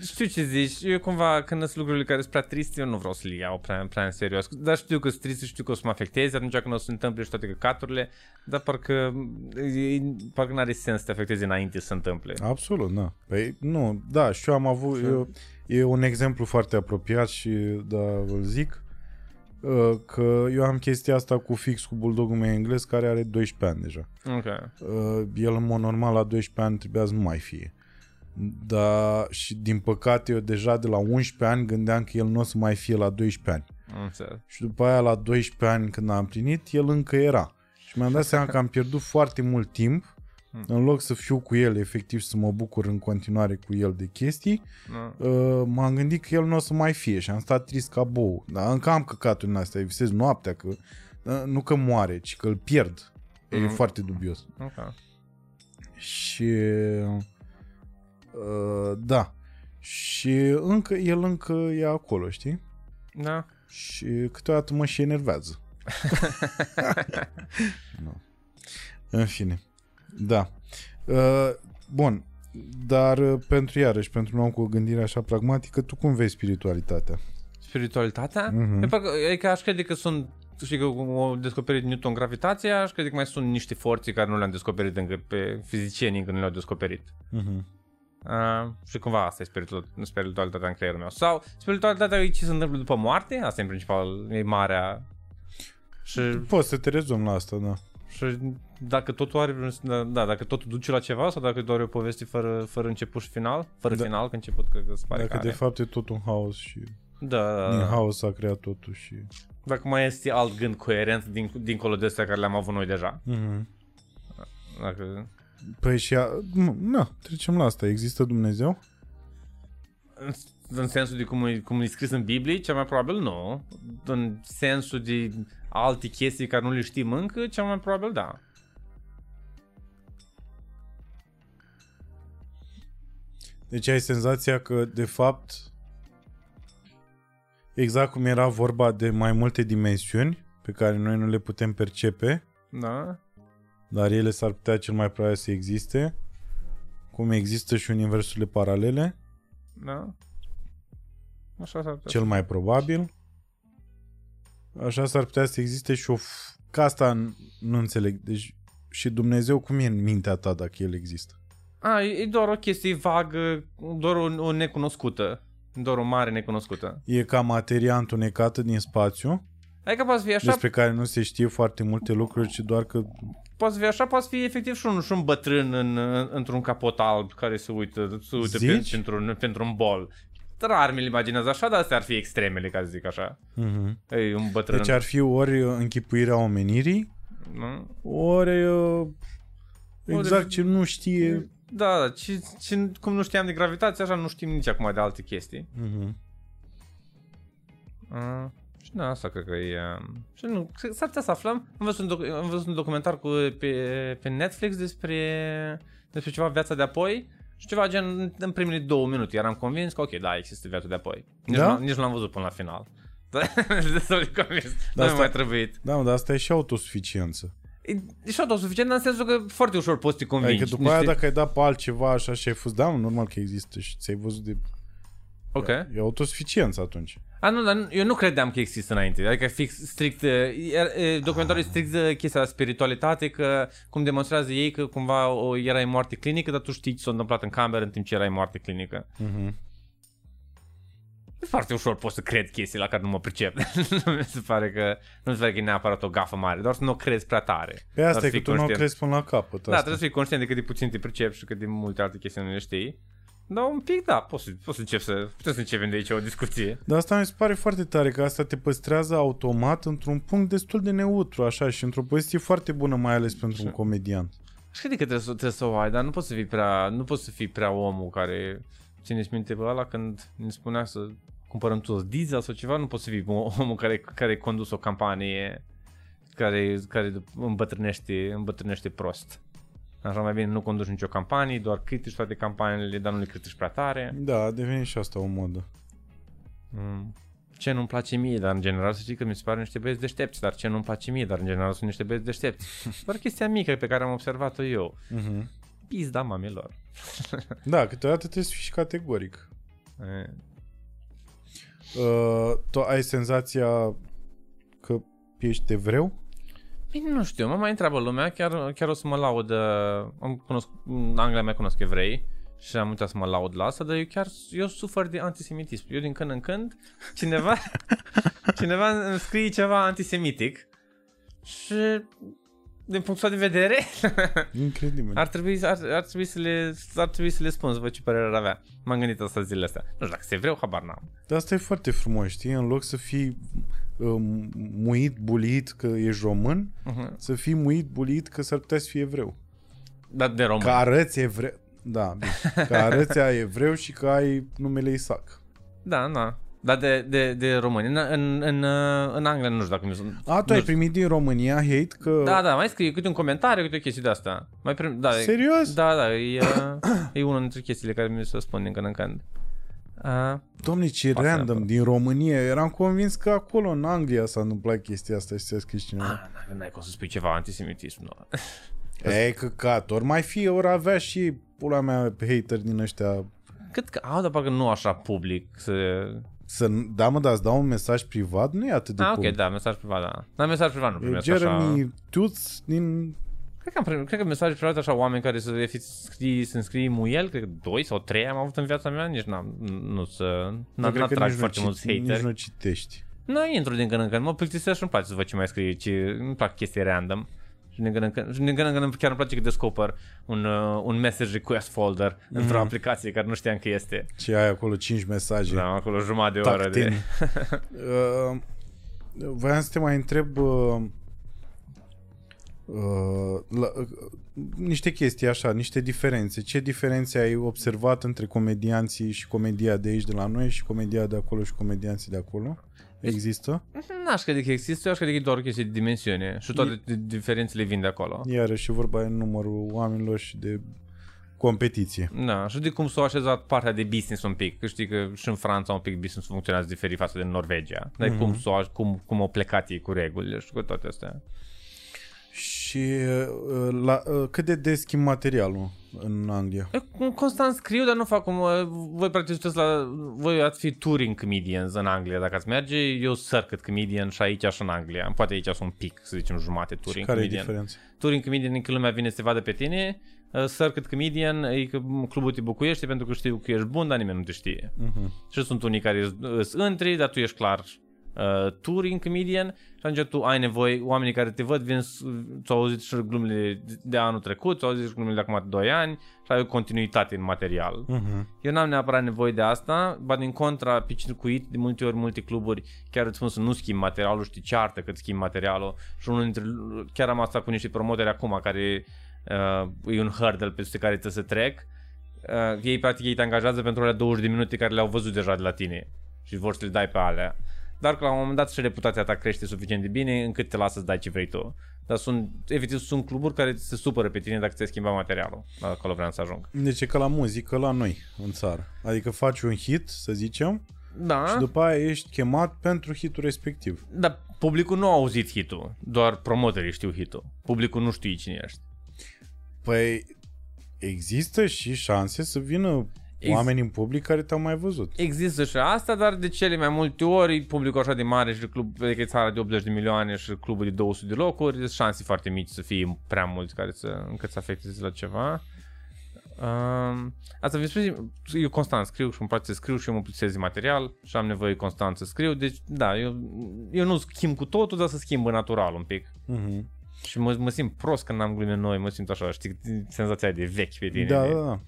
Știu ce zici, eu cumva când sunt lucrurile care sunt prea triste, eu nu vreau să le iau prea, prea în serios. Dar știu că sunt triste, știu că o să mă afecteze atunci când o să se întâmple și toate căcaturile, dar parcă, e, parcă n-are sens să te afecteze înainte să se întâmple. Absolut, da. Păi nu, da, și eu am avut, eu, e un exemplu foarte apropiat și da, îl zic, uh, că eu am chestia asta cu fix cu bulldogul meu englez care are 12 ani deja. Ok. Uh, El în mod normal la 12 ani trebuia să nu mai fie. Da, și din păcate eu deja de la 11 ani gândeam că el nu o să mai fie la 12 ani. Am înțeles. Și după aia la 12 ani când am împlinit, el încă era. Și mi-am dat seama că am pierdut foarte mult timp în loc să fiu cu el, efectiv să mă bucur în continuare cu el de chestii, Da. uh, m-am gândit că el nu o să mai fie și am stat trist ca bou. Dar încă am căcatul în astea, visez noaptea, că uh, nu că moare, ci că îl pierd. E Mhm. foarte dubios. Ok. Și uh, da. Și încă el încă e acolo, știi? Da. Și câteodată mă și enervează. nu. În fine. Da. Uh, bun. Dar uh, pentru iarăși, pentru un om cu o gândire așa pragmatică, tu cum vezi spiritualitatea? Spiritualitatea? Mhm. E parcă, e că aș crede că sunt știi că cum au descoperit Newton gravitația, aș crede că mai sunt niște forțe care nu le-am descoperit încă pe fizicienii încă nu le-au descoperit. Uh-huh. Uh, și cumva asta e spiritul, spiritualitatea în creierul meu. Sau spiritualitatea e ce se întâmplă după moarte, asta e în principal, e marea. Și, Poți să te rezumi la asta, da. Și dacă totul are vreun, da, da, dacă totul duce la ceva sau dacă doar e o poveste fără, fără început și final, fără Da. final, că început că, că se pare Dacă că de are. fapt e tot un haos și... Da, da, Din da. haos s-a creat totul și... Dacă mai este alt gând coerent din, dincolo de astea care le-am avut noi deja. Mhm. Dacă... Păi și... A... m- Na, trecem la asta. Există Dumnezeu? În, în sensul de cum e, cum e scris în Biblie, cel mai probabil nu. În sensul de alte chestii care nu le știm încă, cel mai probabil da. Deci ai senzația că, de fapt, exact cum era vorba de mai multe dimensiuni pe care noi nu le putem percepe, Da? dar ele s-ar putea cel mai probabil să existe, cum există și universurile paralele, Da? Așa s-ar putea. cel mai probabil. Așa s-ar putea să existe și o... f- Că asta n- nu înțeleg. Deci și Dumnezeu cum e în mintea ta dacă El există? A, e e doar o chestie vagă, doar o, o necunoscută. Doar o mare necunoscută. E ca materia întunecată din spațiu, Adică poate fi așa, despre care nu se știe foarte multe lucruri, ci doar că poate fi așa, poate fi efectiv și un, și un bătrân în, într-un capot alb care se uită, se uită pe, Zici? pentru, un, pentru un bol. Rar mi-l imaginez așa, dar astea ar fi extremele, ca să zic așa. Mhm. E un bătrân. Deci ar fi ori uh, închipuirea omenirii, nu? ori uh, exact ce nu știe. Da, da, ce, ce, cum nu știam de gravitație, așa nu știm nici acum de alte chestii. Mhm. Uh, și da, asta cred că e... um, Și nu, cred că s-ar putea să aflăm. Am văzut un, doc- am văzut un documentar cu, pe, pe Netflix despre, despre ceva viața de apoi și ceva gen în primele două minute. Eram convins că ok, da, există viața de apoi. Nici, Da? nu, nici nu l-am văzut până la final. Destul de convins. Da, nu mi-a asta- mai trebuit. Da, mă, dar asta e și autosuficiență. E, e și tot suficient, dar în sensul că foarte ușor poți să te convingi. Adică după aia dacă ai dat pe altceva așa și ai fost, da, mă, normal că există și ți-ai văzut de... Ok. E autosuficiență atunci. A, nu, dar nu- eu nu credeam că există înainte. Adică fix strict, e, e, documentarul e strict de chestia de spiritualitate, că cum demonstrează ei că cumva o, erai moarte clinică, dar tu știi ce s-a întâmplat în cameră în timp ce erai moarte clinică. Mhm. E foarte ușor pot să cred chestii la care nu mă pricep. nu mi se pare că nu mi se pare că e neapărat o gafă mare, doar să nu o crezi prea tare. Pe asta Doar e să că fii tu nu o conștient. crezi până la capăt. Da, asta. trebuie să fii conștient de cât de puțin te pricepi și cât de multe alte chestii nu le știi. Dar un pic, da, poți să, poți să încep să, putem să începem de aici o discuție. Dar asta mi se pare foarte tare, că asta te păstrează automat într-un punct destul de neutru, așa, și într-o poziție foarte bună, mai ales pentru un comedian. Și cred că trebuie să, trebuie să o ai, dar nu poți să fii prea, nu poți să fii prea omul care țineți minte pe ăla când ne spunea să cumpărăm toți diesel sau ceva, nu poți să fii omul care, care a condus o campanie care, care îmbătrânește, îmbătrânește prost. Așa mai bine nu conduci nicio campanie, doar critici toate campaniile, dar nu le critici prea tare. Da, a devenit și asta o modă. Mm. Ce nu-mi place mie, dar în general să știi că mi se pare niște băieți deștepți, dar ce nu-mi place mie, dar în general sunt niște băieți deștepți. Doar chestia mică pe care am observat-o eu. Mhm. Pizda mamilor. Da, câteodată trebuie să fii și categoric. E, Uh, tu ai senzația că ești evreu? Bine, nu știu, mă mai întreabă lumea, chiar, chiar o să mă laud, uh, am cunosc, în Anglia mai cunosc evrei și am uitat să mă laud la asta, dar eu chiar, eu sufăr de antisemitism. Eu din când în când, cineva, cineva îmi scrie ceva antisemitic și din punctul ăsta de vedere, Incredibil. ar trebui, ar, ar, trebui să le, ar trebui să le spun, să văd ce părere ar avea. M-am gândit asta zilele astea. Nu știu dacă se vreau, habar n-am. Dar asta e foarte frumos, știi? În loc să fii um, muit, bulit că ești român, Uh-huh. să fii muit, bulit că s-ar putea să fii evreu. Dar de român. Că arăți evreu. Da, bine. Că arăți a evreu și că ai numele Isaac. Da, da. Dar de, de, de români. În, în, în, uh, în Anglia nu știu dacă mi sunt. A, tu nu ai știu. primit din România hate că... Da, da, mai scrie câte un comentariu, câte o chestie de asta. Mai prim, da, e- Serios? Da, da, e, uh, e unul dintre chestiile care mi se spun din când în când. Uh, Domne, ce Asta random, neapărat. din România. Eram convins că acolo, în Anglia, s-a întâmplat chestia asta și s-a scris cineva. ah, n-ai cum să spui ceva antisemitism, nu. E, căcat, ori mai fi, ori avea și pula mea hater din ăștia Cât că, au, dar parcă nu așa public. Să... să, da mă, dar îți dau un mesaj privat, nu e atât de Ah, cool. ok, da, mesaj privat, da. Dar mesaj privat nu E primesc Jeremy așa. Tuț din... Cred că, am primit, cred că mesaje private așa, oameni care să le fi scrii, să scrii muiel, cred că doi sau trei am avut în viața mea, nici n-am, nu să, Eu n-am, cred că n-atrag nici nu foarte ci- mulți Nici hateri. nu citești. Nu intru din când în când, mă plictisesc și îmi place să văd ce mai scrie, ce, îmi plac chestii random. Și din când în când, și din când, în când chiar îmi place că descoper un, uh, un message request folder mm-hmm. într-o aplicație care nu știam că este. Și ai acolo 5 mesaje. Da, acolo jumătate de oră de... uh, voiam să te mai întreb uh, uh, la, uh, niște chestii așa, niște diferențe. Ce diferențe ai observat între comedianții și comedia de aici de la noi și comedia de acolo și comedianții de acolo? Există? N-aș crede că există, eu aș crede că e doar o chestie de dimensiune și toate e... diferențele vin de acolo. Iarăși vorba de numărul oamenilor și de competiție. Da, și de cum s-a așezat partea de business un pic. Că știi că și în Franța un pic business funcționează diferit față de Norvegia. Dar mm-hmm. cum, s-o, cum, cum au plecat ei cu regulile și cu toate astea. Și uh, la, uh, cât de des schimb materialul în Anglia? Constant scriu, dar nu fac cum... Uh, voi practic la... Voi ați fi touring comedians în Anglia dacă ați merge. Eu circuit comedian și aici și în Anglia. Poate aici sunt un pic, să zicem, jumate touring și care comedian. e diferența? Touring comedian în că lumea vine să te vadă pe tine. Circuit comedian e că clubul te bucuiește pentru că știu că ești bun, dar nimeni nu te știe. Uh-huh. Și sunt unii care sunt întri, dar tu ești clar uh, touring comedian și atunci tu ai nevoie, oamenii care te văd vin, ți-au auzit și glumele de anul trecut, ți-au auzit și glumele de acum 2 ani și ai o continuitate în material. Uh-huh. Eu n-am neapărat nevoie de asta, ba din contra, pe circuit, de multe ori, multe cluburi chiar îți spun să nu schimbi materialul, știi ceartă că îți schimbi materialul și unul dintre, chiar am asta cu niște promoteri acum care uh, e un hurdle peste care trebuie să trec. Uh, ei practic ei te angajează pentru alea 20 de minute care le-au văzut deja de la tine și vor să le dai pe alea dar că la un moment dat și reputația ta crește suficient de bine încât te lasă să dai ce vrei tu. Dar sunt, efectiv, sunt cluburi care se supără pe tine dacă ți-ai schimba materialul, acolo vreau să ajung. Deci e ca la muzică la noi, în țară. Adică faci un hit, să zicem, da. și după aia ești chemat pentru hitul respectiv. Dar publicul nu a auzit hitul, doar promotorii știu hitul. Publicul nu știe cine ești. Păi există și șanse să vină Ex- oameni în public care te-au mai văzut. Există și asta, dar de cele mai multe ori publicul așa de mare și club, adică e țara de 80 de milioane și clubul de 200 de locuri, sunt șanse foarte mici să fie prea mulți care să, încât să afecteze la ceva. Um, asta vi spune, eu constant scriu și îmi place să scriu și eu mă plictisez material și am nevoie constant să scriu, deci da, eu, eu nu schimb cu totul, dar să schimb în natural un pic. Uh-huh. Și mă, mă simt prost când am glume noi, mă simt așa, știi, senzația de vechi pe tine. Da, de... da, da.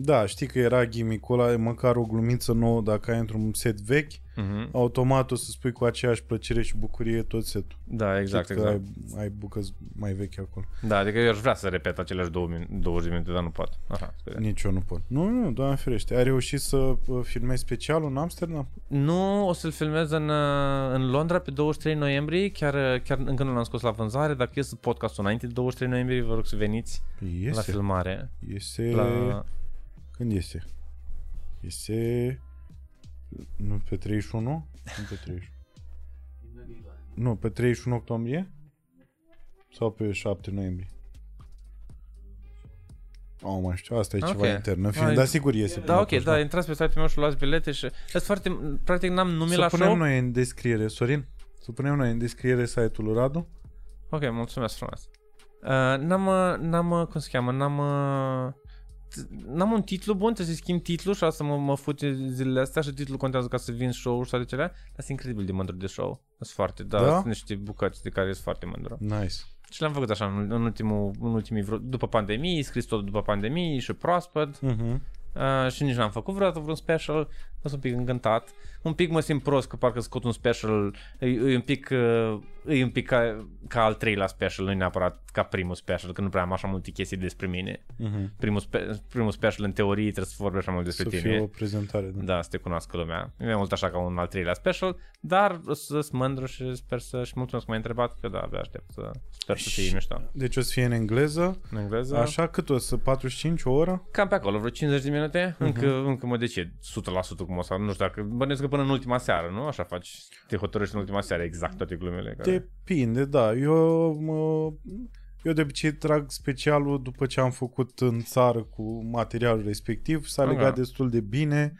Da, știi că era ghimicul ăla, măcar o glumiță nouă, dacă ai într-un set vechi, uh-huh. automat o să spui cu aceeași plăcere și bucurie tot setul. Da, exact, Știi exact. Că ai, ai bucăți mai vechi acolo. Da, adică eu aș vrea să repet aceleași 20 de minute, dar nu pot. Aha, Nici eu nu pot. Nu, nu, doamne ferește. Ai reușit să uh, filmezi specialul în Amsterdam? Nu, o să-l filmez în, uh, în Londra pe 23 noiembrie, chiar, uh, chiar încă nu l-am scos la vânzare, dacă iese podcastul înainte de 23 noiembrie, vă rog să veniți Iese. la filmare. Iese... La... Când este? Este... Nu pe 31? Nu pe 31. Nu, pe 31 octombrie? Sau pe 7 noiembrie? Oh, mai știu, asta e okay. ceva intern în film, Ai... dar sigur iese. Da, ok, da, intrați pe site-ul meu și luați bilete și... Sunt foarte, practic n-am nume Să la punem show. noi în descriere, Sorin? Să punem noi în descriere site-ul lui Radu? Ok, mulțumesc frumos. Uh, n-am, uh, n-am, uh, cum se cheamă, n-am... Uh, n-am un titlu bun, trebuie să schimb titlul și asta mă, mă fute zilele astea și titlul contează ca să vin show-uri și toate cele dar sunt incredibil de mândru de show. Sunt foarte, da, da? sunt niște bucăți de care sunt foarte mândru. Nice. Și le-am făcut așa în, în, ultimul, în ultimii vreo, după pandemie, scris tot după pandemie și proaspăt. Uh-huh. Uh, și nici n-am făcut vreodată vreun special, sunt un pic încântat. Un pic mă simt prost că parcă scot un special, e, e un pic, uh, e un pic ca, ca al treilea special, nu neapărat ca primul special, că nu prea am așa multe chestii despre mine. Uh-huh. Primul, spe, primul special în teorie trebuie să vorbești așa mult despre să tine. Să fie o prezentare. Da. da, să te cunoască lumea. E mai mult așa ca un al treilea special, dar sunt mândru și sper să, și mulțumesc că m-ai întrebat, că da, abia aștept să, sper să fie mișto. Deci o să fie în engleză. În engleză. Așa cât o să, 45, o oră? Cam pe acolo, vreo 50 de minute. Uh-huh. Încă, încă mă decid 100% cum o să, nu știu dacă, bănesc că până în ultima seară, nu? Așa faci, te hotărăști în ultima seară exact toate glumele. Care... Depinde, da. Eu, mă, eu de obicei trag specialul după ce am făcut în țară cu materialul respectiv. S-a legat Aha. destul de bine.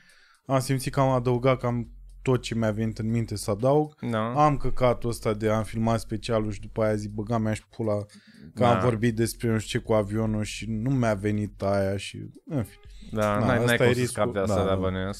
Am simțit că am adăugat cam tot ce mi-a venit în minte să adaug. Da. Am căcatul ăsta de am filmat specialul și după aia zic băga mea și pula că Da. am vorbit despre nu știu ce cu avionul și nu mi-a venit aia și în fine. Da, Na, n-ai, n-ai asta cum e să riscul. scapi de asta, Da, da, da.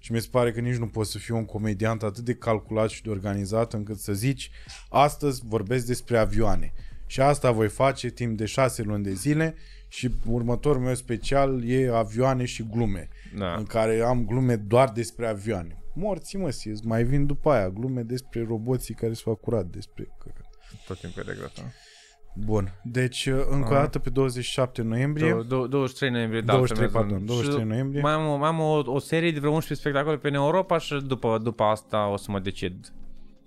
Bănuiesc. Și mi se pare că nici nu poți să fii un comediant atât de calculat și de organizat încât să zici astăzi vorbesc despre avioane Și asta voi face timp de șase luni de zile și următorul meu special e avioane și glume, Da. în care am glume doar despre avioane. Morți mă, îți mai vin după aia glume despre roboții care se fac curat, despre... căcat. Tot timpul e regretat. Bun, deci încă o Aha. dată pe 27 noiembrie, Dou- dou- 23 noiembrie, da, 23, filmez pardon, un- 23 și noiembrie. Mai am, o, mai am o, o serie de vreo 11 spectacole pe în Europa și după, după asta o să mă decid.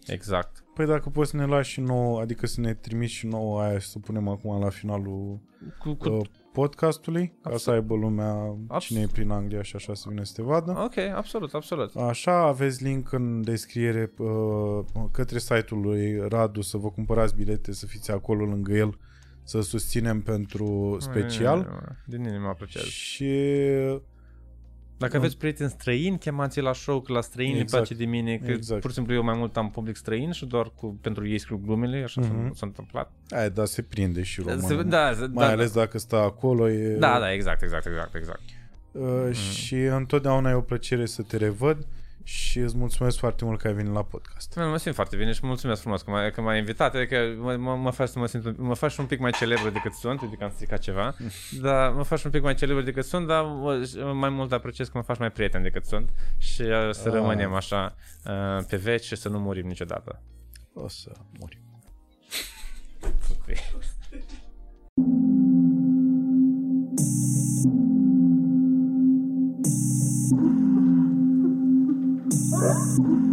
Exact. Păi dacă poți să ne lași și nouă, adică să ne trimiți și nouă aia și să punem acum la finalul Cu, cu... uh, podcastului, ca Absolut. să aibă lumea Abs- cine e prin Anglia și așa să vină să te vadă. Ok, absolut, absolut. Așa, aveți link în descriere uh, către site-ul lui Radu să vă cumpărați bilete, să fiți acolo lângă el, să susținem pentru special. Din inimă apreciez. Și Dacă aveți prieteni străini, chemați la show, că la străini Exact. exact. place de mine, că Exact. pur și simplu eu mai mult am public străin și doar cu, pentru ei scriu glumele, așa Mhm. s-a, s-a întâmplat. aia, da, se prinde și românul. Se- da, se- Mai da, ales dacă stă acolo. E, Da, da, exact, exact, exact, exact. Uh, Și întotdeauna e o plăcere să te revăd și îți mulțumesc foarte mult că ai venit la podcast. Mă, mă simt foarte bine și mulțumesc frumos că m-ai, că m-ai invitat, adică mă, mă, mă, faci să mă simt, mă faci un pic mai celebru decât sunt, adică am stricat ceva, dar mă faci un pic mai celebru decât sunt, dar mă, mai mult apreciez că mă faci mai prieten decât sunt și uh, să Ah. rămânem așa uh, pe veci și să nu murim niciodată. O să mori. Yeah.